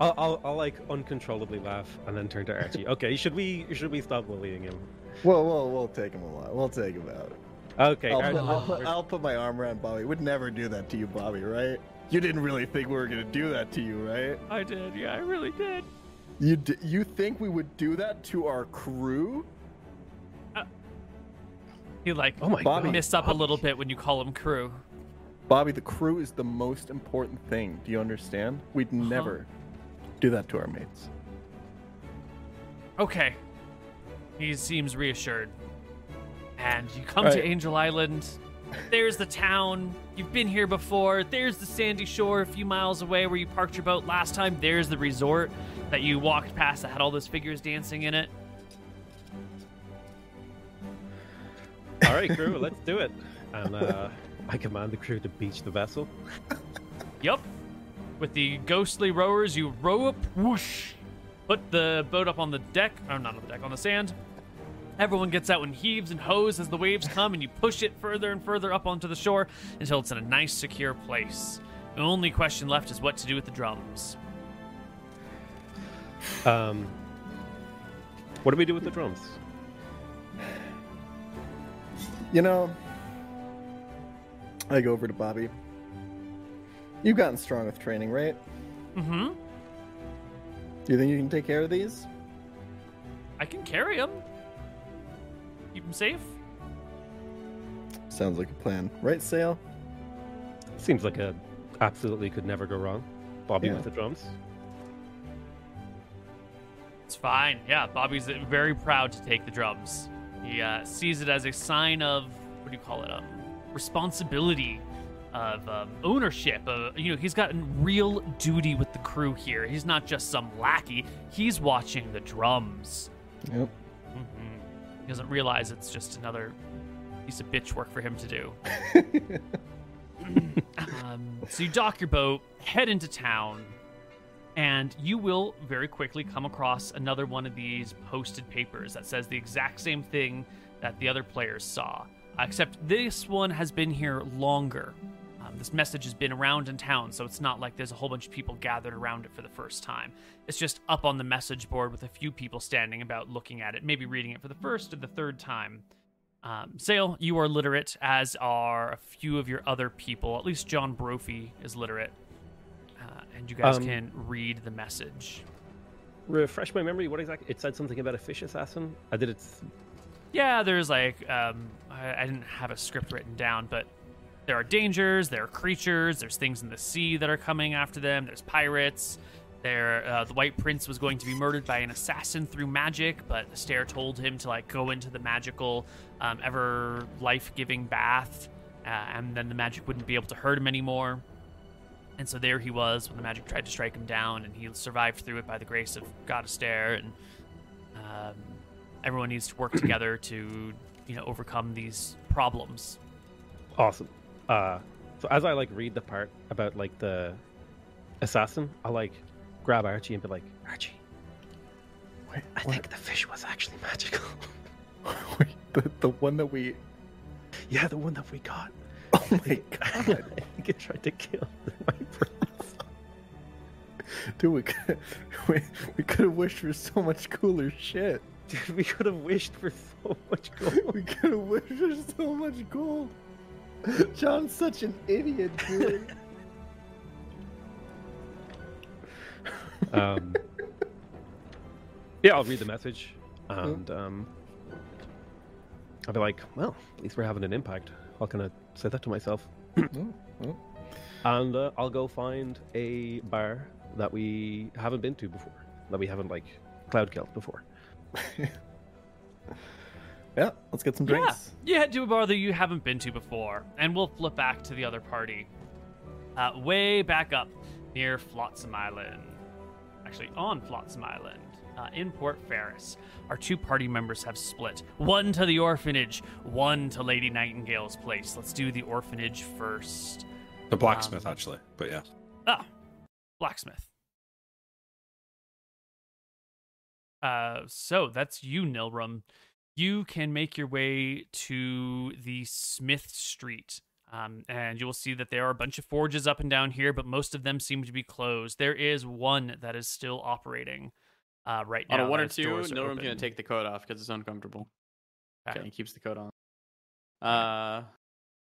I'll, I'll, I'll like uncontrollably laugh and then turn to Archie. (laughs) Okay, should we should we stop bullying him? Well, we'll we'll take him a lot. We'll take him out. Okay, I'll, Archie, put, I'll, put, I'll put my arm around Bobby. We would never do that to you, Bobby. Right? You didn't really think we were gonna do that to you, right? I did. Yeah, I really did. You d- you think we would do that to our crew? He like Oh my Bobby. missed up a little bit when you call him crew. Bobby, the crew is the most important thing. Do you understand? We'd Uh-huh. never do that to our mates. Okay. He seems reassured. And you come Right. to Angel Island. there's the town. You've been here before. There's the sandy shore a few miles away where you parked your boat last time. There's the resort that you walked past that had all those figures dancing in it. All right, crew, let's do it. And uh, I command the crew to beach the vessel. Yup. With the ghostly rowers, you row up, whoosh, put the boat up on the deck, or not on the deck, on the sand. Everyone gets out and heaves and hoes as the waves come, and you push it further and further up onto the shore until it's in a nice, secure place. The only question left is what to do with the drums. Um, what do we do with the drums? You know, I go over to Bobby. You've gotten strong with training, right? Mm-hmm. Do you think you can take care of these? I can carry them. Keep them safe. Sounds like a plan, right, Sale? Seems like a absolutely could never go wrong. Bobby Yeah. with the drums. It's fine. Yeah, Bobby's very proud to take the drums. He uh, sees it as a sign of what do you call it? Um, responsibility, of um, ownership. Of, you know, he's got a real duty with the crew here. He's not just some lackey. He's watching the drums. Yep. hmm He doesn't realize it's just another piece of bitch work for him to do. (laughs) um, so you dock your boat, head into town, and you will very quickly come across another one of these posted papers that says the exact same thing that the other players saw, except this one has been here longer. Um, this message has been around in town, so it's not like there's a whole bunch of people gathered around it for the first time. It's just up on the message board with a few people standing about looking at it, maybe reading it for the first or the third time. Um, Sale, you are literate, as are a few of your other people. At least John Brophy is literate. And you guys Um, can read the message. Refresh my memory. What exactly? It said something about a fish assassin. I did it. Yeah, there's like, um, I, I didn't have a script written down, but there are dangers, there are creatures, there's things in the sea that are coming after them, there's pirates. There, uh, the White Prince was going to be murdered by an assassin through magic, but Astaire told him to like go into the magical, um, ever life-giving bath, uh, and then the magic wouldn't be able to hurt him anymore. And so there he was when the magic tried to strike him down, and he survived through it by the grace of God Astaire. And um, everyone needs to work (clears throat) together to, you know, overcome these problems. Awesome. Uh, so as I like read the part about like the assassin, I like grab Archie and be like, Archie, Wait, I what? think the fish was actually magical. (laughs) Wait, the, the one that we. yeah, the one that we got. (laughs) Oh my god! I think it tried to kill my prince. (laughs) Dude, we could, (laughs) we, we could have wished for so much cooler shit. Dude, we could have wished for so much gold. We could have wished for so much gold. John's such an idiot, dude. um, yeah, I'll read the message, and um, I'll be like, "Well, at least we're having an impact." How can I say that to myself? (coughs) Oh, oh. And uh, I'll go find a bar that we haven't been to before, that we haven't like cloud killed before. (laughs) Yeah, let's get some drinks. Yeah, you head to a bar that you haven't been to before, and we'll flip back to the other party. Uh, way back up near Flotsam Island. Actually, on Flotsam Island, uh, in Port Ferris, our two party members have split. One to the orphanage, one to Lady Nightingale's place. Let's do the orphanage first. The blacksmith, Um, actually. But yeah. Ah, blacksmith. Uh, so that's you, Nilrem. You can make your way to the Smith Street, um, and you will see that there are a bunch of forges up and down here, but most of them seem to be closed. There is one that is still operating uh, right now. On a one or two, no room's gonna take the coat off because it's uncomfortable. Okay. Okay, he keeps the coat on. Uh,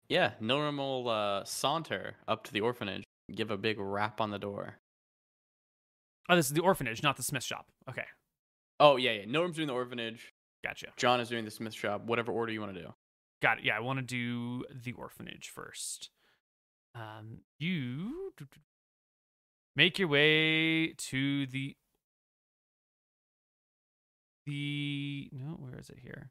yeah, Nilrem will uh, saunter up to the orphanage, give a big rap on the door. Oh, this is the orphanage, not the Smith shop. Okay, Oh yeah, yeah. Nilrem's doing the orphanage. gotcha. John is doing the smith shop. Whatever order you want to do. Got it. Yeah, I want to do the orphanage first. Um, you make your way to the the no, where is it here?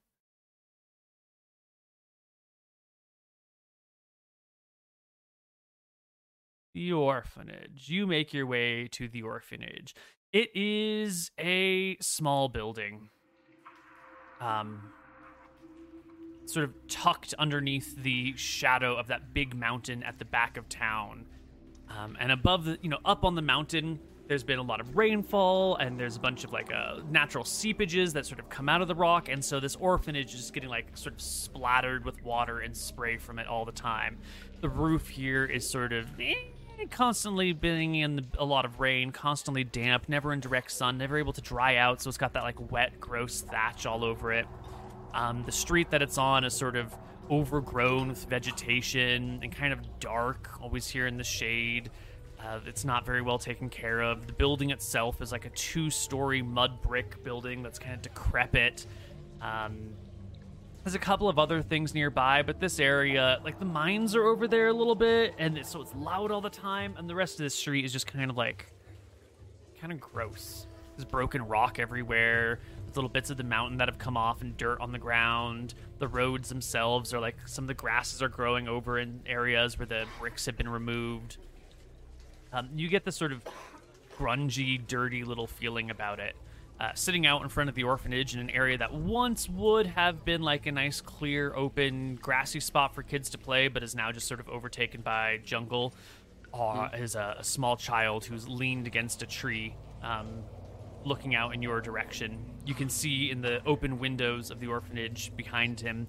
The orphanage. You make your way to the orphanage. It is a small building. Um sort of tucked underneath the shadow of that big mountain at the back of town. Um, and above the, you know, up on the mountain, there's been a lot of rainfall, and there's a bunch of like uh, natural seepages that sort of come out of the rock, and so this orphanage is getting like sort of splattered with water and spray from it all the time. The roof here is sort of eh, constantly being in a lot of rain, constantly damp, never in direct sun, never able to dry out, so it's got that like wet, gross thatch all over it. Um, the street that it's on is sort of overgrown with vegetation and kind of dark, always here in the shade. Uh, it's not very well taken care of. The building itself is like a two story mud brick building that's kind of decrepit. Um, there's a couple of other things nearby, but this area, like the mines are over there a little bit, and it's, so it's loud all the time, and the rest of the street is just kind of like, kind of gross. There's broken rock everywhere, little bits of the mountain that have come off, and dirt on the ground. The roads themselves are like some of the grasses are growing over in areas where the bricks have been removed. Um, you get this sort of grungy, dirty little feeling about it. Uh, sitting out in front of the orphanage in an area that once would have been like a nice, clear, open, grassy spot for kids to play, but is now just sort of overtaken by jungle, uh, is a, a small child who's leaned against a tree, um, looking out in your direction. You can see in the open windows of the orphanage behind him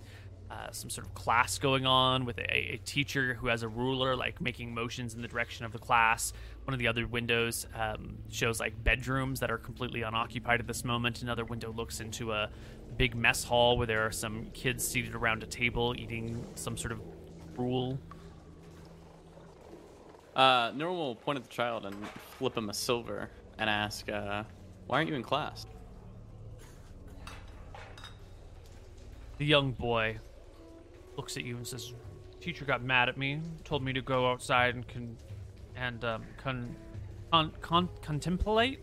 uh, some sort of class going on with a, a teacher who has a ruler, like making motions in the direction of the class. One of the other windows um, shows like bedrooms that are completely unoccupied at this moment. Another window looks into a big mess hall where there are some kids seated around a table eating some sort of gruel. Uh, Norman will point at the child and flip him a silver and ask, uh, "Why aren't you in class?" The young boy looks at you and says, "Teacher got mad at me, told me to go outside and con- and um, con- con- con- contemplate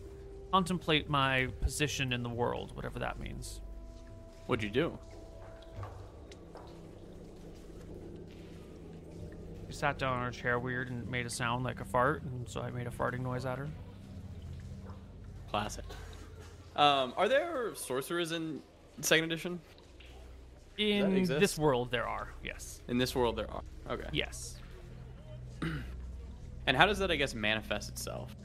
contemplate my position in the world, whatever that means." What'd you do? She sat down on her chair weird and made a sound like a fart, and so I made a farting noise at her. Classic. Um, are there sorcerers in second edition? In this world, there are yes, In this world, there are. Okay. yes. (clears throat) And how does that, I guess, manifest itself?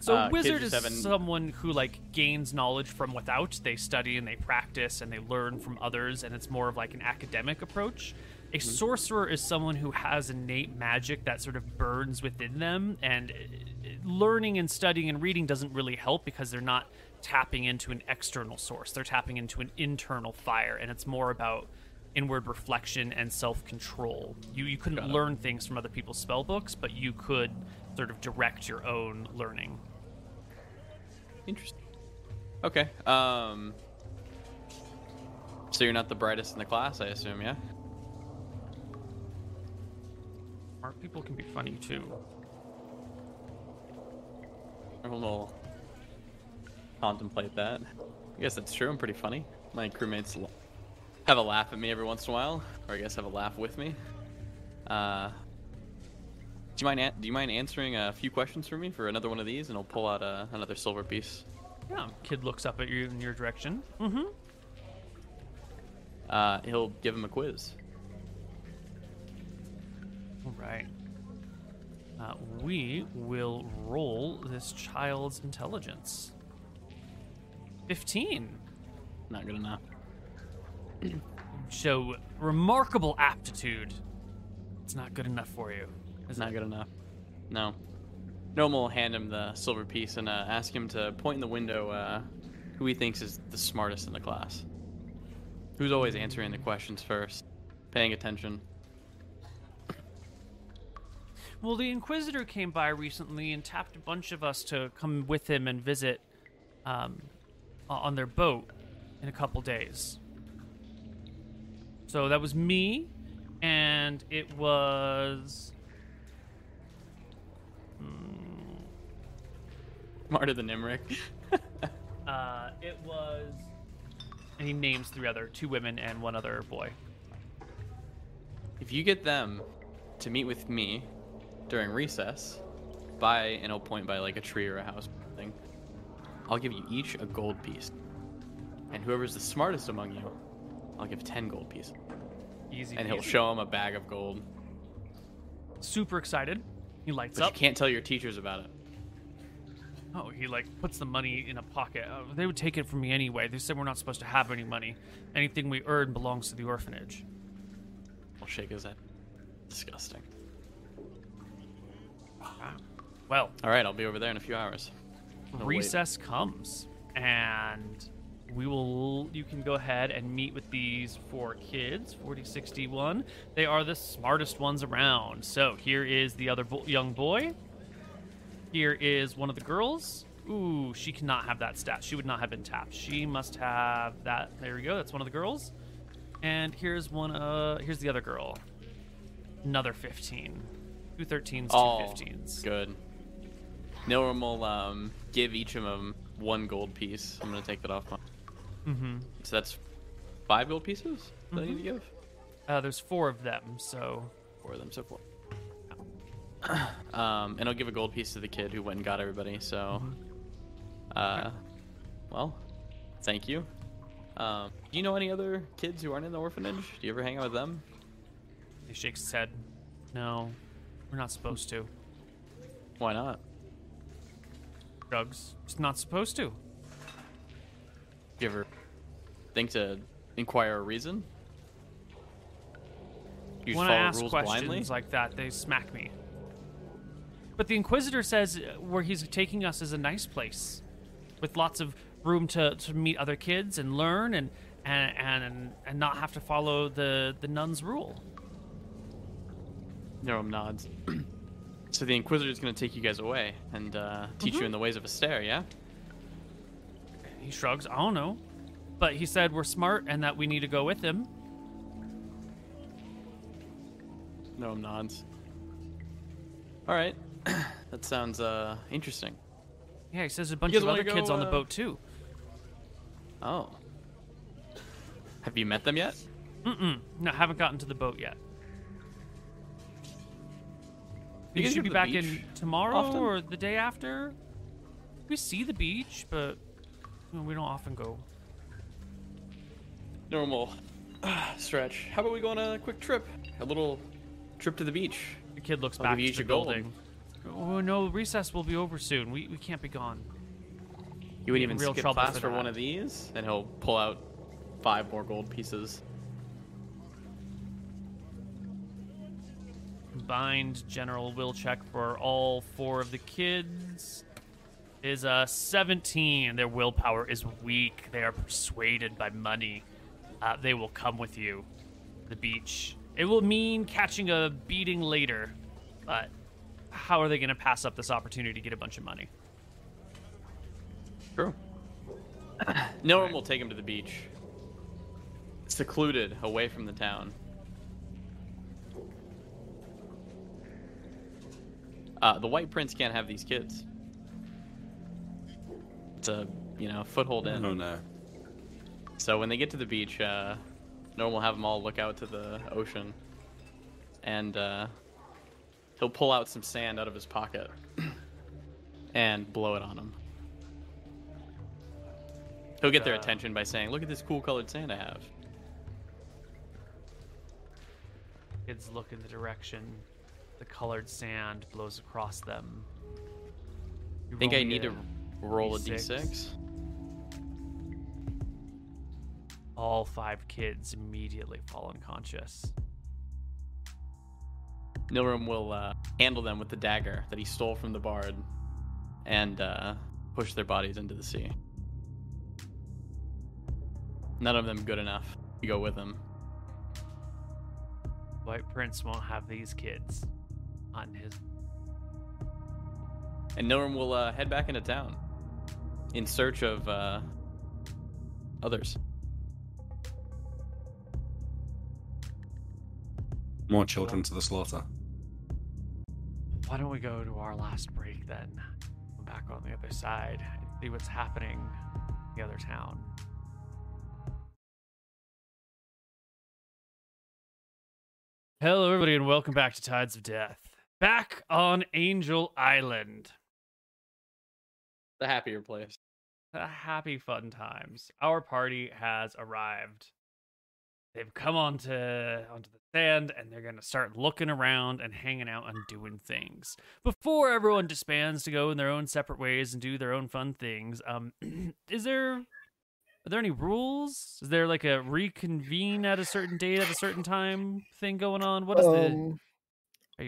So Uh, wizard is haven't- someone who like gains knowledge from without. They study and they practice and they learn from others, and it's more of like an academic approach. A Mm-hmm. sorcerer is someone who has innate magic that sort of burns within them, and uh, learning and studying and reading doesn't really help because they're not tapping into an external source. They're tapping into an internal fire, and it's more about inward reflection and self-control. You you couldn't Got it. learn things from other people's spell books, but you could sort of direct your own learning. Interesting. Okay. Um. So you're not the brightest in the class, I assume, yeah? Smart people can be funny too. We'll contemplate that. I guess that's true. I'm pretty funny. My crewmates have a laugh at me every once in a while, or I guess have a laugh with me. Uh, do you mind? An- do you mind answering a few questions for me for another one of these, and I'll pull out uh, another silver piece. Yeah. Kid looks up at you in your direction. Mm-hmm. Uh, he'll give him a quiz. All right. Uh, we will roll this child's intelligence. Fifteen. Not good enough. Show remarkable aptitude. It's not good enough for you. It's not good enough. No. Gnome will hand him the silver piece and uh, ask him to point in the window uh, who he thinks is the smartest in the class. Who's always answering the questions first, paying attention. Well, the Inquisitor came by recently and tapped a bunch of us to come with him and visit um, o- on their boat in a couple days. So that was me, and it was. Smarter the Imric. (laughs) Uh, it was. And he names three other two women and one other boy. if you get them to meet with me during recess, by and he'll point by like a tree or a house. I'll give you each a gold piece. And whoever's the smartest among you, I'll give 10 gold pieces. Easy. And he'll show him a bag of gold. Super excited. He lights But you can't tell your teachers about it. Oh, he like puts the money in a pocket. Oh, they would take it from me anyway. They said we're not supposed to have any money. Anything we earn belongs to the orphanage. I'll shake his head. Disgusting. Ah. Well, All right, I'll be over there in a few hours. No, wait. recess comes, and we will. You can go ahead and meet with these four kids. 4061. They are the smartest ones around. So here is the other bo- young boy. Here is one of the girls. Ooh, she cannot have that stat. She would not have been tapped. She must have that. There we go. That's one of the girls. And here's one. Uh, here's the other girl. Another 15. Two 13s, two Oh, 15s. good. Nilrem will um, give each of them one gold piece. I'm gonna take that off my. Mm-hmm. So that's five gold pieces that I need to give. Uh, there's four of them, so Four of them so far. (clears throat) Um, and I'll give a gold piece to the kid who went and got everybody. So, uh, well, thank you. Um, do you know any other kids who aren't in the orphanage? Do you ever hang out with them? he shakes his head. No, we're not supposed to. Why not? Drugs. It's not supposed to. Do you ever think to inquire a reason? You when I ask rules questions blindly? like that, they smack me. But the Inquisitor says uh, where he's taking us is a nice place, with lots of room to, to meet other kids and learn and and and, and not have to follow the the nun's rule. Nilrem nods. (clears throat) so the Inquisitor's gonna take you guys away and uh, teach Mm-hmm. you in the ways of Astaire, yeah? He shrugs. I don't know, but he said we're smart and that we need to go with him. Nilrem nods. All right, (clears throat) that sounds uh, interesting. Yeah, he says there's a bunch of other kids go, on the uh, boat too. Oh, (laughs) have you met them yet? Mm-mm. No, haven't gotten to the boat yet. You You guys should be back beach in tomorrow often? or the day after. We see the beach, but you know, we don't often go. Normal (sighs) stretch. How about we go on a quick trip? A little trip to the beach. The kid looks I'll back to the each a gold. building. Oh no, recess will be over soon. We we can't be gone. You wouldn't even real skip class for for, one of these, and he'll pull out five more gold pieces. Combined general will check for all four of the kids is uh 17. Their willpower is weak. They are persuaded by money. Uh, they will come with you to the beach. It will mean catching a beating later, but how are they going to pass up this opportunity to get a bunch of money? True. no one will take him to the beach. Secluded, away from the town. Uh, the White Prince can't have these kids. It's a, you know, foothold in. Oh no. So when they get to the beach, uh, Nilrem will have them all look out to the ocean, and uh, he'll pull out some sand out of his pocket (clears throat) and blow it on them. He'll get their attention by saying, "Look at this cool colored sand I have." Kids look in the direction the colored sand blows across them. You Think I need to roll a D6. d6? All five kids immediately fall unconscious. Nilrem will uh, handle them with the dagger that he stole from the bard, and uh, push their bodies into the sea. None of them good enough to go with him. White Prince won't have these kids on his. And Nilrem will uh, head back into town in search of uh, others. More children to the slaughter. Why don't we go to our last break then? Come back on the other side and see what's happening in the other town. Hello, everybody, and welcome back to Tides of Death. Back on Angel Island. The happier place. The happy fun times. Our party has arrived. They've come onto onto the sand and they're gonna start looking around and hanging out and doing things before everyone disbands to go in their own separate ways and do their own fun things. Um, (clears throat) is there are there any rules? Is there like a reconvene at a certain date at a certain time thing going on? What is the? Um, Are you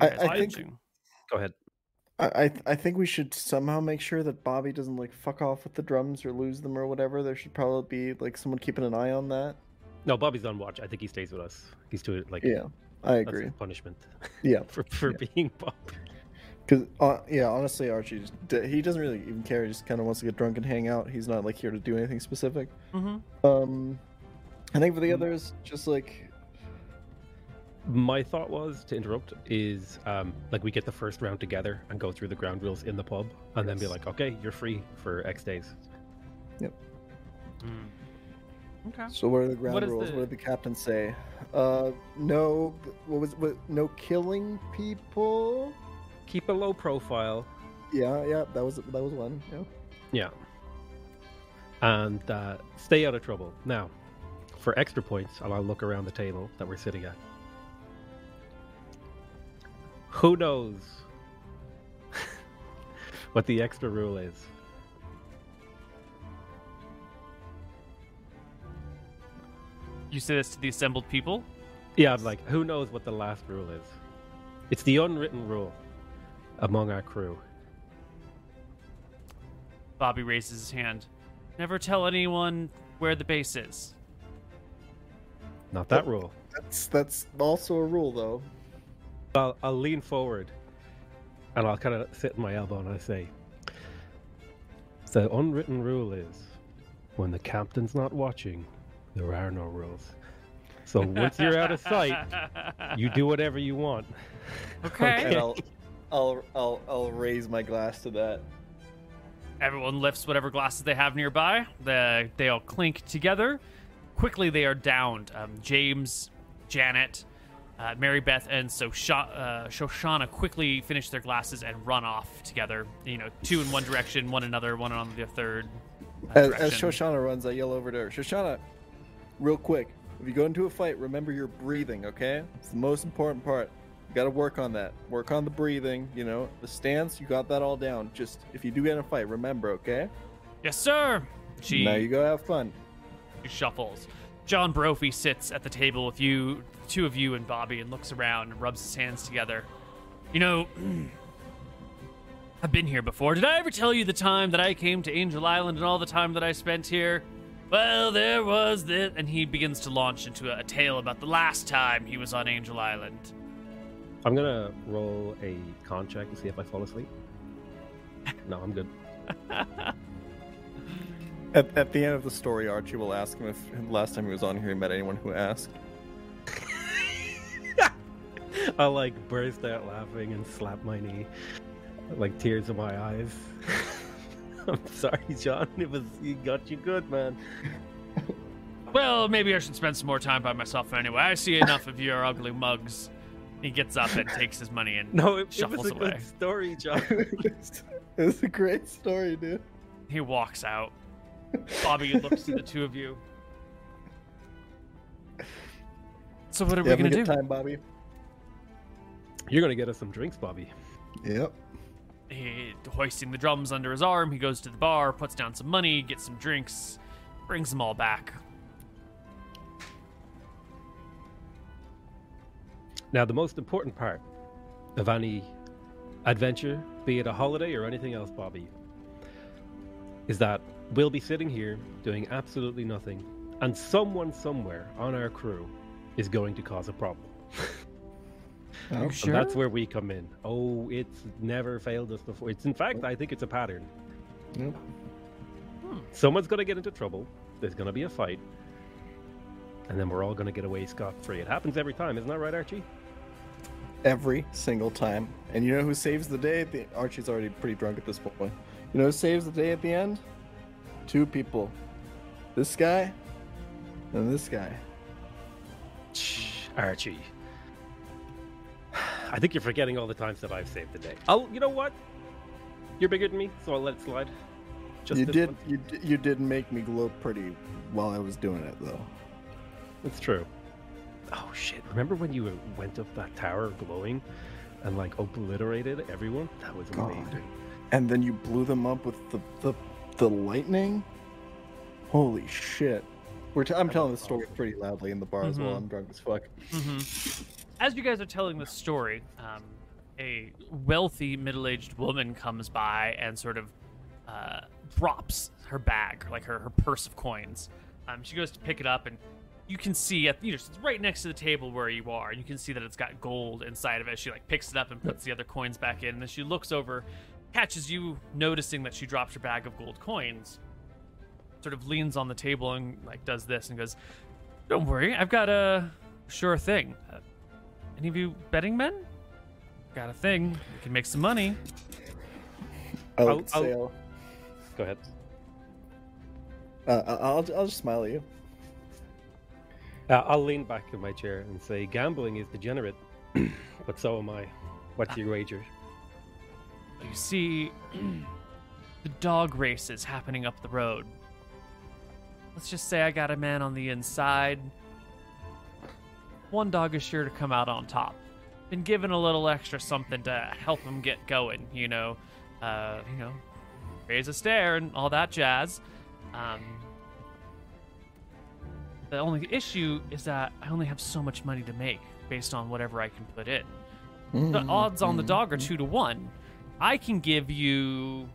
I- guys I think- watching? Go ahead. I I, think we should somehow make sure that Bobby doesn't like fuck off with the drums or lose them or whatever. There should probably be like someone keeping an eye on that. No, Bobby's on watch. I think he stays with us. He's doing it like Yeah, I that's agree. punishment Yeah, (laughs) for for being Bobby. because uh, yeah, honestly, Archie just, he doesn't really even care. He just kind of wants to get drunk and hang out. He's not like here to do anything specific. Mm-hmm. Um, I think for the Mm. others, just like My thought was to interrupt is um, like we get the first round together and go through the ground rules in the pub, and then be like, okay, you're free for X days. Yep okay. So what are the ground What is rules? the- What did the captain say? Uh, no. What was what? No killing people. Keep a low profile. Yeah, yeah. That was that was one. Yeah. Yeah. And uh, stay out of trouble. Now, for extra points, I'll look around the table that we're sitting at. Who knows (laughs) what the extra rule is? You say this to the assembled people. Yeah, I'm like, who knows what the last rule is? It's the unwritten rule among our crew. Bobby raises his hand. Never tell anyone where the base is. Not that rule. That's that's also a rule though. I'll, I'll lean forward and I'll kind of sit in my elbow and I say, The unwritten rule is when the captain's not watching, there are no rules. So once you're out of sight, you do whatever you want. (laughs) Okay. And I'll I'll I'll I'll raise my glass to that. Everyone lifts whatever glasses they have nearby. The, they all clink together. Quickly, they are downed. Um, James, Janet, uh, Mary Beth, and so uh, Shoshana quickly finish their glasses and run off together. You know, two in one direction, one another, one on the third. uh, As, as. Shoshana runs, I yell over to her. Shoshana, real quick. If you go into a fight, remember your breathing. Okay, it's the most important part. You got to work on that. Work on the breathing. You know, the stance. You got that all down. Just if you do get in a fight, remember. Okay. Yes, sir. She Now you go have fun. He shuffles. John Brophy sits at the table with you, two of you and Bobby, and looks around and rubs his hands together. You know, (clears throat) I've been here before. Did I ever tell you the time that I came to Angel Island and all the time that I spent here? Well, there was this. And he begins to launch into a, a tale about the last time he was on Angel Island. I'm going to roll a con check and see if I fall asleep. (laughs) No, I'm good. At, at the end of the story, Archie will ask him if last time he was on here he met anyone who asked. (laughs) I like burst out laughing and slap my knee, like tears in my eyes. (laughs) I'm sorry, John. It was he got you good, man. Well, maybe I should spend some more time by myself anyway. I see enough of your ugly mugs. He gets up and takes his money and (laughs) No, it, it shuffles was a away. good story, John. it's a great story, dude. He walks out. Bobby looks to the two of you. So what are You we gonna a do? good time, Bobby? You're gonna get us some drinks, Bobby. Yep. He hoisting the drums under his arm. He goes to the bar, puts down some money, gets some drinks, brings them all back. Now, the most important part of any adventure, be it a holiday or anything else, Bobby, is that we'll be sitting here doing absolutely nothing, and someone somewhere on our crew is going to cause a problem. (laughs) Oh, And that's where we come in. Oh, it's never failed us before. It's in fact, I think it's a pattern. Yep. Hmm. Someone's going to get into trouble. There's going to be a fight, and then we're all going to get away scot free. It happens every time, isn't that right, Archie? Every single time. And you know who saves the day? The Archie's already pretty drunk at this point. You know who saves the day at the end? Two people. This guy and this guy. Archie. I think you're forgetting all the times that I've saved the day. Oh, you know what? You're bigger than me, so I'll let it slide. Just you did you you did make me glow pretty while I was doing it though. It's true. Oh shit! Remember when you went up that tower glowing, and like obliterated everyone? That was God. amazing. And then you blew them up with the the, the lightning. Holy shit! We're t- I'm That telling the story awesome. pretty loudly in the bar as well. Mhm. I'm drunk as fuck. hmm As you guys are telling this story, um, a wealthy middle-aged woman comes by and sort of uh, drops her bag, like her, her purse of coins. Um, she goes to pick it up, and you can see at you know it's right next to the table where you are, and you can see that it's got gold inside of it. She like picks it up and puts the other coins back in, and then she looks over, catches you noticing that she dropped her bag of gold coins. Sort of leans on the table and like does this and goes, "Don't worry, I've got a sure thing. Any of you betting men? Got a thing. We can make some money. I I'll- look I'll- Sale. Go ahead. Uh, I- I'll I'll just smile at you. Uh, I'll lean back in my chair and say, "Gambling is degenerate, (clears throat) but so am I. What's your wager?" You see (clears throat) the dog races happening up the road. Let's just say I got a man on the inside. One dog is sure to come out on top. Been given a little extra something to help him get going, you know. Uh, you know, raise a stare and all that jazz. Um, the only issue is that I only have so much money to make based on whatever I can put in. The Mm, odds on the dog are two to one. I can give you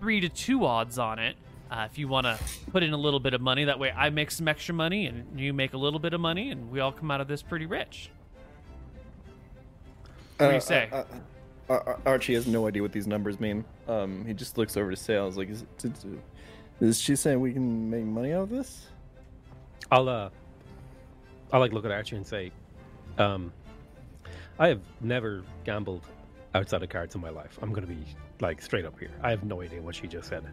three to two odds on it uh, if you want to put in a little bit of money. That way, I make some extra money and you make a little bit of money, and we all come out of this pretty rich. What do you say? Uh, uh, uh, Archie has no idea what these numbers mean. Um, he just looks over to Sales like, is, is, is she saying we can make money out of this? I'll uh, I'll like look at Archie and say, um, I have never gambled outside of cards in my life. I'm gonna be like straight up here. I have no idea what she just said, Is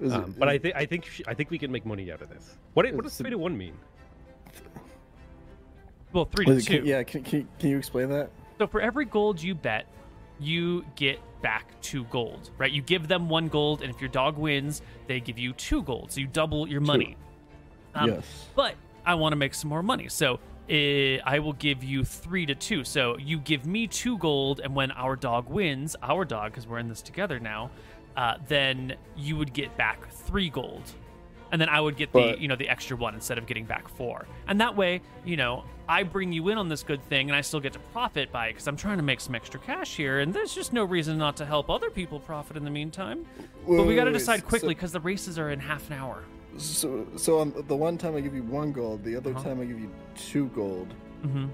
it- um, but I think I think she, I think we can make money out of this. What what does three to one mean? Well, three to it- two. can- yeah, can, can, can you explain that? So for every gold you bet, you get back two gold, right? You give them one gold, and if your dog wins, they give you two gold. So you double your money. Um, yes. But I want to make some more money. So eh, I will give you three to two. So you give me two gold, and when our dog wins, our dog, because we're in this together now, uh, then you would get back three gold. And then I would get the you know the extra one instead of getting back four. And that way, you know, I bring you in on this good thing, and I still get to profit by it because I'm trying to make some extra cash here. And there's just no reason not to help other people profit in the meantime. but we got to decide quickly because the races are in half an hour. So, so on the one time I give you one gold, the other Uh-huh. time I give you two gold. hmm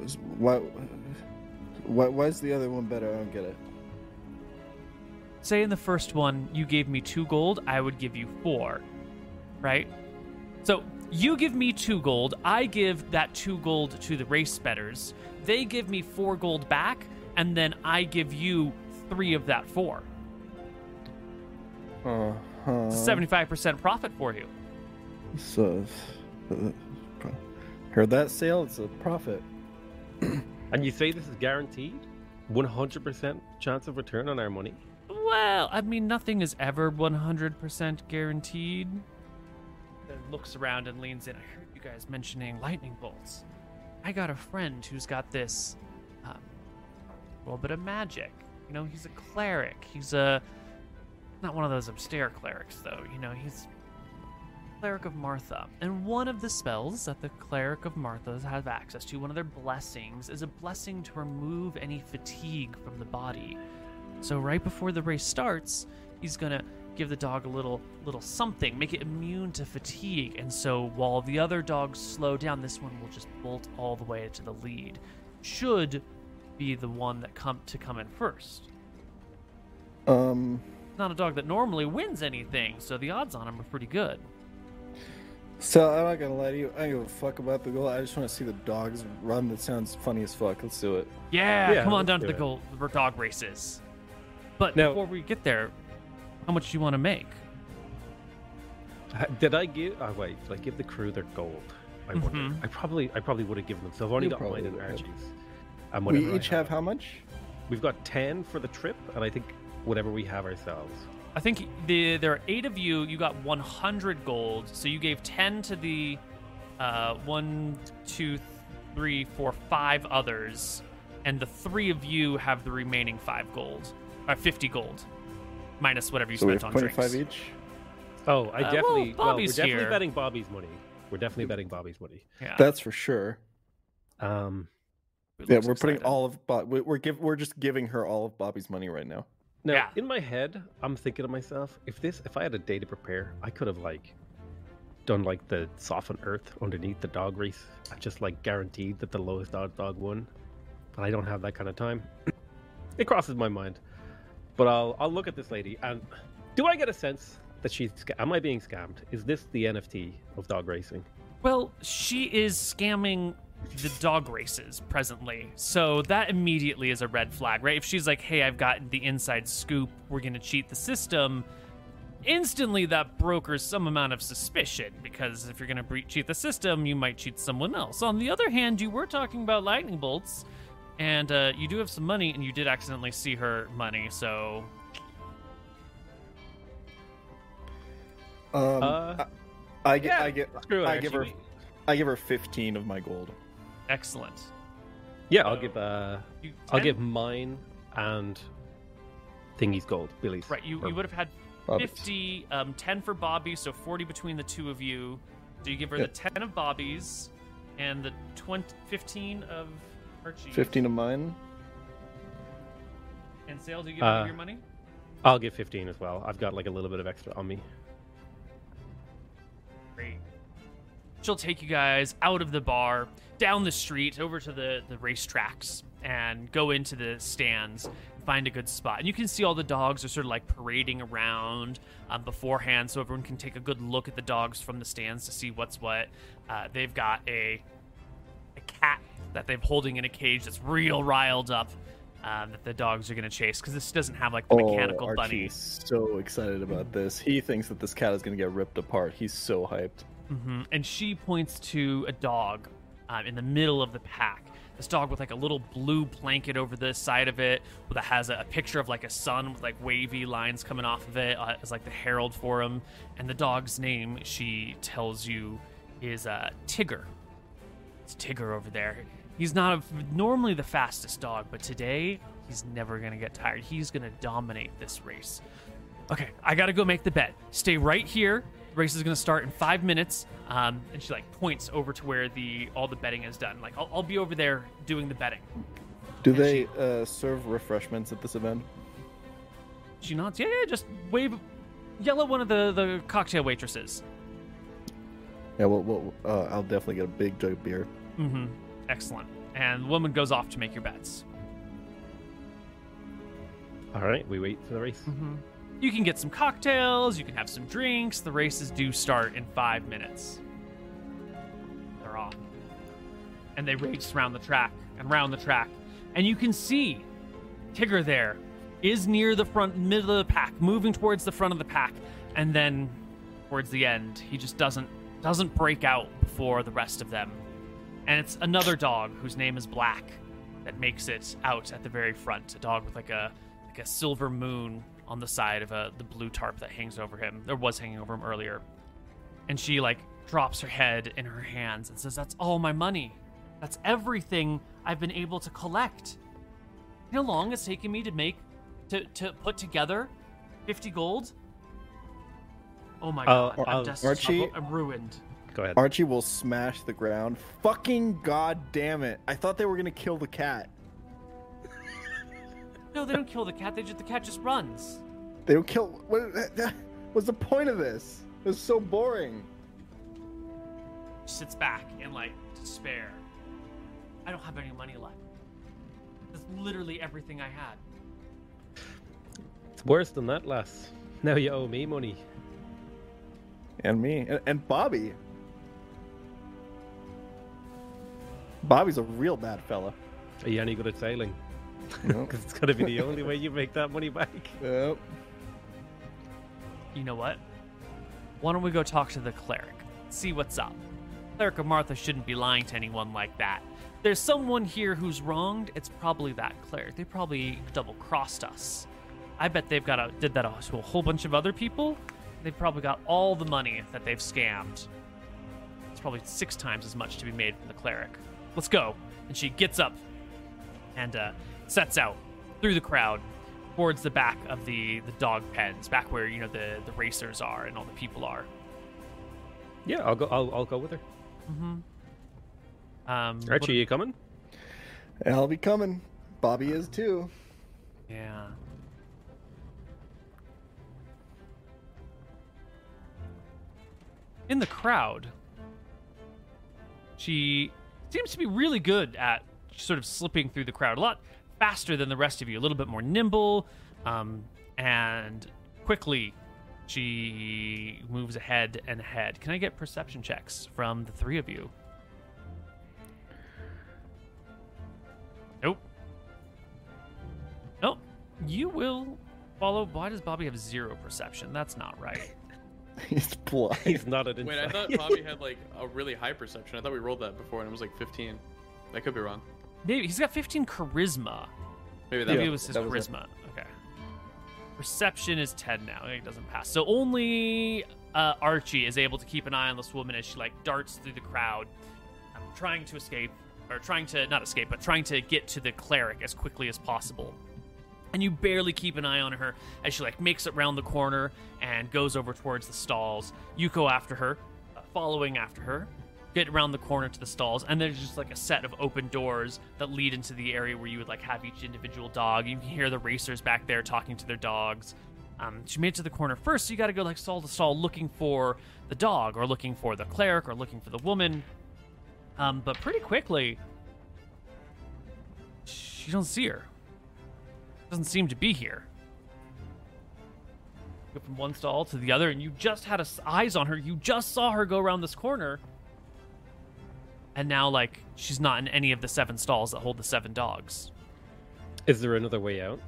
Was- Why, why? Why is the other one better? I don't get it. Say in the first one you gave me two gold, I would give you four, right? So you give me two gold, I give that two gold to the race betters. They give me four gold back, and then I give you three of that four. Uh huh. It's a seventy-five percent profit for you. So, uh, heard that Sale? It's a profit. And you say this is guaranteed, 100% chance of return on our money. Well, I mean, nothing is ever 100% guaranteed. Then looks around and leans in. I heard you guys mentioning lightning bolts. I got a friend who's got this um, little bit of magic. You know, he's a cleric. He's a not one of those Astaire clerics, though. You know, he's cleric of Martha, and one of the spells that the cleric of Martha has access to, one of their blessings, is a blessing to remove any fatigue from the body. So right before the race starts, he's gonna give the dog a little little something, make it immune to fatigue. And so while the other dogs slow down, this one will just bolt all the way to the lead. Should be the one that come to come in first. Um. Not a dog that normally wins anything, so the odds on him are pretty good. So I'm not gonna lie to you. I don't give a fuck about the goal. I just want to see the dogs run. That sounds funny as fuck. Let's do it. Yeah, Yeah, come on let's down to the it. goal the dog races. But Now- before we get there, how much do you want to make? Did I give? Oh wait, did I give the crew their gold? I wonder. Mhm. I probably, I probably would have given them. So I've only You got mine probably and would have. Archie's. And We whatever I each have how much? We've got ten for the trip, and I think whatever we have ourselves. I think the there are eight of you. You got 100 gold, so you gave 10 to the uh, one, two, three, four, five others, and the three of you have the remaining five gold, or 50 gold, minus whatever you So we spent have on 25 drinks. each. Oh, I Uh, well, definitely. well, we're definitely here. betting Bobby's money. We're definitely betting Bobby's money. Yeah, That's for sure. Um, Yeah, we're putting all of Bob. we- We're give. We're just giving her all of Bobby's money right now. now, Yeah. in my head, I'm thinking to myself, if this, if I had a day to prepare, I could have like done like the soften earth underneath the dog race. I just like guaranteed that the lowest dog dog won, but I don't have that kind of time. (clears throat) it crosses my mind, but I'll I'll look at this lady and do I get a sense that she's am I being scammed? Is this the NFT of dog racing? Well, she is scamming the dog races presently. So that immediately is a red flag, right? If she's like, hey, I've got the inside scoop, we're going to cheat the system, instantly that brokers some amount of suspicion because if you're going to cheat the system, you might cheat someone else. On the other hand, you were talking about lightning bolts. And uh, you do have some money, and you did accidentally see her money, so Um, Uh, I, I get. yeah, I get. screw I give her. I give her 15 of my gold. excellent. Yeah, I'll give uh, You, I'll give mine and Thingy's gold, Billy's. Right, you, you would have had Bobby's. 50, um, 10 for Bobby, so 40 between the two of you. So you give her Yeah. the 10 of Bobby's and the 20, 15 of Archie. 15 of mine. And Sale, do you give Uh, her your money? I'll give 15 as well. I've got like a little bit of extra on me. Great. She'll take you guys out of the bar, down the street, over to the, the racetracks, and go into the stands, find a good spot. And you can see all the dogs are sort of like parading around um, beforehand, so everyone can take a good look at the dogs from the stands to see what's what. Uh, they've got a, a cat that they're holding in a cage that's real riled up. Um, that the dogs are going to chase because this doesn't have like the mechanical oh, Archie bunny. is so excited about this. He thinks that this cat is going to get ripped apart. He's so hyped. hmm And she points to a dog um, in the middle of the pack. This dog with like a little blue blanket over the side of it that has a, a picture of like a sun with like wavy lines coming off of it uh, as like the herald for him. And the dog's name, she tells you, is uh, Tigger. It's Tigger over there. He's not a, normally the fastest dog, but today he's never gonna get tired. He's gonna dominate this race. Okay, I gotta go make the bet. Stay right here. The race is gonna start in five minutes. Um, and she like points over to where the all the betting is done. Like I'll, I'll be over there doing the betting. Do And they uh, serve refreshments at this event? She nods. Yeah, yeah. Just wave, yell at one of the the cocktail waitresses. Yeah, well, well uh, I'll definitely get a big jug of beer. Mm-hmm. Excellent. And the woman goes off to make your bets. All right, we wait for the race. Mm-hmm. You can get some cocktails. You can have some drinks. The races do start in five minutes. They're off, and they race around the track and round the track, and you can see Tigger there is near the front middle of the pack, moving towards the front of the pack, and then towards the end, he just doesn't doesn't break out before the rest of them. And it's another dog whose name is Black that makes it out at the very front. A dog with like a like a silver moon on the side of a the blue tarp that hangs over him. There was hanging over him earlier. And she like drops her head in her hands and says, "That's all my money. That's everything I've been able to collect. You know how long it's taken me to make to to put together 50 gold? Oh my Uh, god, I'm uh, Archie- I'm ruined. Go ahead. Archie will smash the ground. Fucking god damn it. I thought they were going to kill the cat. (laughs) No, they don't kill the cat. They just the cat just runs. They don't kill. What What's the point of this? It was so boring. She sits back in like despair. I don't have any money left. That's literally everything I had. It's worse than that, lass. Now you owe me money. And me. And, and Bobby. Bobby's a real bad fella. Are you any good at sailing? Nope. Because (laughs) it's got to be the only way you make that money back. (laughs) Yep. You know what? Why don't we go talk to the cleric? See what's up. Cleric of Martha shouldn't be lying to anyone like that. there's someone here who's wronged, it's probably that cleric. They probably double crossed us. I bet they've got a did that to a whole bunch of other people. They've probably got all the money that they've scammed. It's probably six times as much to be made from the cleric. Let's go. And she gets up and uh, sets out through the crowd towards the back of the the dog pens, back where you know the the racers are and all the people are. Yeah, I'll go. I'll, I'll go with her. Um, Archie, what- you coming? I'll be coming. Bobby is too. Yeah. In the crowd, she seems to be really good at sort of slipping through the crowd a lot faster than the rest of you, a little bit more nimble, um, and quickly she moves ahead and ahead. Can I get perception checks from the three of you? Nope. Nope. You will follow. Why does Bobby have zero perception? That's not right. (laughs) He's blind. He's nodded Wait, I thought Bobby had like a really high perception. I thought we rolled that before and it was like 15. I could be wrong. Maybe he's got 15 charisma. Maybe that Maybe Yeah, it was his that was charisma. Okay. Perception is 10 now. It doesn't pass. So only uh, Archie is able to keep an eye on this woman as she like darts through the crowd, um, trying to escape, or trying to not escape, but trying to get to the cleric as quickly as possible. And you barely keep an eye on her as she like makes it round the corner and goes over towards the stalls. You go after her, uh, following after her, get around the corner to the stalls, and there's just like a set of open doors that lead into the area where you would like have each individual dog. You can hear the racers back there talking to their dogs. Um, she made it to the corner first, so you got to go like stall to stall looking for the dog, or looking for the cleric, or looking for the woman. Um, but pretty quickly, you don't see her. Doesn't seem to be here. Go from one stall to the other, and you just had eyes on her. You just saw her go around this corner, and now like she's not in any of the seven stalls that hold the seven dogs. Is there another way out?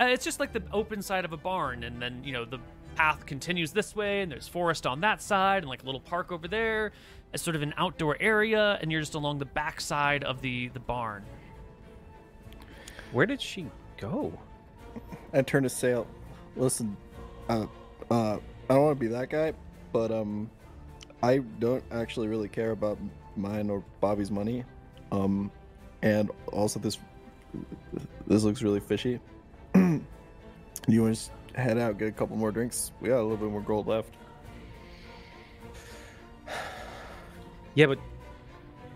Uh, it's just like the open side of a barn, and then you know the path continues this way, and there's forest on that side, and like a little park over there. It's sort of an outdoor area, and you're just along the back side of the the barn. Where did she go? I turn to Sale. Listen, uh, uh, I don't want to be that guy, but um, I don't actually really care about mine or Bobby's money. Um, and also this this looks really fishy. (clears throat) you want to just head out, get a couple more drinks? We got a little bit more gold left. Yeah, but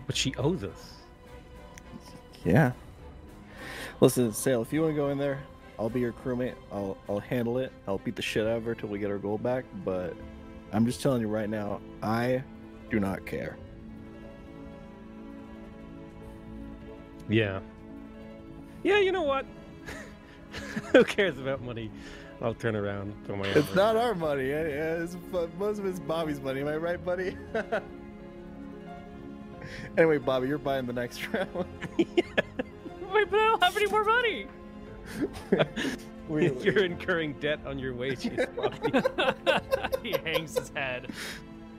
but she owes us. Yeah. Listen, Sale, if you want to go in there, I'll be your crewmate. I'll I'll handle it. I'll beat the shit out of her till we get our gold back. But I'm just telling you right now, I do not care. Yeah. Yeah, you know what? (laughs) Who cares about money? I'll turn around. Throw my It's not our money. eh? It's, most of it's Bobby's money. Am I right, buddy? (laughs) anyway, Bobby, you're buying the next (laughs) round. Wait, but I don't have any more money. Really? (laughs) You're incurring debt on your wages. Bobby. (laughs) he hangs his head.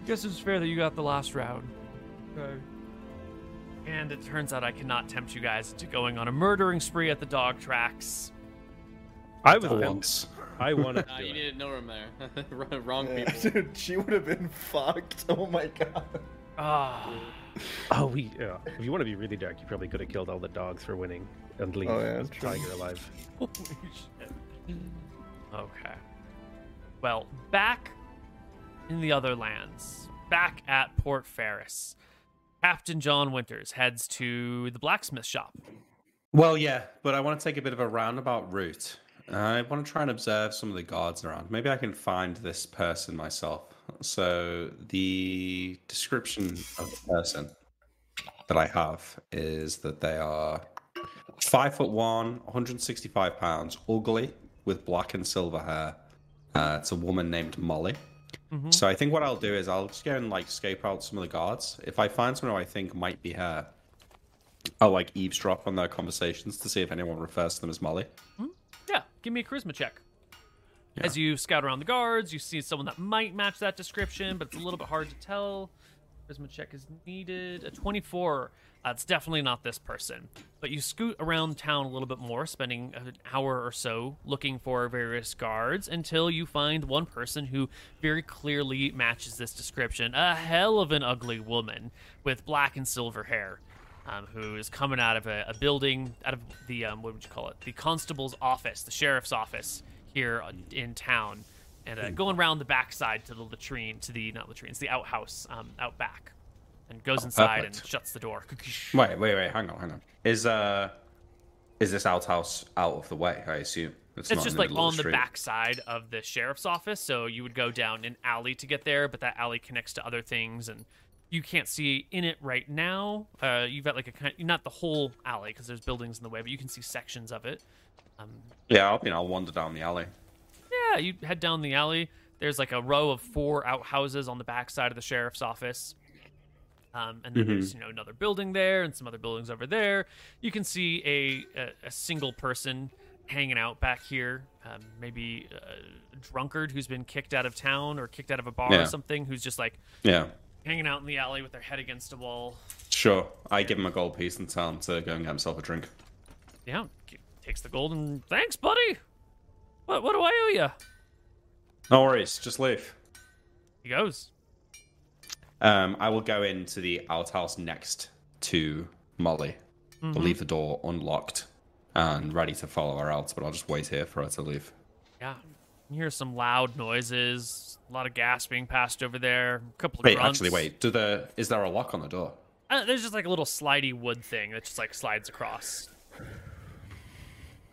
Guess it's fair that you got the last round. Okay. And it turns out I cannot tempt you guys into going on a murdering spree at the dog tracks. I was. For once. I (laughs) wanted Nah, to. you do it. needed no room there. Wrong- Wrong Yeah, people. Dude, she would have been fucked. Oh my god. Ah. (laughs) Oh, we. Yeah. If you want to be really dark, you probably could have killed all the dogs for winning and leave Oh, yeah, the Tigger alive. (laughs) Holy shit. Okay. Well, back in the other lands, back at Port Ferris, Captain John Winters heads to the blacksmith shop. Well, yeah, but I want to take a bit of a roundabout route. I want to try and observe some of the guards around. Maybe I can find this person myself. So, the description of the person that I have is that they are five foot one, 165 pounds, ugly, with black and silver hair. Uh, it's a woman named Molly. Mhm. So I think what I'll do is I'll just go and like scope out some of the guards. If I find someone who I think might be her, I'll like eavesdrop on their conversations to see if anyone refers to them as Molly. Yeah, give me a charisma check. As you scout around the guards, you see someone that might match that description, but it's a little bit hard to tell. Charisma check is needed. A 24. Uh, it's definitely not this person. But you scoot around town a little bit more, spending an hour or so looking for various guards until you find one person who very clearly matches this description. A hell of an ugly woman with black and silver hair. Um, who is coming out of a, a building, out of the um, what would you call it? The constable's office, the sheriff's office here in town, and uh, going around the backside to the latrine, to the not latrine, it's the outhouse um, out back, and goes inside and shuts the door. (laughs) Wait, wait, wait. Hang on, hang on. Is uh, is this outhouse out of the way? I assume It's in just the like on the street. backside of the sheriff's office, so you would go down an alley to get there, but that alley connects to other things, and you can't see in it right now. Uh, you've got like a kind, of not the whole alley because there's buildings in the way, but you can see sections of it. Um, Yeah, I'll, you know, I'll wander down the alley. yeah, you head down the alley. There's like a row of four outhouses on the backside of the sheriff's office. Um, and then there's you know another building there and some other buildings over there. You can see a a, a single person hanging out back here, um, maybe a drunkard who's been kicked out of town or kicked out of a bar Yeah. or something, who's just like Yeah, hanging out in the alley with their head against a wall. sure. I give him a gold piece and tell him to go and get himself a drink. Yeah, takes the gold and thanks, buddy. What what do I owe you? No worries, just leave. He goes. Um, I will go into the outhouse next to Molly. I'll leave the door unlocked and ready to follow her out, but I'll just wait here for her to leave. Yeah. You hear some loud noises, a lot of gas being passed over there, a couple of Wait, grunts. actually, wait. Do the is there a lock on the door? Uh, there's just like a little slidey wood thing that just like slides across.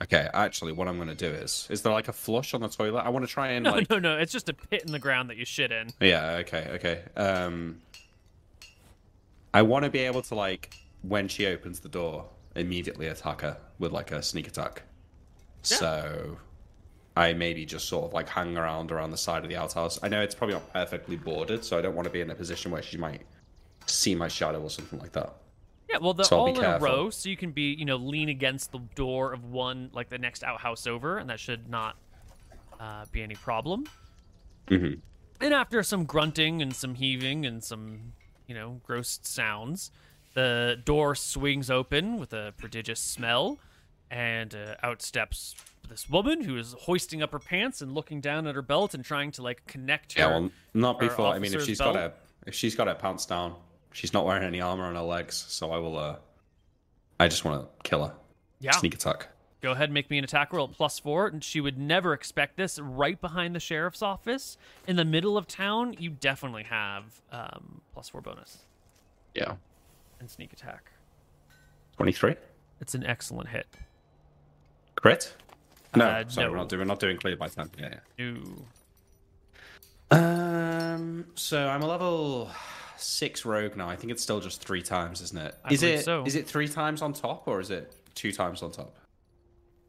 Okay, actually, what I'm going to do is is there like a flush on the toilet? I want to try and No, like no, no. It's just a pit in the ground that you shit in. Yeah, okay, okay. Um I want to be able to like when she opens the door immediately attack her with like a sneak attack. So I maybe just sort of like hang around around the side of the outhouse. I know it's probably not perfectly bordered, so I don't want to be in a position where she might see my shadow or something like that. Yeah, well, they're So all in a row, so you can be, you know, lean against the door of one, like the next outhouse over, and that should not uh, be any problem. Mhm. And after some grunting and some heaving and some, you know, gross sounds, the door swings open with a prodigious smell, and uh, out steps this woman who is hoisting up her pants and looking down at her belt and trying to like connect her. Yeah, well, not before. I mean, if she's belt. got her if she's got her pants down, she's not wearing any armor on her legs, so I will uh I just want to kill her. yeah. Sneak attack. Go ahead and make me an attack roll at plus four. And she would never expect this. Right behind the sheriff's office, in the middle of town, you definitely have um, plus four bonus Yeah. and sneak attack. 23. It's an excellent hit. Crit? No, Uh, sorry, no. we're not doing we're not doing clear by ten. Yeah, yeah. Ooh. Um, so I'm a level six rogue now. I think it's still just three times, isn't it? I Is it? so. Is it three times on top or is it two times on top?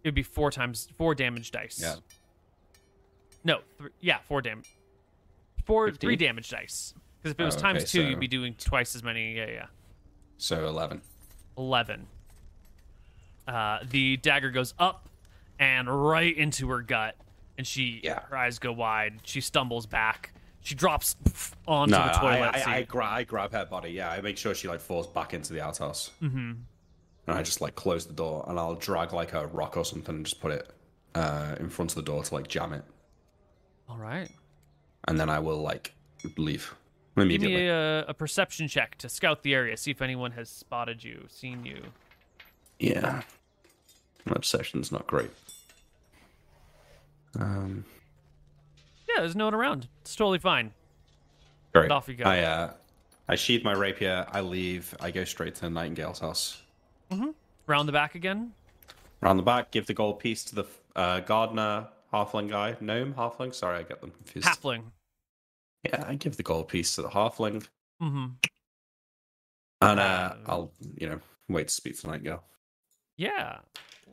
It would be four times four damage dice. Yeah. No. Th- yeah, four damage. Four, 15? three damage dice. Because if it was Oh, times okay, two, so- you'd be doing twice as many. Yeah, yeah. So eleven. 11. Uh, the dagger goes up and right into her gut, and she Yeah. her eyes go wide. She stumbles back. She drops onto No, the toilet I, seat. I, I, gra- I grab her body. Yeah, I make sure she like falls back into the outhouse. Mm-hmm. And I just like close the door and I'll drag like a rock or something and just put it uh, in front of the door to like jam it, All right. and then I will like leave Give me a, a perception check to scout the area, see if anyone has spotted you, seen you. Yeah. My obsession's not great. Um, there's no one around. It's totally fine. great. off you go. I, uh, I sheathe my rapier, I leave, I go straight to Nightingale's house. Mm-hmm. Round the back again. Round the back, give the gold piece to the uh, gardener, halfling guy, gnome, halfling. Sorry, I get them confused. Halfling. Yeah, I give the gold piece to the halfling, Mm-hmm. and uh, Um, I'll, you know, wait to speak to Nightingale. Yeah.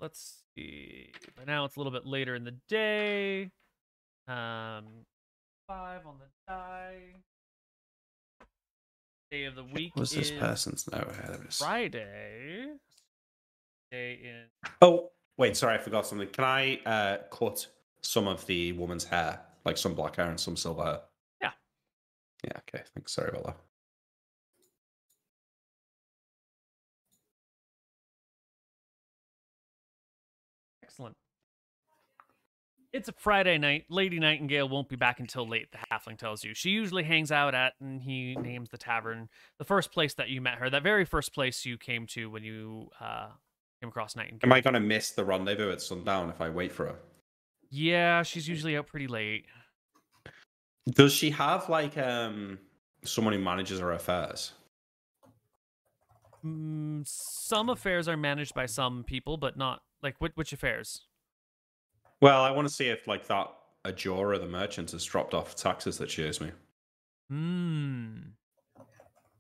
Let's see. Now it's a little bit later in the day. Um, five on the die. Day of the week What was this is person's? No, is. Friday. Day in. Oh, wait, sorry, I forgot something. Can I uh, cut some of the woman's hair, like some black hair and some silver hair? Yeah. Yeah. Okay. Thanks. Sorry about that. It's a Friday night. Lady Nightingale won't be back until late, the halfling tells you. She usually hangs out at, and he names the tavern, the first place that you met her, that very first place you came to when you uh, came across Nightingale. Am I gonna miss the rendezvous at sundown if I wait for her? Yeah, she's usually out pretty late. Does she have like um someone who manages her affairs? Mm, some affairs are managed by some people, but not like which, which affairs? Well, I want to see if like that Ajora, the merchant, has dropped off taxes that she owes me. Hmm.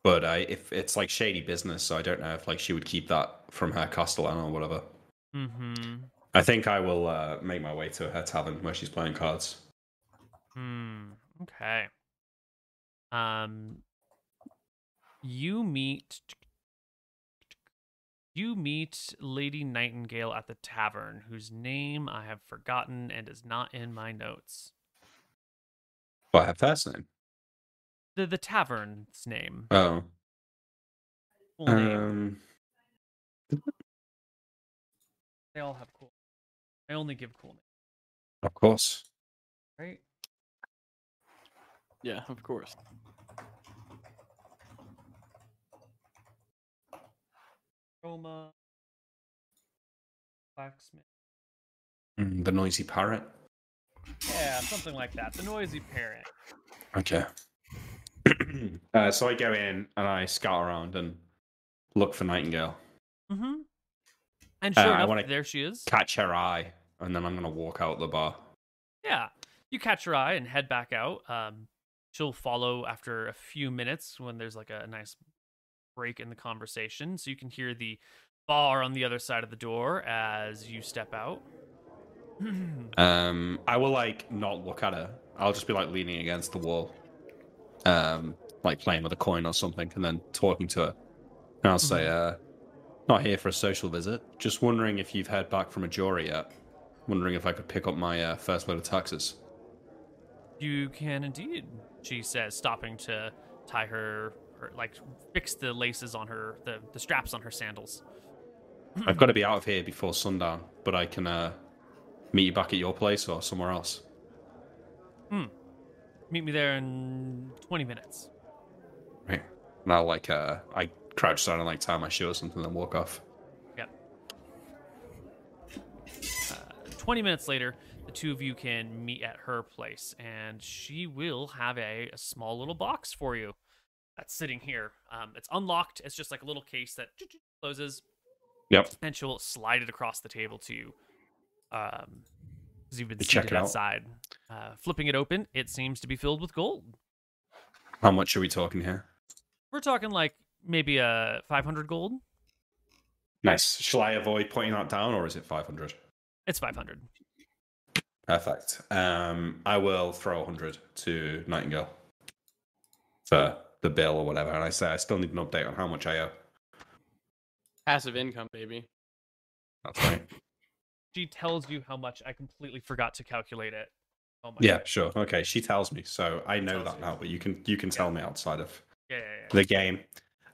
But I, if it's like shady business, so I don't know if like she would keep that from her castellan or whatever. Mm-hmm. I think I will uh, make my way to her tavern where she's playing cards. Hmm. Okay. Um. You meet. You meet Lady Nightingale at the tavern, whose name I have forgotten and is not in my notes. What her first name? The the tavern's name. Oh, Full name. um, They all have cool. I only give cool names, of course. right? Yeah, of course. Roma. Blacksmith. Mm, the noisy parrot. Yeah, something like that. The noisy parrot. Okay. (clears throat) uh, so I go in and I scout around and look for Nightingale, Mm-hmm. And Uh, sure I enough, wanna- there she is. catch her eye, and then I'm gonna walk out the bar. Yeah. You catch her eye and head back out. Um, she'll follow after a few minutes when there's like a nice break in the conversation. So you can hear the bar on the other side of the door as you step out. (clears throat) Um, I will like not look at her. I'll just be like leaning against the wall, um, like playing with a coin or something, and then talking to her. And I'll say, uh, "Not here for a social visit. Just wondering if you've heard back from a jury yet. Wondering if I could pick up my uh, first load of taxes." you can indeed, she says, stopping to tie her, her like fix the laces on her, the, the straps on her sandals. (clears throat) I've got to be out of here before sundown, but I can uh, meet you back at your place or somewhere else. Hmm. Meet me there in 20 minutes. Right. And I'll like uh, I crouch down and like tie my shoe or something, and then walk off. Yep. Uh, 20 minutes later, the two of you can meet at her place, and she will have a, a small little box for you that's sitting here. Um, it's unlocked. It's just like a little case that (tsk) closes, Yep. and she'll slide it across the table to you. Um, because you've been You check it outside. Uh, flipping it open, it seems to be filled with gold. How much are we talking here? We're talking like maybe a 500 gold. Nice. Shall I avoid pointing that down, or is it five hundred? It's 500. Perfect. Um, I will throw 100 to Nightingale for the bill or whatever. And I say I still need an update on how much I owe. Passive income, baby. That's right. (laughs) She tells you how much. I completely forgot to calculate it. Oh my yeah, God. sure. Okay, she tells me, so I know that you. now. But you can you can tell me outside of Yeah, yeah, yeah. the game.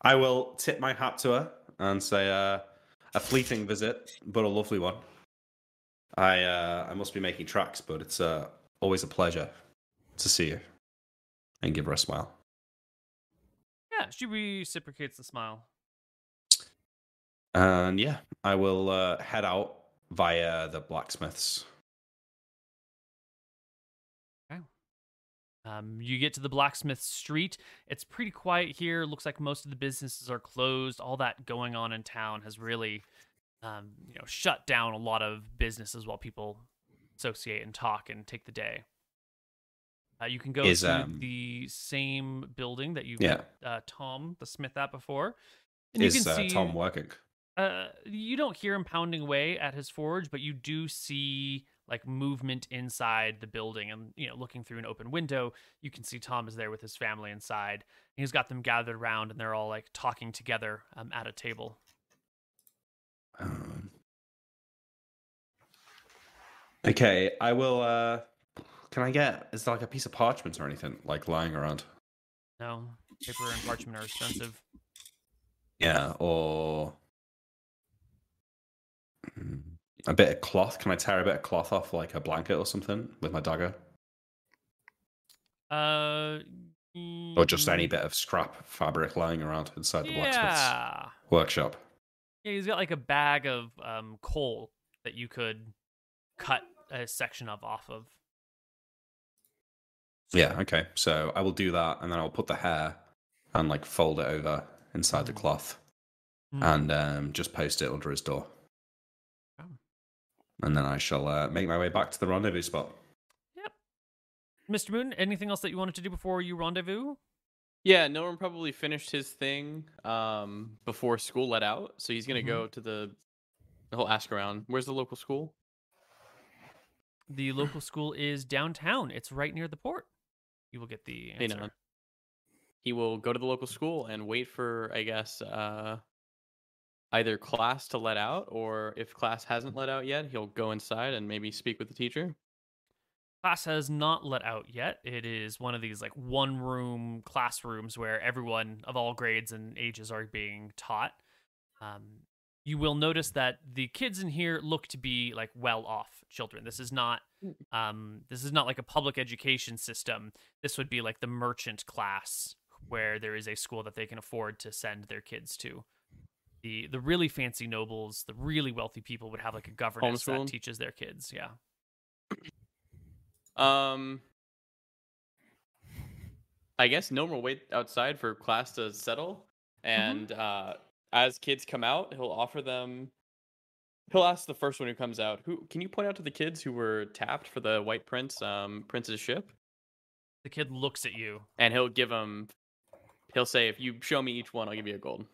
I will tip my hat to her and say uh, a fleeting visit, but a lovely one. I uh, I must be making tracks, but it's uh, always a pleasure to see you and give her a smile. Yeah, she reciprocates the smile. And yeah, I will uh, head out via the blacksmiths. Um, you get to the blacksmith street. It's pretty quiet here. Looks like most of the businesses are closed. All that going on in town has really, um, you know, shut down a lot of businesses while people associate and talk and take the day. Uh, you can go Is, to um, the same building that you Yeah. met uh, Tom the Smith at before, and Is you can uh, see Tom working? uh, you don't hear him pounding away at his forge, but you do see like movement inside the building. And you know, looking through an open window, you can see Tom is there with his family inside. He's got them gathered around, and they're all like talking together um, at a table. Um, okay, I will. Uh, can I get? Is there like a piece of parchment or anything like lying around? No, paper and parchment are expensive. Yeah, or Mm, a bit of cloth. Can I tear a bit of cloth off, like a blanket or something, with my dagger, Uh, or just any mm, bit of scrap fabric lying around inside the blacksmith's workshop? Yeah, he's got like a bag of um, coal that you could cut a section of off of. Yeah. Okay. So I will do that, and then I'll put the hair and like fold it over inside the Mm. cloth, Mm. and um, just post it under his door. Oh. And then I shall uh, make my way back to the rendezvous spot. Yep. Mr. Moon, anything else that you wanted to do before you rendezvous? Yeah, Nolan probably finished his thing um, before school let out, so he's gonna Mhm. go to the. He'll ask around. Where's the local school? The local school is downtown. It's right near the port. You will get the answer. Nolan. He will go to the local school and wait for, I guess, uh, either class to let out, or if class hasn't let out yet, he'll go inside and maybe speak with the teacher. Class has not let out yet. It is one of these like one room classrooms where everyone of all grades and ages are being taught. Um, you will notice that the kids in here look to be like well off children. This is not um, this is not like a public education system. This would be like the merchant class where there is a school that they can afford to send their kids to. The the really fancy nobles, the really wealthy people would have like a governess that teaches their kids. Yeah. (clears throat) Um, I guess Nolan will wait outside for class to settle, and uh, as kids come out, he'll offer them. He'll ask the first one who comes out. Who can you point out to the kids who were tapped for the White Prince, um, Prince's ship? The kid looks at you. And he'll give them. He'll say, "If you show me each one, I'll give you a gold."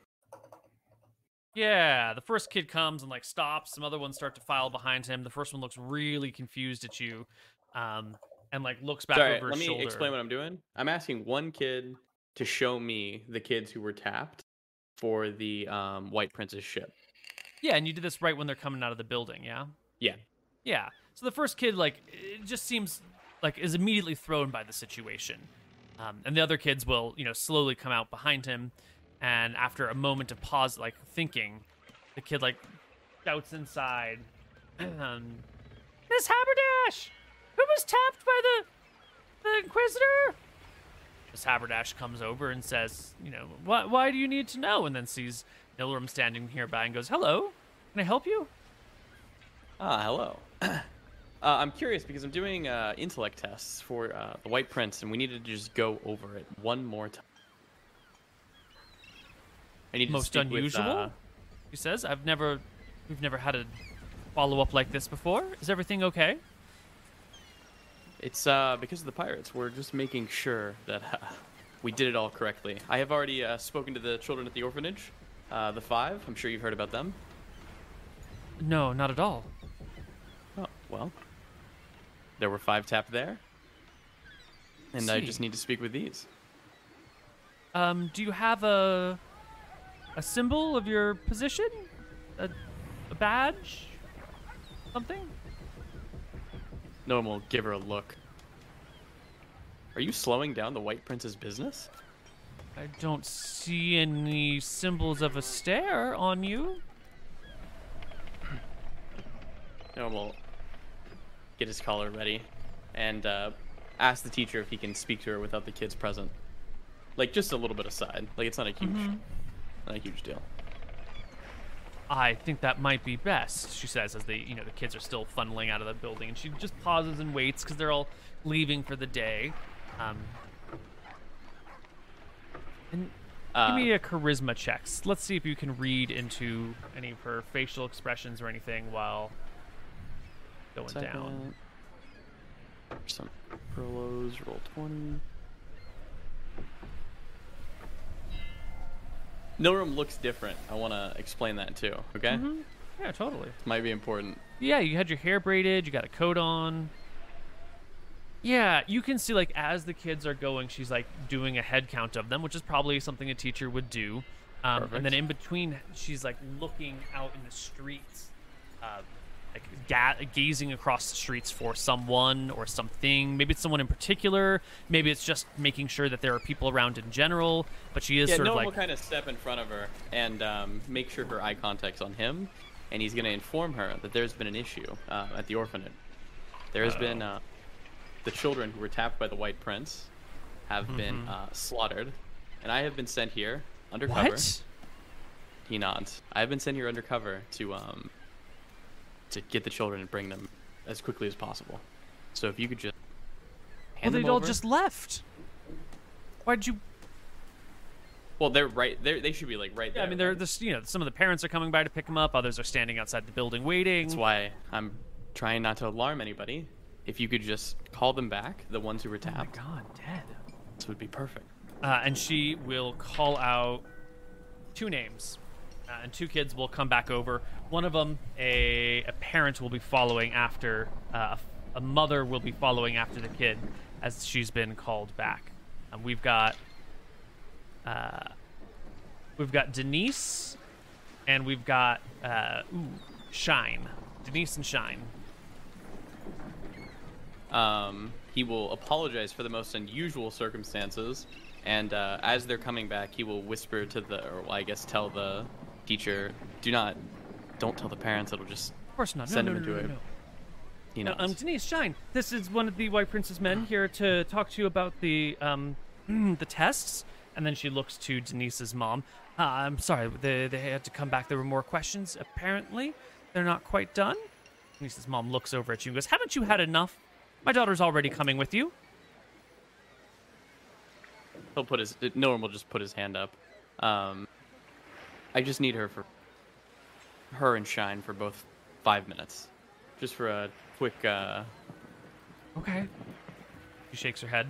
Yeah, the first kid comes and like stops. Some other ones start to file behind him. The first one looks really confused at you, um, and like looks back Sorry, over let his me shoulder. explain what I'm doing. I'm asking one kid to show me the kids who were tapped for the um, White Prince's ship. Yeah, and you did this right when they're coming out of the building. Yeah. Yeah. Yeah. So the first kid, like, it just seems like is immediately thrown by the situation, um, and the other kids will, you know, slowly come out behind him, and after a moment of pause, like thinking, the kid like shouts inside, (clears throat) um, "Miss Haberdash, who was tapped by the the Inquisitor?" Miss Haberdash comes over and says, "You know, why why do you need to know?" And then sees Nilrem standing nearby and goes, "Hello, can I help you?" Ah, hello. (clears throat) uh, I'm curious because I'm doing uh, intellect tests for uh, the White Prince, and we needed to just go over it one more time. I need to Most speak with, unusual? uh, He says, "I've never, we've never had a follow up like this before. Is everything okay?" It's uh, because of the pirates. We're just making sure that uh, we did it all correctly. I have already uh, spoken to the children at the orphanage, uh, the five. I'm sure you've heard about them. No, not at all. Oh, well. There were five tapped there. And I just need to speak with these. Um, do you have a a symbol of your position? A, a badge? Something? No one will give her a look. Are you slowing down the White Prince's business? I don't see any symbols of a stare on you. (clears throat) No one will get his collar ready and uh, ask the teacher if he can speak to her without the kids present. Like just a little bit aside. Like it's not a huge, not a huge deal. I think that might be best, she says as they, you know, the kids are still funneling out of the building, and she just pauses and waits because they're all leaving for the day. Um, and Uh, give me a charisma checks. Let's see if you can read into any of her facial expressions or anything while going down. Some prolos, roll 20. Nilrem looks different. I want to explain that too, okay? Mhm. Yeah, totally. Might be important. Yeah, you had your hair braided, you got a coat on. Yeah, you can see like as the kids are going, she's like doing a head count of them, which is probably something a teacher would do. Um, and then in between, she's like looking out in the streets, uh, like gazing across the streets for someone or something. Maybe it's someone in particular. Maybe it's just making sure that there are people around in general. But she is Yeah, sort no of like will kind of step in front of her and um, make sure her eye contact's on him. and he's going to inform her that there's been an issue uh, at the orphanage. There has been uh, the children who were tapped by the White Prince have been Mm-hmm. uh, slaughtered, and I have been sent here undercover. What? He nods. I have been sent here undercover to um to get the children and bring them as quickly as possible. So if you could just Well, hand they them all over. just left. Why'd you? well, they're right. They they should be like right Yeah, there. I mean, they're like, this. You know, some of the parents are coming by to pick them up. Others are standing outside the building waiting. That's why I'm trying not to alarm anybody. If you could just call them back, the ones who were tapped. Oh my god, dead. this would be perfect. Uh, and she will call out two names, uh, and two kids will come back over. One of them, a, a parent, will be following after. Uh, a mother will be following after the kid, as she's been called back. And we've got. Uh, we've got Denise, and we've got uh, ooh, Shine. Denise and Shine. Um, he will apologize for the most unusual circumstances, and uh, as they're coming back, he will whisper to the, or well, I guess tell the teacher, "Do not, don't tell the parents. It'll just Of course not. No, Send no, no, into no, no. you No, know." um, Denise, Shine. This is one of the White Prince's men here to talk to you about the um, (clears throat) the tests. And then she looks to Denise's mom. Uh, I'm sorry, they, they had to come back. There were more questions. Apparently, they're not quite done. Denise's mom looks over at you and goes, "Haven't you had enough? My daughter's already coming with you." He'll put his Norm will just put his hand up. Um, I just need her for her and Shine for both five minutes, just for a quick. Uh, Okay. She shakes her head.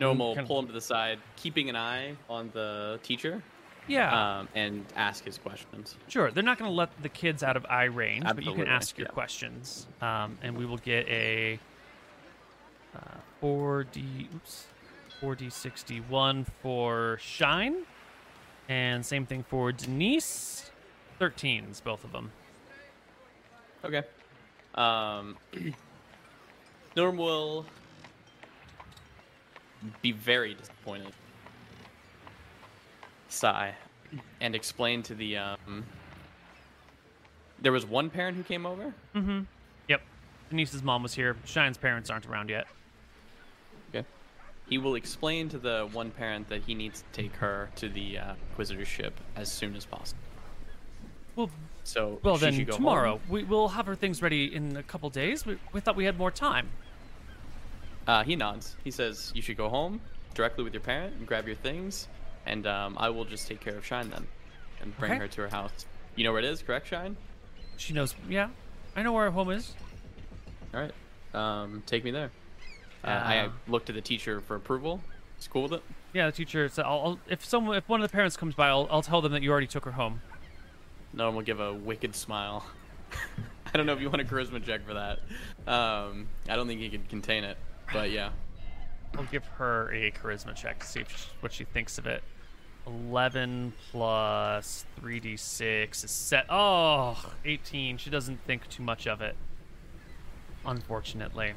Norm will kind of- pull him to the side, keeping an eye on the teacher, Yeah, um, and ask his questions. sure. They're not going to let the kids out of eye range, but you can ask your yeah. questions, um, and we will get a uh, 4D. Oops. 4D61 for Shine. And same thing for Denise. 13s, both of them. Okay. Um, (clears throat) Norm will be very disappointed. Sigh, and explain to the um. There was one parent who came over. Mm hmm. Yep. Denise's mom was here. Shine's parents aren't around yet. He will explain to the one parent that he needs to take her to the uh, Inquisitor's ship as soon as possible. Well, So well then tomorrow. home. We, we'll have her things ready in a couple days. We, we thought we had more time. Uh, he nods. He says, "You should go home directly with your parent and grab your things, and um, I will just take care of Shine then, and bring Okay. her to her house. You know where it is, correct, Shine? She knows. Yeah, I know where her home is. All right. Um, take me there." Uh, I Uh, look to the teacher for approval. He's cool with it. Yeah, the teacher said, I'll, I'll, if someone, if one of the parents comes by, I'll, I'll tell them that you already took her home. No one will give a wicked smile. (laughs) I don't know if you want a charisma check for that. Um, I don't think he can contain it, but yeah. I'll give her a charisma check to see if she, what she thinks of it. 11 plus 3d6 is set. Oh, 18. She doesn't think too much of it. Unfortunately.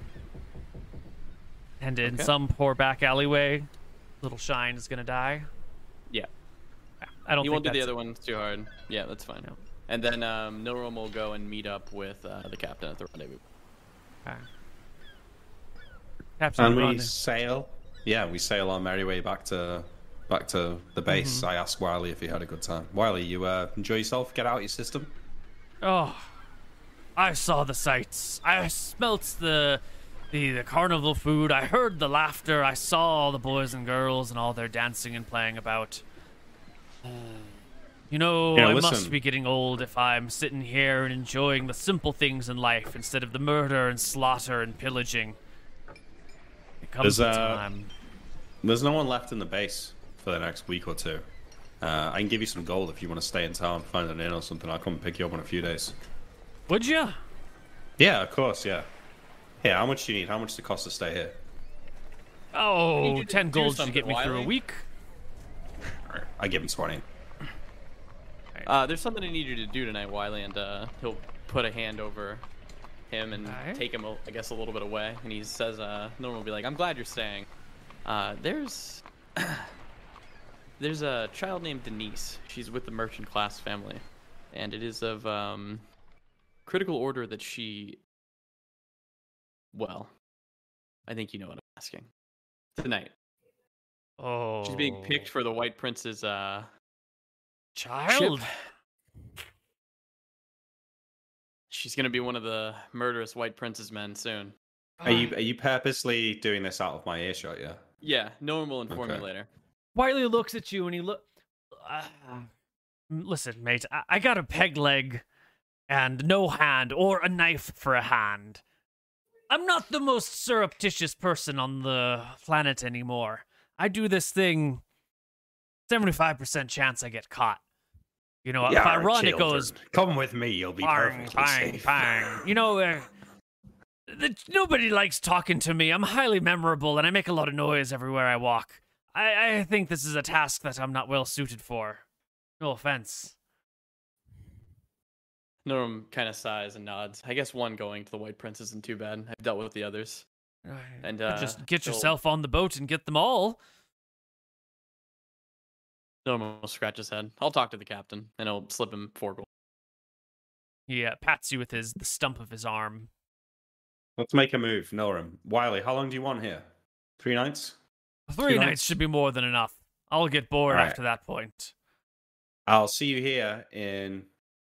And in Okay. some poor back alleyway, little Shine is going to die. Yeah. I don't You think won't do the other ones too hard. Yeah, that's fine. No. And then um, Nilrem will go and meet up with uh, the captain at the rendezvous. Okay. Captain And we Ron- sail. Yeah, we sail our merry way back to back to the base. Mm-hmm. I asked Wiley if he had a good time. Wiley, you uh, enjoy yourself? Get out your system. Oh, I saw the sights. I smelt the, the the carnival food. I heard the laughter. I saw all the boys and girls and all their dancing and playing about. You know, Yeah, I must be getting old if I'm sitting here and enjoying the simple things in life instead of the murder and slaughter and pillaging. It comes There's, a uh, time. There's no one left in the base for the next week or two. Uh, I can give you some gold if you want to stay in town, find an inn or something. I'll come and pick you up in a few days. Would you? Yeah, of course, yeah. Yeah, how much do you need? How much does it cost to stay here? Oh, you to 10 do gold should get me through a week. Alright, I give him 20. Uh, there's something I need you to do tonight, Wiley, and uh, he'll put a hand over him and Alright. take him, I guess, a little bit away. And he says, uh, Norman will be like, I'm glad you're staying. Uh, there's... (clears throat) there's a child named Denise. She's with the merchant class family. and it is of um, critical order that she. Well, I think you know what I'm asking. Tonight, Oh, she's being picked for the White Prince's uh, child. ship. She's gonna be one of the murderous White Prince's men soon. Are you are you purposely doing this out of my earshot? Yeah. Yeah, no one will inform Okay. you later. Wiley looks at you and he look. Uh, listen, mate, I-, I got a peg leg and no hand or a knife for a hand. I'm not the most surreptitious person on the planet anymore. I do this thing 75% chance I get caught. You know, if I run, it goes Come with me. You'll be bang, perfectly bang, safe. bang. You know, uh, the, nobody likes talking to me. I'm highly memorable and I make a lot of noise everywhere I walk. I, I think this is a task that I'm not well suited for. No offense. Norm kind of sighs and nods. I guess one going to the White Prince isn't too bad. I've dealt with the others. And uh, just get he'll- yourself on the boat and get them all. Norm will scratch his head. I'll talk to the captain, and I'll slip him four gold. He uh, pats you with his the stump of his arm. Let's make a move, Noram. Wiley, how long do you want here? Three nights? Three Two nights nights? should be more than enough. I'll get bored Alright. after that point. I'll see you here in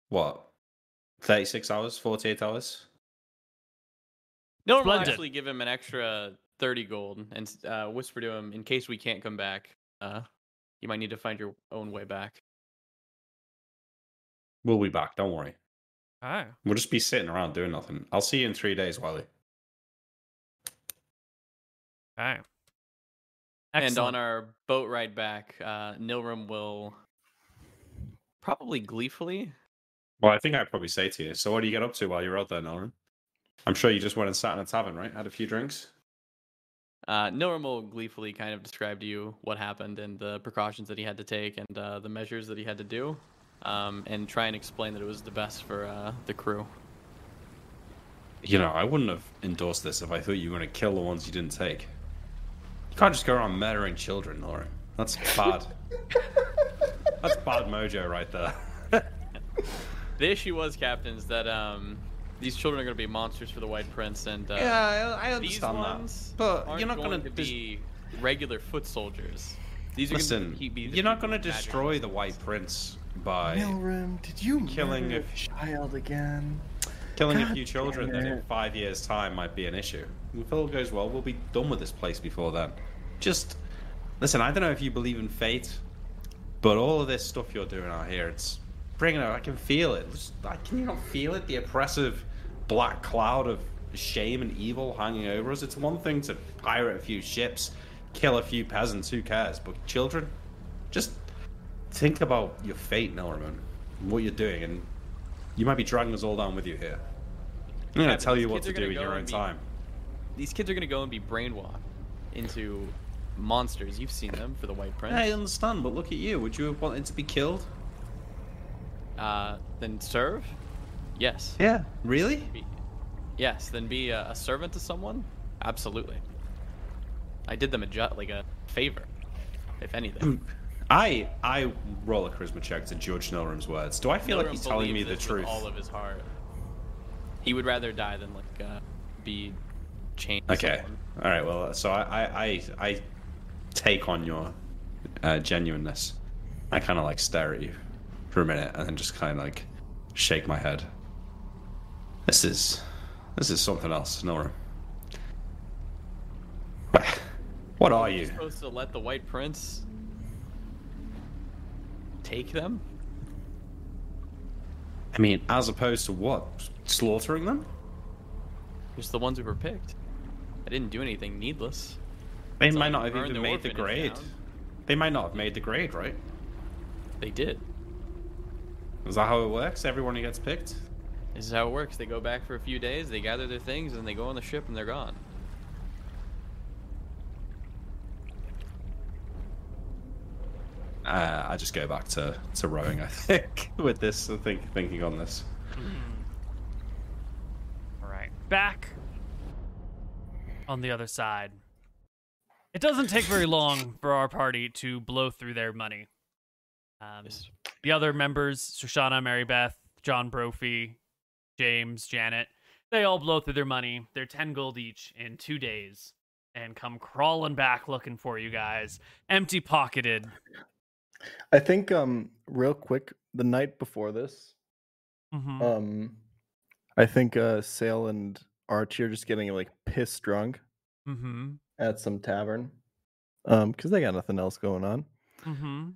what? 36 hours? 48 hours? Norm will Splendid. actually give him an extra 30 gold and uh, whisper to him, in case we can't come back, uh, you might need to find your own way back. We'll be back, don't worry. Oh. We'll just be sitting around doing nothing. I'll see you in three days, Wiley. Okay. And on our boat ride back, uh, Nilrem will probably gleefully. Well, I think I'd probably say to you, so what do you get up to while you're out there, Nolan? I'm sure you just went and sat in a tavern, right? Had a few drinks? Uh, Nilrem will gleefully kind of describe to you what happened and the precautions that he had to take and uh, the measures that he had to do, um, and try and explain that it was the best for uh, the crew. You know, I wouldn't have endorsed this if I thought you were going to kill the ones you didn't take. You can't just go around murdering children, Nora. That's bad. (laughs) That's bad mojo right there. (laughs) The issue was, Captain, is that um, these children are going to be monsters for the White Prince, and uh, yeah, I, I these understand ones that. But aren't you're not going going to to be regular foot soldiers. These are Listen, going to be. the you're not going to destroy the. White Prince by Nilrem, did you Killing a- a child again? killing a few children that in five years' time might be an issue. If all goes well, we'll be done with this place before then. Just listen. I don't know if you believe in fate, but all of this stuff you're doing out here, it's bringing it. I can feel it. Just- I- Can you not feel it? The oppressive black cloud of shame and evil hanging over us. It's one thing to pirate a few ships, kill a few peasants. Who cares? But children, just think about your fate, Norman, and what you're doing, and you might be dragging us all down with you here. I'm gonna Yeah, tell you what to do in your own be- time. These kids are going to go and be brainwashed into monsters. You've seen them for the White Prince. I understand, but look at you. Would you have wanted to be killed? Uh, then serve? Yes. Yeah. Really? Be- yes. Then be a, a servant to someone? Absolutely. I did them a ju- like a favor, if anything. I I roll a charisma check to judge Nilrem's words. Do I feel like he's telling me the truth? all of his heart. He would rather die than like uh, be chained. Okay. someone. All right. Well, so I I I, I take on your uh, genuineness. I kind of like stare at you for a minute and then just kind of like shake my head. This is this is something else, Nora. What are You're supposed to let the White Prince take them? I mean, as opposed to what? Slaughtering them? Just the ones who were picked. I didn't do anything needless. They might not have even made the grade. down. They might not have made the grade, right? They did. Is that how it works? Everyone who gets picked? This is how it works. They go back for a few days, they gather their things, and they go on the ship and they're gone. Uh, I just go back to, to rowing, I think, (laughs) with this, I think, thinking on this. All right. Back on the other side. It doesn't take very long for our party to blow through their money. Um, This- The other members, Shoshana, Mary Beth, John Brophy, James, Janet, they all blow through their money. They're 10 gold each in two days and come crawling back looking for you guys, empty pocketed. I think um real quick, the night before this, hmm um I think uh Sale and Archie are just getting like piss drunk hmm at some tavern. Um, because they got nothing else going on. hmm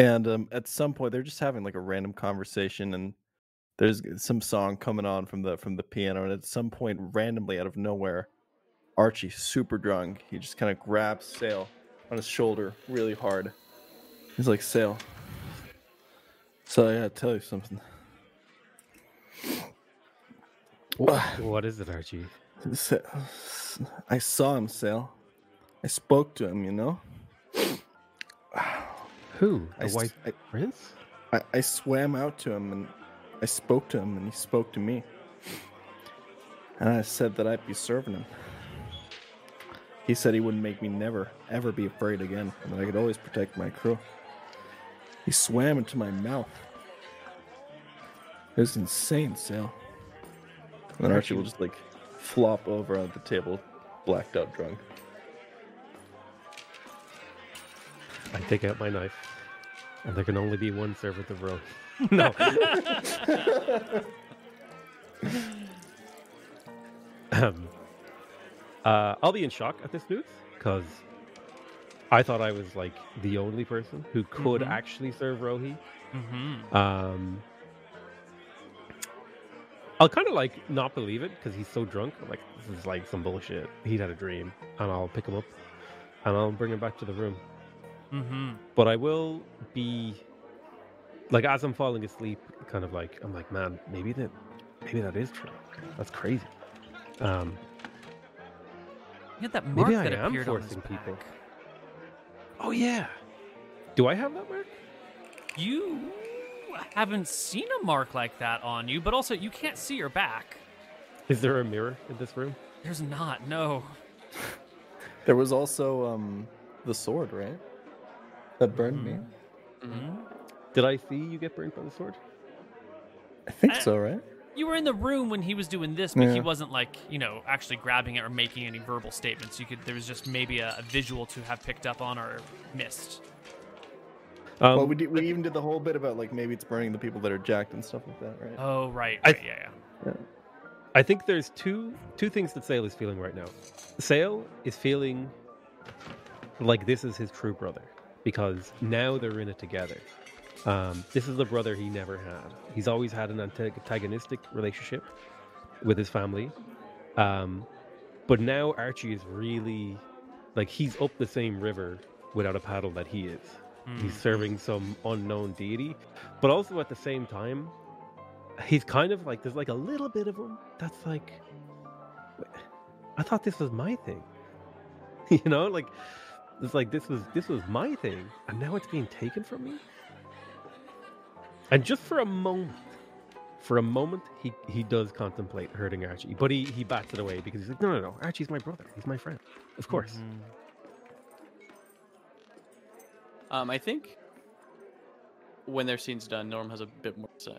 And um at some point they're just having like a random conversation and there's some song coming on from the from the piano and at some point randomly out of nowhere Archie super drunk he just kind of grabs Sale on his shoulder really hard. He's like Sale. So I gotta tell you something. (sighs) what is it, Archie? I saw him, Sale. I spoke to him, you know? Who? I The s- White I- Prince? I, I swam out to him and I spoke to him and he spoke to me. And I said that I'd be serving him. He said he wouldn't make me never, ever be afraid again and that I could always protect my crew. He swam into my mouth. It was insane, Sale. And then Archie will just like flop over on the table, blacked out drunk. I take out my knife, and there can only be one servant of Rome. no. (laughs) um, uh, I'll be in shock at this news because I thought I was like the only person who could Mhm. actually serve Rohi. hmm Um, I'll kind of like not believe it because he's so drunk. I'm like, this is like some bullshit. He'd had a dream, and I'll pick him up and I'll bring him back to the room. Hmm But I will be like, as I'm falling asleep, kind of like, I'm like, man, maybe that, maybe that is true. That's crazy. Um, He had that mark Maybe I that am appeared on forcing people. oh yeah. Do I have that mark? You haven't seen a mark like that on you, but also you can't see your back. Is there a mirror in this room? There's not. No. There was also um the sword, right? That burned me. Mhm. Did I see you get burned by the sword? I think I- so, right? You were in the room when he was doing this, but he wasn't like you know actually grabbing it or making any verbal statements. You could. There was just maybe a, a visual to have picked up on or missed. Um, well, we did, we even did the whole bit about like maybe it's burning the people that are jacked and stuff like that, right? Oh right, I- right, yeah, yeah. I think there's two two things that Sale is feeling right now. Sale is feeling like this is his true brother because now they're in it together. Um, this is the brother he never had. He's always had an antagonistic relationship with his family, um, but now Archie is really like he's up the same river without a paddle that he is. He's Mm. serving some unknown deity, but also at the same time, he's kind of like there's like a little bit of him that's like, I thought this was my thing, (laughs) you know, like it's like this was this was my thing, and now it's being taken from me. And just for a moment, for a moment, he he does contemplate hurting Archie, but he he bats it away because he's like, no, no, no, Archie's my brother, he's my friend, of course. Mhm. Um, I think when their scene's done, Norm has a bit more to say.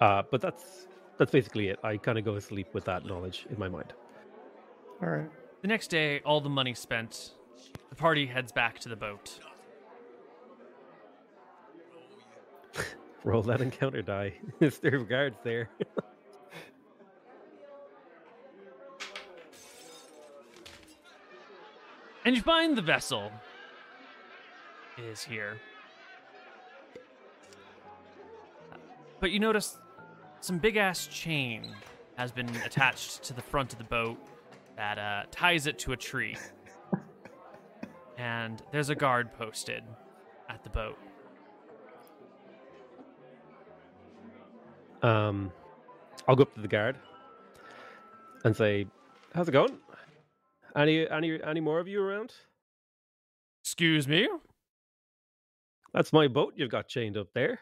Uh, but that's that's basically it. I kind of go to sleep with that knowledge in my mind. All right. The next day, all the money spent, the party heads back to the boat. (laughs) Roll that encounter die. (laughs) Is there guards there? (laughs) And you find the vessel is here. But you notice some big ass chain has been attached to the front of the boat that uh, ties it to a tree. And there's a guard posted at the boat. Um, I'll go up to the guard and say, "How's it going? Any any any more of you around? Excuse me? That's my boat. You've got chained up there,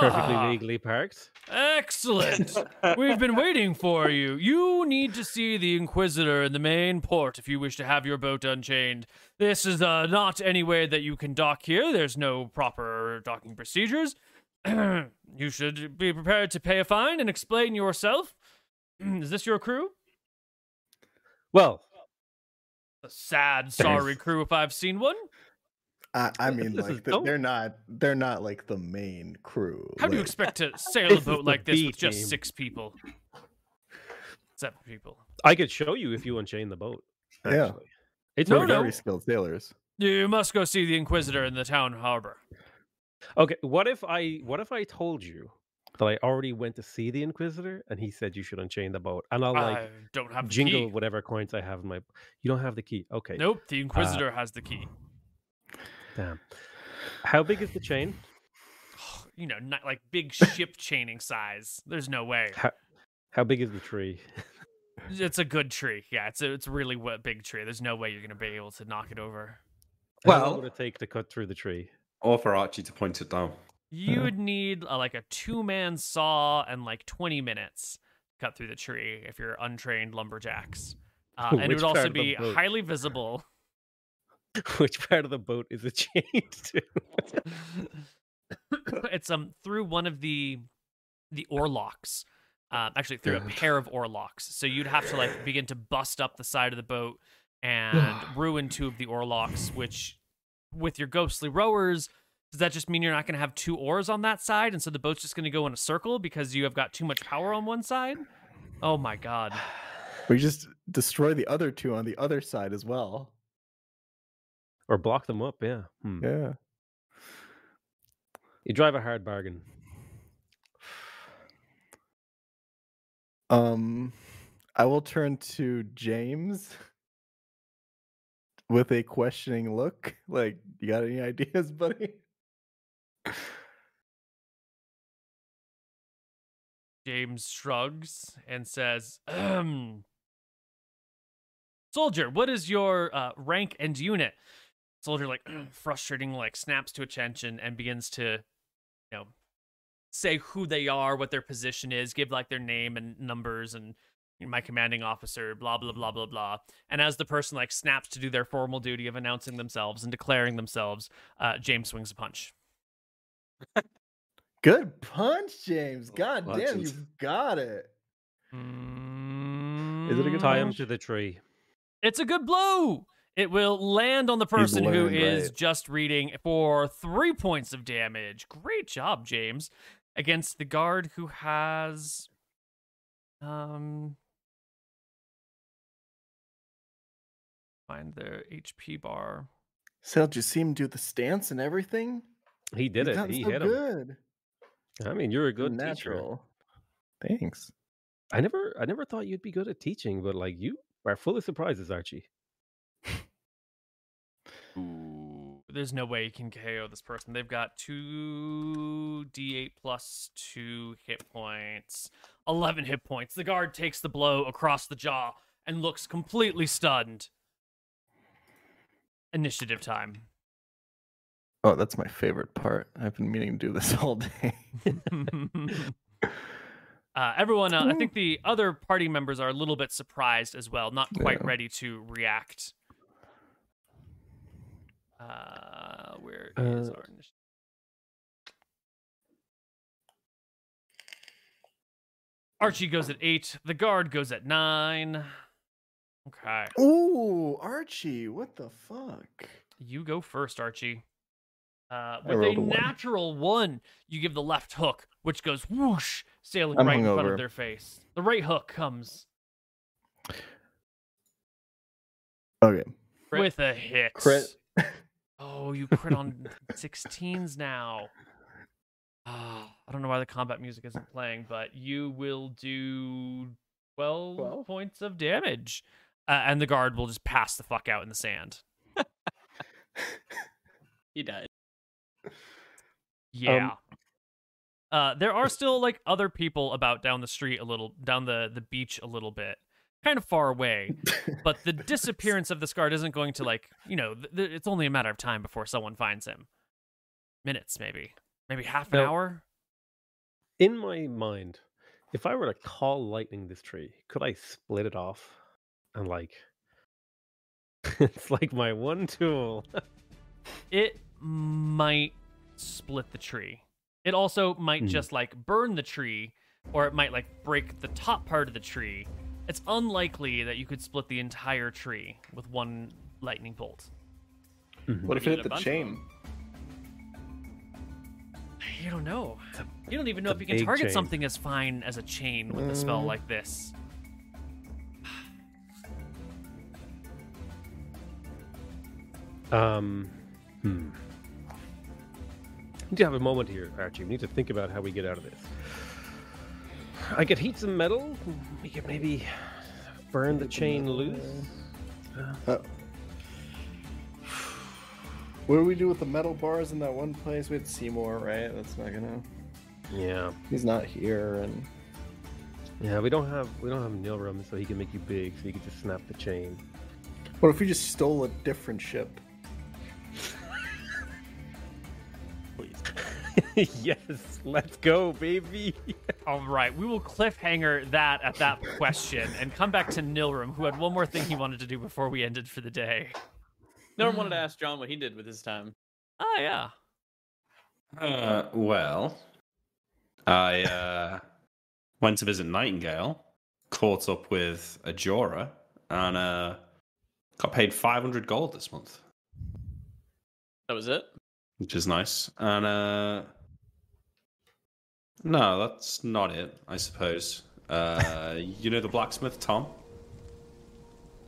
perfectly Ah, legally parked. Excellent. (laughs) We've been waiting for you. You need to see the Inquisitor in the main port if you wish to have your boat unchained. This is uh, not any way that you can dock here. There's no proper docking procedures. (clears throat) you should be prepared to pay a fine and explain yourself. (clears throat) Is this your crew? Well, A sad, sorry (laughs) crew if I've seen one. I, I mean, This like they're, they're not they're not like the main crew. How do you expect to (laughs) sail a boat like this B with just six people? Seven people. I could show you if you unchain the boat. Yeah. It's No, They're no. very skilled sailors. You must go see the Inquisitor in the town harbor. Okay, what if I what if I told you that I already went to see the Inquisitor and he said you should unchain the boat, and I'll like I don't have jingle key. whatever coins I have in my. You don't have the key. Okay. Nope, the uh, Inquisitor has the key. Damn. How big is the chain? (sighs) You know, not like big ship (laughs) chaining size. There's no way. How, how big is the tree? It's a good tree. Yeah, it's a it's a really big tree. There's no way you're gonna be able to knock it over. How long would it take to cut through the tree? Or for Archie to point it down. You Yeah. (laughs) would need uh, like a two man saw and like 20 minutes to cut through the tree if you're untrained lumberjacks. Uh, (laughs) and it would also part of the be highly visible. (laughs) Which part of the boat is it chained to? (laughs) it's um through one of the the oar locks. Um, actually through a pair of oar locks. So you'd have to like begin to bust up the side of the boat (sighs) and ruin two of the oar locks, which with your ghostly rowers, does that just mean you're not going to have two oars on that side, and so the boat's just going to go in a circle because you have got too much power on one side? Oh my god! (sighs) We just destroy the other two on the other side as well. Or block them up? Yeah. Hmm. Yeah. You drive a hard bargain. Um, I will turn to James (laughs) with a questioning look. Like, you got any ideas, (laughs) buddy? James shrugs and says, "Ahem. "Soldier, what is your uh, rank and unit?" Soldier, like (clears throat) frustrating, like snaps to attention and begins to, you know, say who they are, what their position is, give like their name and numbers and my commanding officer, blah blah blah blah blah. And as the person like snaps to do their formal duty of announcing themselves and declaring themselves, uh, James swings a punch. (laughs) Good punch, James. God damn, you've got it. Is it a good tie him to the tree? It's a good blow. It will land on the person who learned, is right. just reading for three points of damage. Great job, James. Against the guard who has um find their HP bar. So did you see him do the stance and everything? He did You've it. He so hit him. good. I mean, you're a good natural. Thanks. I never, I never thought you'd be good at teaching, but like you are full of surprises, Archie. There's no way you can KO this person. They've got two D8 plus two hit points, 11 hit points. The guard takes the blow across the jaw and looks completely stunned. Initiative time. Oh, that's my favorite part. I've been meaning to do this (laughs) all day. (laughs) uh, everyone, uh, I think (laughs) the other party members are a little bit surprised as well, not quite Yeah. ready to react. Uh, where is Uh, our initiative? Archie goes at eight. The guard goes at nine. Okay, Ooh, Archie, what the fuck? you go first, Archie. Uh, with a a natural one, you give the left hook, which goes whoosh, sailing I'm right in front of their face. The right hook comes Okay. Crit. with a hit. Crit. (laughs) Oh, you crit on 16s now. Ah, I don't know why the combat music isn't playing, but you will do 12, 12? points of damage. Uh, and the guard will just pass the fuck out in the sand. (laughs) He died. Yeah. uh, there are still like other people about down the street a little, down the the beach a little bit, kind of far away. (laughs) but the disappearance of this guard isn't going to like you know th- th- it's only a matter of time before someone finds him. Minutes, maybe, maybe half an Now- hour. In my mind, if I were to call lightning this tree, could I split it off and like? (laughs) it's like my one tool. (laughs) It might split the tree. It also might hmm. just like burn the tree, or it might like break the top part of the tree. It's unlikely that you could split the entire tree with one lightning bolt. What if You it hit the chain? You don't know. You don't even know if you can target chain. something as fine as a chain with a spell Mm. like this. Um, hmm. We need to have a moment here, Archie. We need to think about how we get out of this. I could heat some metal. We could maybe burn the chain loose. Uh, what do we do with the metal bars in that one place? We had Seymour, right? That's not gonna. Yeah, He's not here, and yeah. We don't have we don't have Nilrem, so he can make you big, so you can just snap the chain. what if we just stole a different ship? (laughs) yes, let's go, baby. All right, we will cliffhanger that at that question and come back to Nilrem, who had one more thing he wanted to do before we ended for the day. No one wanted to ask John what he did with his time. Oh yeah. Uh, well, I uh, went to visit Nightingale, caught up with Ajora, and uh, got paid 500 gold this month, That was it. Which is nice. And uh, no, that's not it, I suppose. Uh, you know the blacksmith, Tom?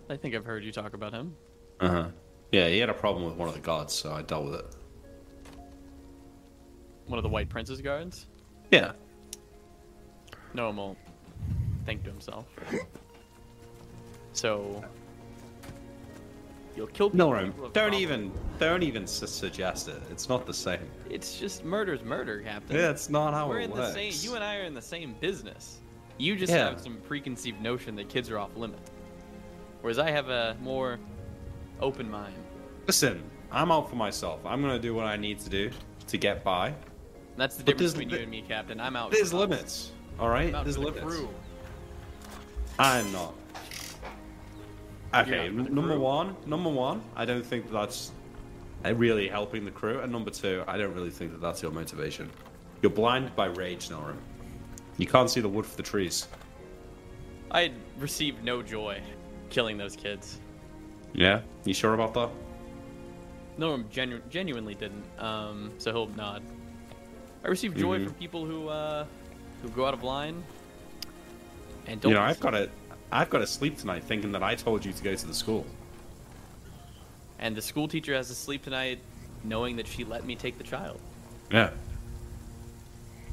I think I've heard you talk about him. Uh huh. Yeah, he had a problem with one of the gods, so I dealt with it. One of the White Prince's guards. Yeah. No one won't think to himself. So you'll kill people. No, who have don't problems. even, don't even su- suggest it. It's not the same. It's just murder's murder, Captain. Yeah, it's not how We're it in works. the same. You and I are in the same business. You just Yeah. have some preconceived notion that kids are off limits, whereas I have a more open mind. Listen, I'm out for myself. I'm gonna do what I need to do to get by. That's the But difference there's- between you and me, Captain. I'm out. There's for limits. All right, there's for the limits. crew. I'm not. Okay, You're not for the number one, number one, I don't think that's uh, really helping the crew, and number two, I don't really think that that's your motivation. You're blinded by rage, Norum. You can't see the wood for the trees. I received no joy killing those kids. Yeah, you sure about that? No, I'm genu- genuinely didn't. Um, so he'll nod. I received joy Mhm. from people who uh, who go out of line and don't. you know, I've got to, I've got to sleep tonight thinking that I told you to go to the school. And the school teacher has to sleep tonight, knowing that she let me take the child. Yeah.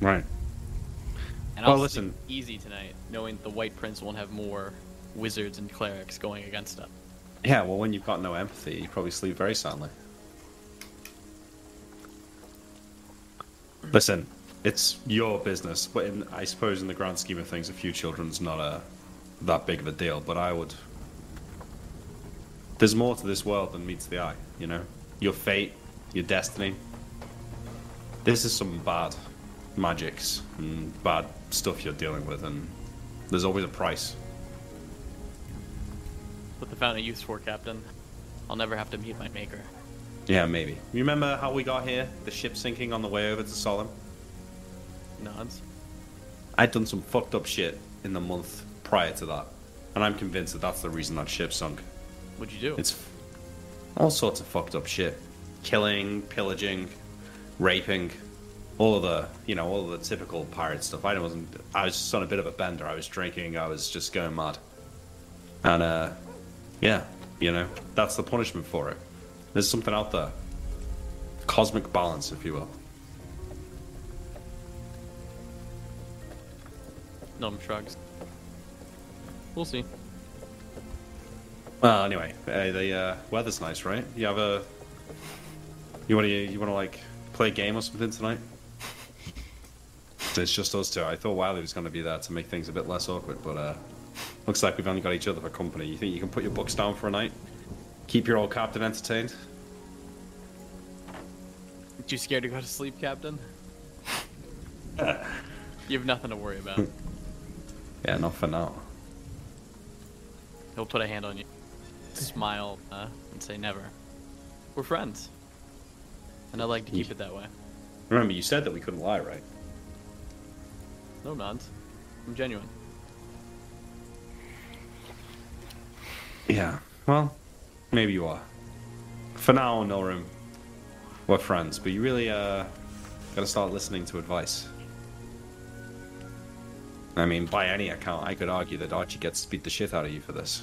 Right. And Well, I'll listen. sleep easy tonight, knowing the White Prince won't have more wizards and clerics going against us. Yeah. Well, when you've got no empathy, you probably sleep very soundly. Listen, it's your business, but in, I suppose in the grand scheme of things, a few children's not a that big of a deal. But I would. There's more to this world than meets the eye. You know, your fate, your destiny. This is some bad magics and bad stuff you're dealing with, and there's always a price. What the Fountain of Youth for, Captain? I'll never have to meet my maker. Yeah, maybe. You remember how we got here? The ship sinking on the way over to Solemn? Nods. I'd done some fucked up shit in the month prior to that. And I'm convinced that that's the reason that ship sunk. What'd you do? It's all sorts of fucked up shit. Killing, pillaging, raping, all of the, you know, all of the typical pirate stuff. I wasn't, I was just on a bit of a bender. I was drinking, I was just going mad. And, uh, yeah, you know, that's the punishment for it. There's something out there. Cosmic balance, if you will. Gnome shrugs. We'll see. Well, anyway, uh, the uh, weather's nice, right? You have a. You want to you want to like play a game or something tonight? it's just us two. I thought Wiley was going to be there to make things a bit less awkward, but uh, looks like we've only got each other for company. You think you can put your books down for a night? Keep your old captain entertained? You scared to go to sleep, Captain? (laughs) you have nothing to worry about. (laughs) Yeah, not for now. He'll put a hand on you, smile, uh, and say never. We're friends. And I'd like to keep it that way. Remember, you said that we couldn't lie, right? No nods. I'm genuine. Yeah. Well, maybe you are. For now, Norum, we're friends, but you really uh gotta start listening to advice. I mean, by any account, I could argue that Archie gets beat the shit out of you for this.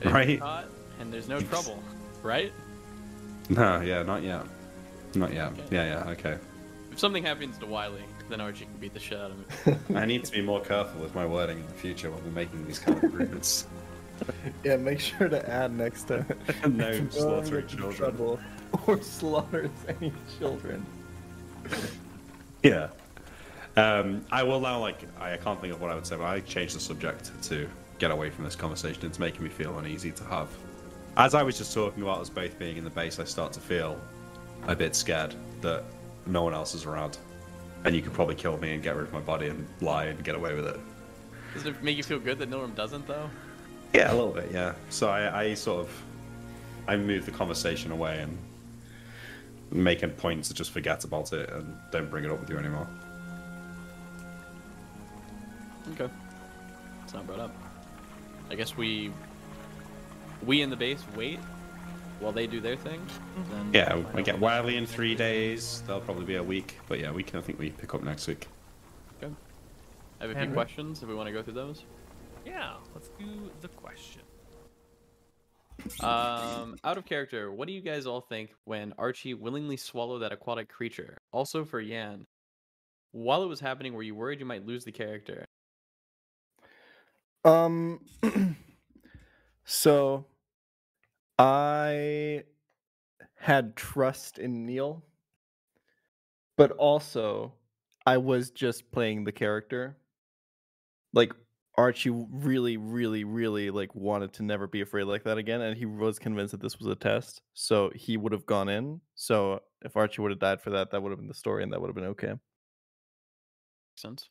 If Right. you're and there's no trouble, right? No, yeah, not yet. Not yet. Okay. Yeah, yeah, okay. If something happens to Wiley, then Archie can beat the shit out of me. (laughs) I need to be more careful with my wording in the future when we're making these kind of agreements. (laughs) Yeah, make sure to add next time. (laughs) no Don't slaughtering get in children. trouble Or slaughters any children. Yeah. Um, I will now, like, I can't think of what I would say, but I changed the subject to get away from this conversation. It's making me feel uneasy to have. As I was just talking about us both being in the base, I start to feel a bit scared that no one else is around. And you could probably kill me and get rid of my body and lie and get away with it. Does it make you feel good that Norm doesn't, though? Yeah, a little bit, yeah. So I, I sort of, I move the conversation away and making points to just forget about it and don't bring it up with you anymore. Okay. It's not brought up. I guess we we in the base wait while they do their thing. Then Yeah, we get what Wiley in three next days. They'll probably be a week, but yeah, we can. I think we pick up next week. Okay. I have a few Henry? questions if we want to go through those. Yeah, let's do the question. Um, out of character, what do you guys all think when Archie willingly swallowed that aquatic creature? Also for Yan, while it was happening, were you worried you might lose the character? Um. (clears throat) so, I had trust in Neil, but also I was just playing the character. Like Archie really, really, really like wanted to never be afraid like that again, and he was convinced that this was a test, so he would have gone in. So if Archie would have died for that, that would have been the story, and that would have been okay. Sense.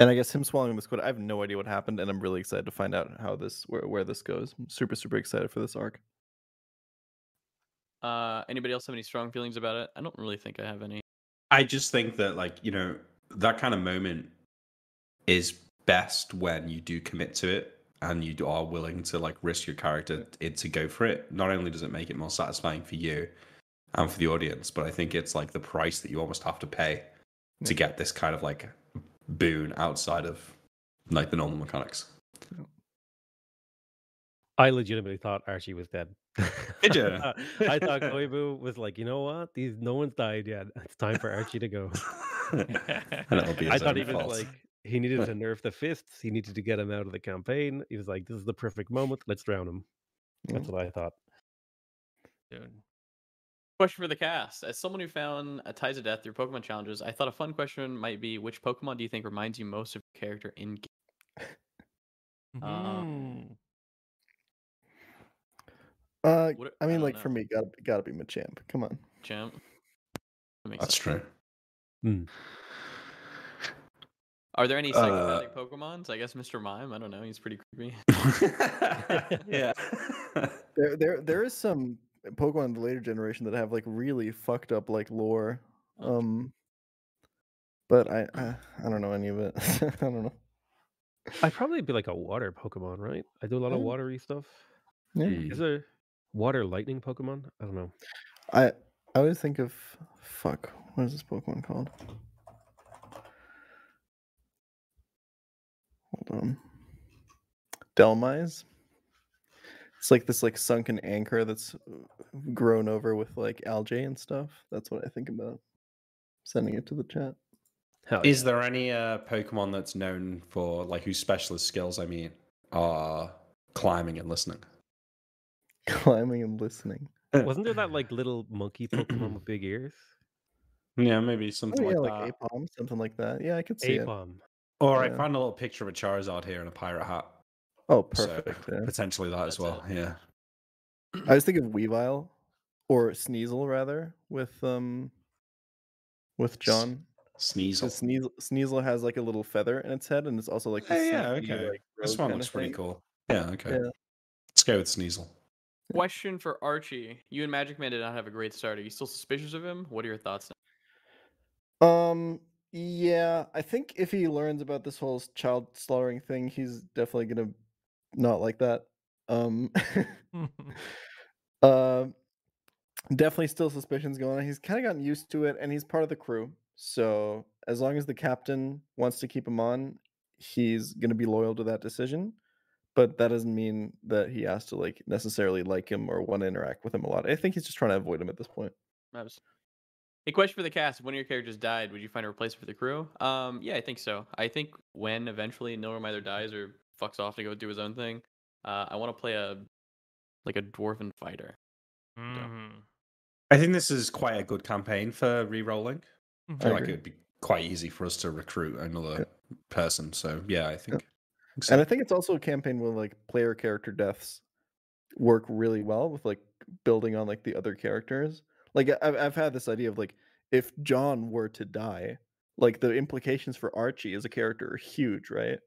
And I guess him swallowing the squid, I have no idea what happened, and I'm really excited to find out how this where where this goes. I'm super super excited for this arc. Uh, anybody else have any strong feelings about it? I don't really think I have any. I just think that, like, you know, that kind of moment is best when you do commit to it and you are willing to like risk your character it to go for it. Not only does it make it more satisfying for you and for the audience, but I think it's like the price that you almost have to pay to get this kind of like boon outside of like the normal mechanics. I legitimately thought Archie was dead. (laughs) (laughs) Did you? I thought Koibu was like, you know what? These no one's died yet. It's time for Archie to go. (laughs) be I thought own he was fault. like he needed to nerf the fists. He needed to get him out of the campaign. He was like, "This is the perfect moment. Let's drown him." That's mm-hmm. what I thought. Dude. Question for the cast: As someone who found a Tides of Death through Pokemon challenges, I thought a fun question might be: Which Pokemon do you think reminds you most of your character in game? (laughs) Um, Uh, What- I I mean, don't like know. for me, gotta gotta be Machamp. Come on. Champ. That That's sense. true. Are there any Uh, psychopathic Pokemons? I guess Mr. Mime. I don't know. He's pretty creepy. (laughs) yeah. (laughs) There there there is some Pokemon in the later generation that have like really fucked up like lore. Um, but I I, I don't know any of it. (laughs) I don't know. I'd probably be like a water Pokemon, right? I do a lot of watery stuff. Yeah. Hmm. Is there water lightning Pokemon? I don't know. I I always think of fuck. What is this Pokemon called? Hold on. Dhelmise. It's like this like sunken anchor that's uh, grown over with like algae and stuff. That's what I think about. Sending it to the chat. Hell Is yeah. there any uh, Pokemon that's known for like whose specialist skills, I mean, are climbing and listening? (laughs) Climbing and listening. Wasn't (laughs) there that like little monkey Pokemon with (clears throat) big ears? Yeah, maybe something Oh something yeah, like like that. Aipom, something like that. Yeah, I could see it. Aipom. Or I found a little picture of a Charizard here in a pirate hat. Oh, so perfect. yeah. Potentially that as That's well. Yeah. I was thinking of Weavile or Sneasel rather with um with John. Sneasel. 'Cause Sneasel, Sneasel has like a little feather in its head, and it's also like Oh, this yeah, okay. like, This one looks pretty thing. cool. Yeah, okay. Yeah. Let's go with Sneasel. Question for Archie: You and Magic Man did not have a great start. Are you still suspicious of him? What are your thoughts? Now? Um, yeah, I think if he learns about this whole child slaughtering thing, he's definitely gonna not like that. Um, uh, (laughs) (laughs) definitely still suspicions going on. He's kind of gotten used to it, and he's part of the crew. So as long as the captain wants to keep him on, he's gonna be loyal to that decision. But that doesn't mean that he has to like necessarily like him or want to interact with him a lot. I think he's just trying to avoid him at this point. Mavs. A question for the cast: If one of your characters died, would you find a replacement for the crew? Um, yeah, I think so. I think when eventually Nilrem either dies or fucks off to go do his own thing, uh, I want to play a like a dwarven fighter. Mhm. I think this is quite a good campaign for re-rolling. I I feel like it would be quite easy for us to recruit another person. So yeah, I think. so. And I think it's also a campaign where like player character deaths work really well with like building on like the other characters. Like I've I've had this idea of like if John were to die, like the implications for Archie as a character are huge, right?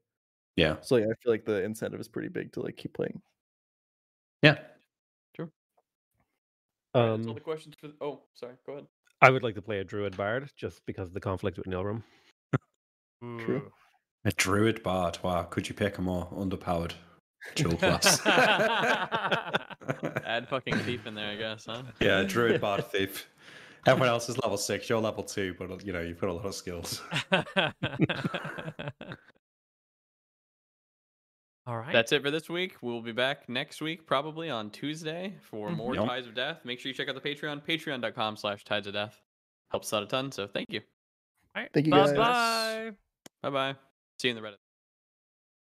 Yeah, So like, I feel like the incentive is pretty big to like keep playing. yeah. Alright, that's all Um, the questions for. Oh, sorry. Go ahead. I would like to play a druid bard just because of the conflict with Nilrem. True. A druid bard. Wow, could you pick a more underpowered dual class? (laughs) (laughs) Add fucking thief in there, I guess, huh? yeah, druid bard thief. Everyone else is level six. You're level two, but you know you've got a lot of skills. (laughs) All right. That's it for this week. We'll be back next week, probably on Tuesday, for Mhm. more Yep. Tides of Death. Make sure you check out the Patreon, patreon.com slash Tides of Death. Helps out a ton, so thank you. All right. Thank you, bye guys. bye. Bye bye. See you in the Reddit.